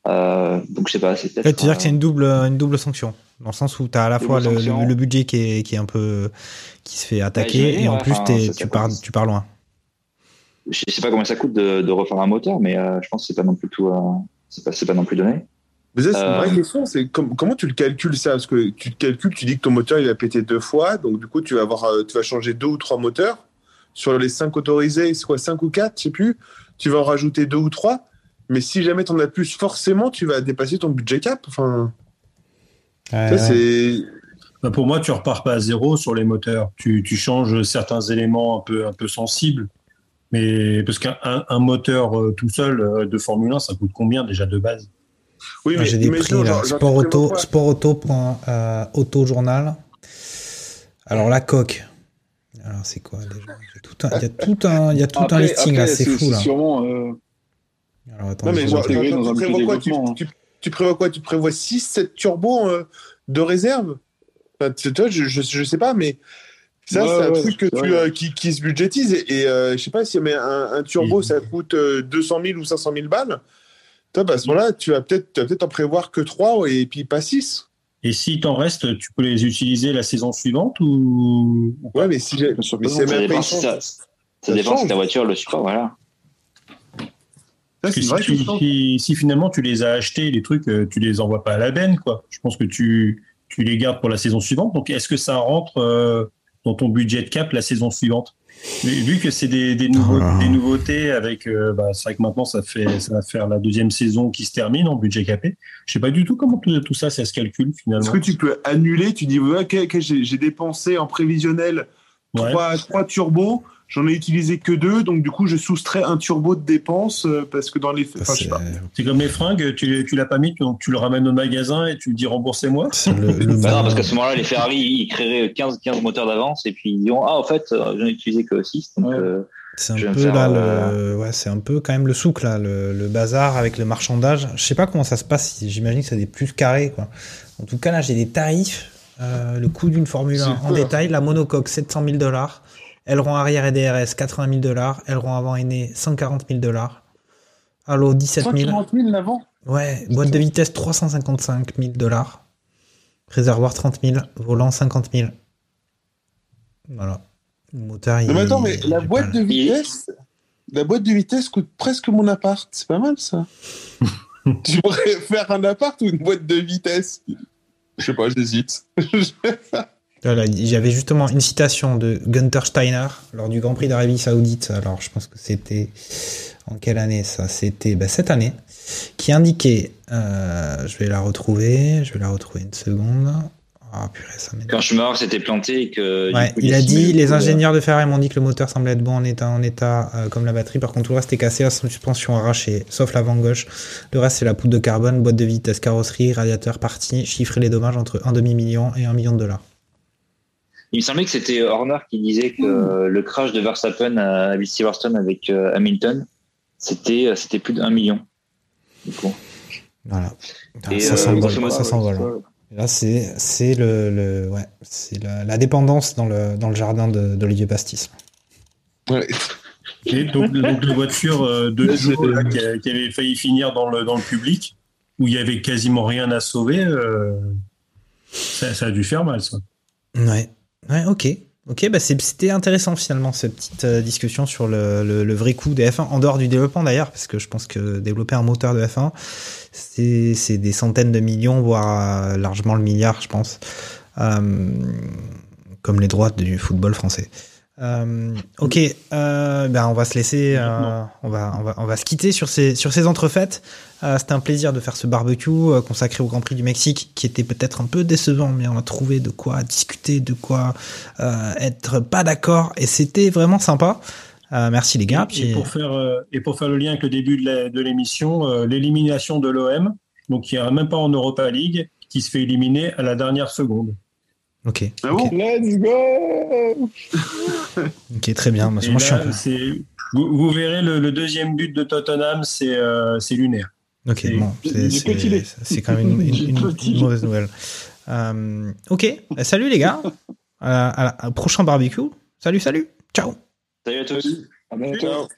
Euh, donc je sais pas, c'est En peut-être. fait, tu veux dire que c'est euh, une double, une double sanction. Dans le sens où tu as à la fois le, le- le budget qui est, qui est un peu. qui se fait attaquer, j'imagine, et en ouais, plus, enfin, tu, pars, tu pars loin. je sais pas combien ça coûte de, de refaire un moteur, mais euh, je pense que c'est pas non plus tout, euh, c'est pas, c'est pas non plus donné. Mais ça, c'est une Euh, vraie question. C'est com- comment tu le calcules ça? Parce que tu te calcules, tu dis que ton moteur il a pété deux fois, donc du coup tu vas avoir, euh, tu vas changer deux ou trois moteurs sur les cinq autorisés, c'est quoi cinq ou quatre, je sais plus? Tu vas en rajouter deux ou trois, mais si jamais tu en as plus, forcément tu vas dépasser ton budget cap. Enfin, ça, c'est Bah, pour moi, tu repars pas à zéro sur les moteurs. Tu, tu changes certains éléments un peu, un peu sensibles. Mais parce qu'un un, un moteur euh, tout seul euh, de Formule 1, ça coûte combien déjà de base? Oui, Ah, mais J'ai des prix là. genre- genre, Sport auto, sport auto, point, euh, auto journal. Alors la coque. Alors c'est quoi déjà? J'ai tout un- Il y a tout un, il y a tout un Après- listing là, après, c'est fou là. sûrement. euh, Alors attends, Non, mais je intégré genre, dans un tu, tu, tu prévois quoi? Tu prévois 6, 7 turbos euh, de réserve? Enfin, tu- tu vois, je, je, je sais pas, mais ça, Ouais, c'est un ouais, truc que tu, euh, qui, qui se budgétise. Et, et, euh, je sais pas si mais un, un turbo, ça coûte euh, 200 000 ou 500 000 balles. Toi, bah, à ce moment-là, tu vas peut-être en prévoir que 3 et puis pas 6. Et s'il t'en reste, tu peux les utiliser la saison suivante ou Ouais, mais si j'ai. Ça si ça, Ça dépend si ta voiture le supporte, voilà. Parce que si, tu- si- si finalement tu les as achetés, les trucs, euh, tu les envoies pas à la benne, quoi. Je pense que tu, tu les gardes pour la saison suivante. Donc, est-ce que ça rentre euh, dans ton budget de cap la saison suivante? Vu que c'est des, des, nouveaux- Ah. des nouveautés avec, euh, bah, c'est vrai que maintenant ça fait, ça va faire la deuxième saison qui se termine en budget capé. Je sais pas du tout comment tout, tout ça, ça se calcule finalement. Est-ce que tu peux annuler? Tu dis, ouais, ok, ok, j'ai dépensé en prévisionnel trois turbos, j'en ai utilisé que deux, donc du coup, je soustrais un turbo de dépenses euh, parce que dans les. Ça, Enfin, je sais c'est- pas. C'est comme les fringues, tu, tu l'as pas mis, donc tu le ramènes au magasin et tu lui dis remboursez-moi. c'est le- le- Bah non, parce qu'à ce moment-là, les Ferrari, ils créeraient 15, 15 moteurs d'avance et puis ils diront, ah, en fait, euh, j'en ai utilisé que 6. Donc, Ouais. euh, C'est un peu là, le... ouais, c'est un peu quand même le souk là, le, le bazar avec le marchandage. Je sais pas comment ça se passe. J'imagine que c'est des plus carrés quoi. En tout cas là, j'ai des tarifs. euh, le coût d'une Formule 1 C'est en détail. La monocoque 700 000 dollars. Aileron arrière et DRS 80 000 dollars. Aileron avant aîné 140 000 dollars. Allo 17 000. 140 000 l'avant Ouais, boîte de vitesse 355 000 dollars. Réservoir 30 000. Volant 50 000. Voilà. Le moteur, il Non, mais attends, mais la boîte de vitesse. La boîte de vitesse coûte presque mon appart. C'est pas mal ça. tu pourrais faire un appart ou une boîte de vitesse Je sais pas, j'hésite. J'avais justement une citation de Gunther Steiner lors du Grand Prix d'Arabie Saoudite. Alors, je pense que c'était en quelle année ça? C'était bah, cette année, qui indiquait, euh, je vais la retrouver, je vais la retrouver une seconde. Ah, purée, ça. Quand Schumacher s'était planté et que. Ouais, coup, il a dit, le les ingénieurs de Ferrari m'ont dit que le moteur semblait être bon en état, en état euh, comme la batterie. Par contre, tout le reste est cassé, la suspension arrachée, sauf l'avant gauche. Le reste, c'est la poudre de carbone, boîte de vitesse, carrosserie, radiateur parti, chiffrer les dommages entre un demi-million et un million de dollars. Il me semblait que c'était Horner qui disait que le crash de Verstappen à Silverstone avec euh, Hamilton, c'était euh, c'était plus d'un million. Du coup. Voilà. Et, ça euh, s'envole, ça hein. Là, c'est c'est le, le ouais, c'est la, la dépendance dans le dans le jardin de- d'Olivier Pastis. Et donc, donc la voiture euh, de Joe là, qui, a- qui avait failli finir dans le, dans le public, où il y avait quasiment rien à sauver, euh, ça, ça a dû faire mal, ça. Ouais, ouais, ok. Ok, bah c'était intéressant finalement cette petite euh, discussion sur le, le, le vrai coût des F1, en dehors du développement d'ailleurs, parce que je pense que développer un moteur de F1, c'est c'est des centaines de millions, voire euh, largement le milliard, je pense, Euh, comme les droits du football français. Euh, ok, euh, ben on va se laisser, euh, on va, on va, on va se quitter sur ces, sur ces entrefaites. Euh, C'était un plaisir de faire ce barbecue euh, consacré au Grand Prix du Mexique, qui était peut-être un peu décevant, mais on a trouvé de quoi discuter, de quoi euh, être pas d'accord, et c'était vraiment sympa. Euh, merci les gars. Et pour, faire, euh, et pour faire le lien avec le début de l'émission, euh, l'élimination de l'OM, donc n'y a même pas en Europa League, qui se fait éliminer à la dernière seconde. Ok, Ah bon Let's go ok, très bien. Moi, je suis vous, vous verrez le, le deuxième but de Tottenham, c'est euh, lunaire. Ok, bon, c'est- quand même une, mauvaise nouvelle. Euh, ok, Bah, salut les gars. À- à- prochain barbecue. Salut, salut. Ciao. Salut à tous. À bientôt.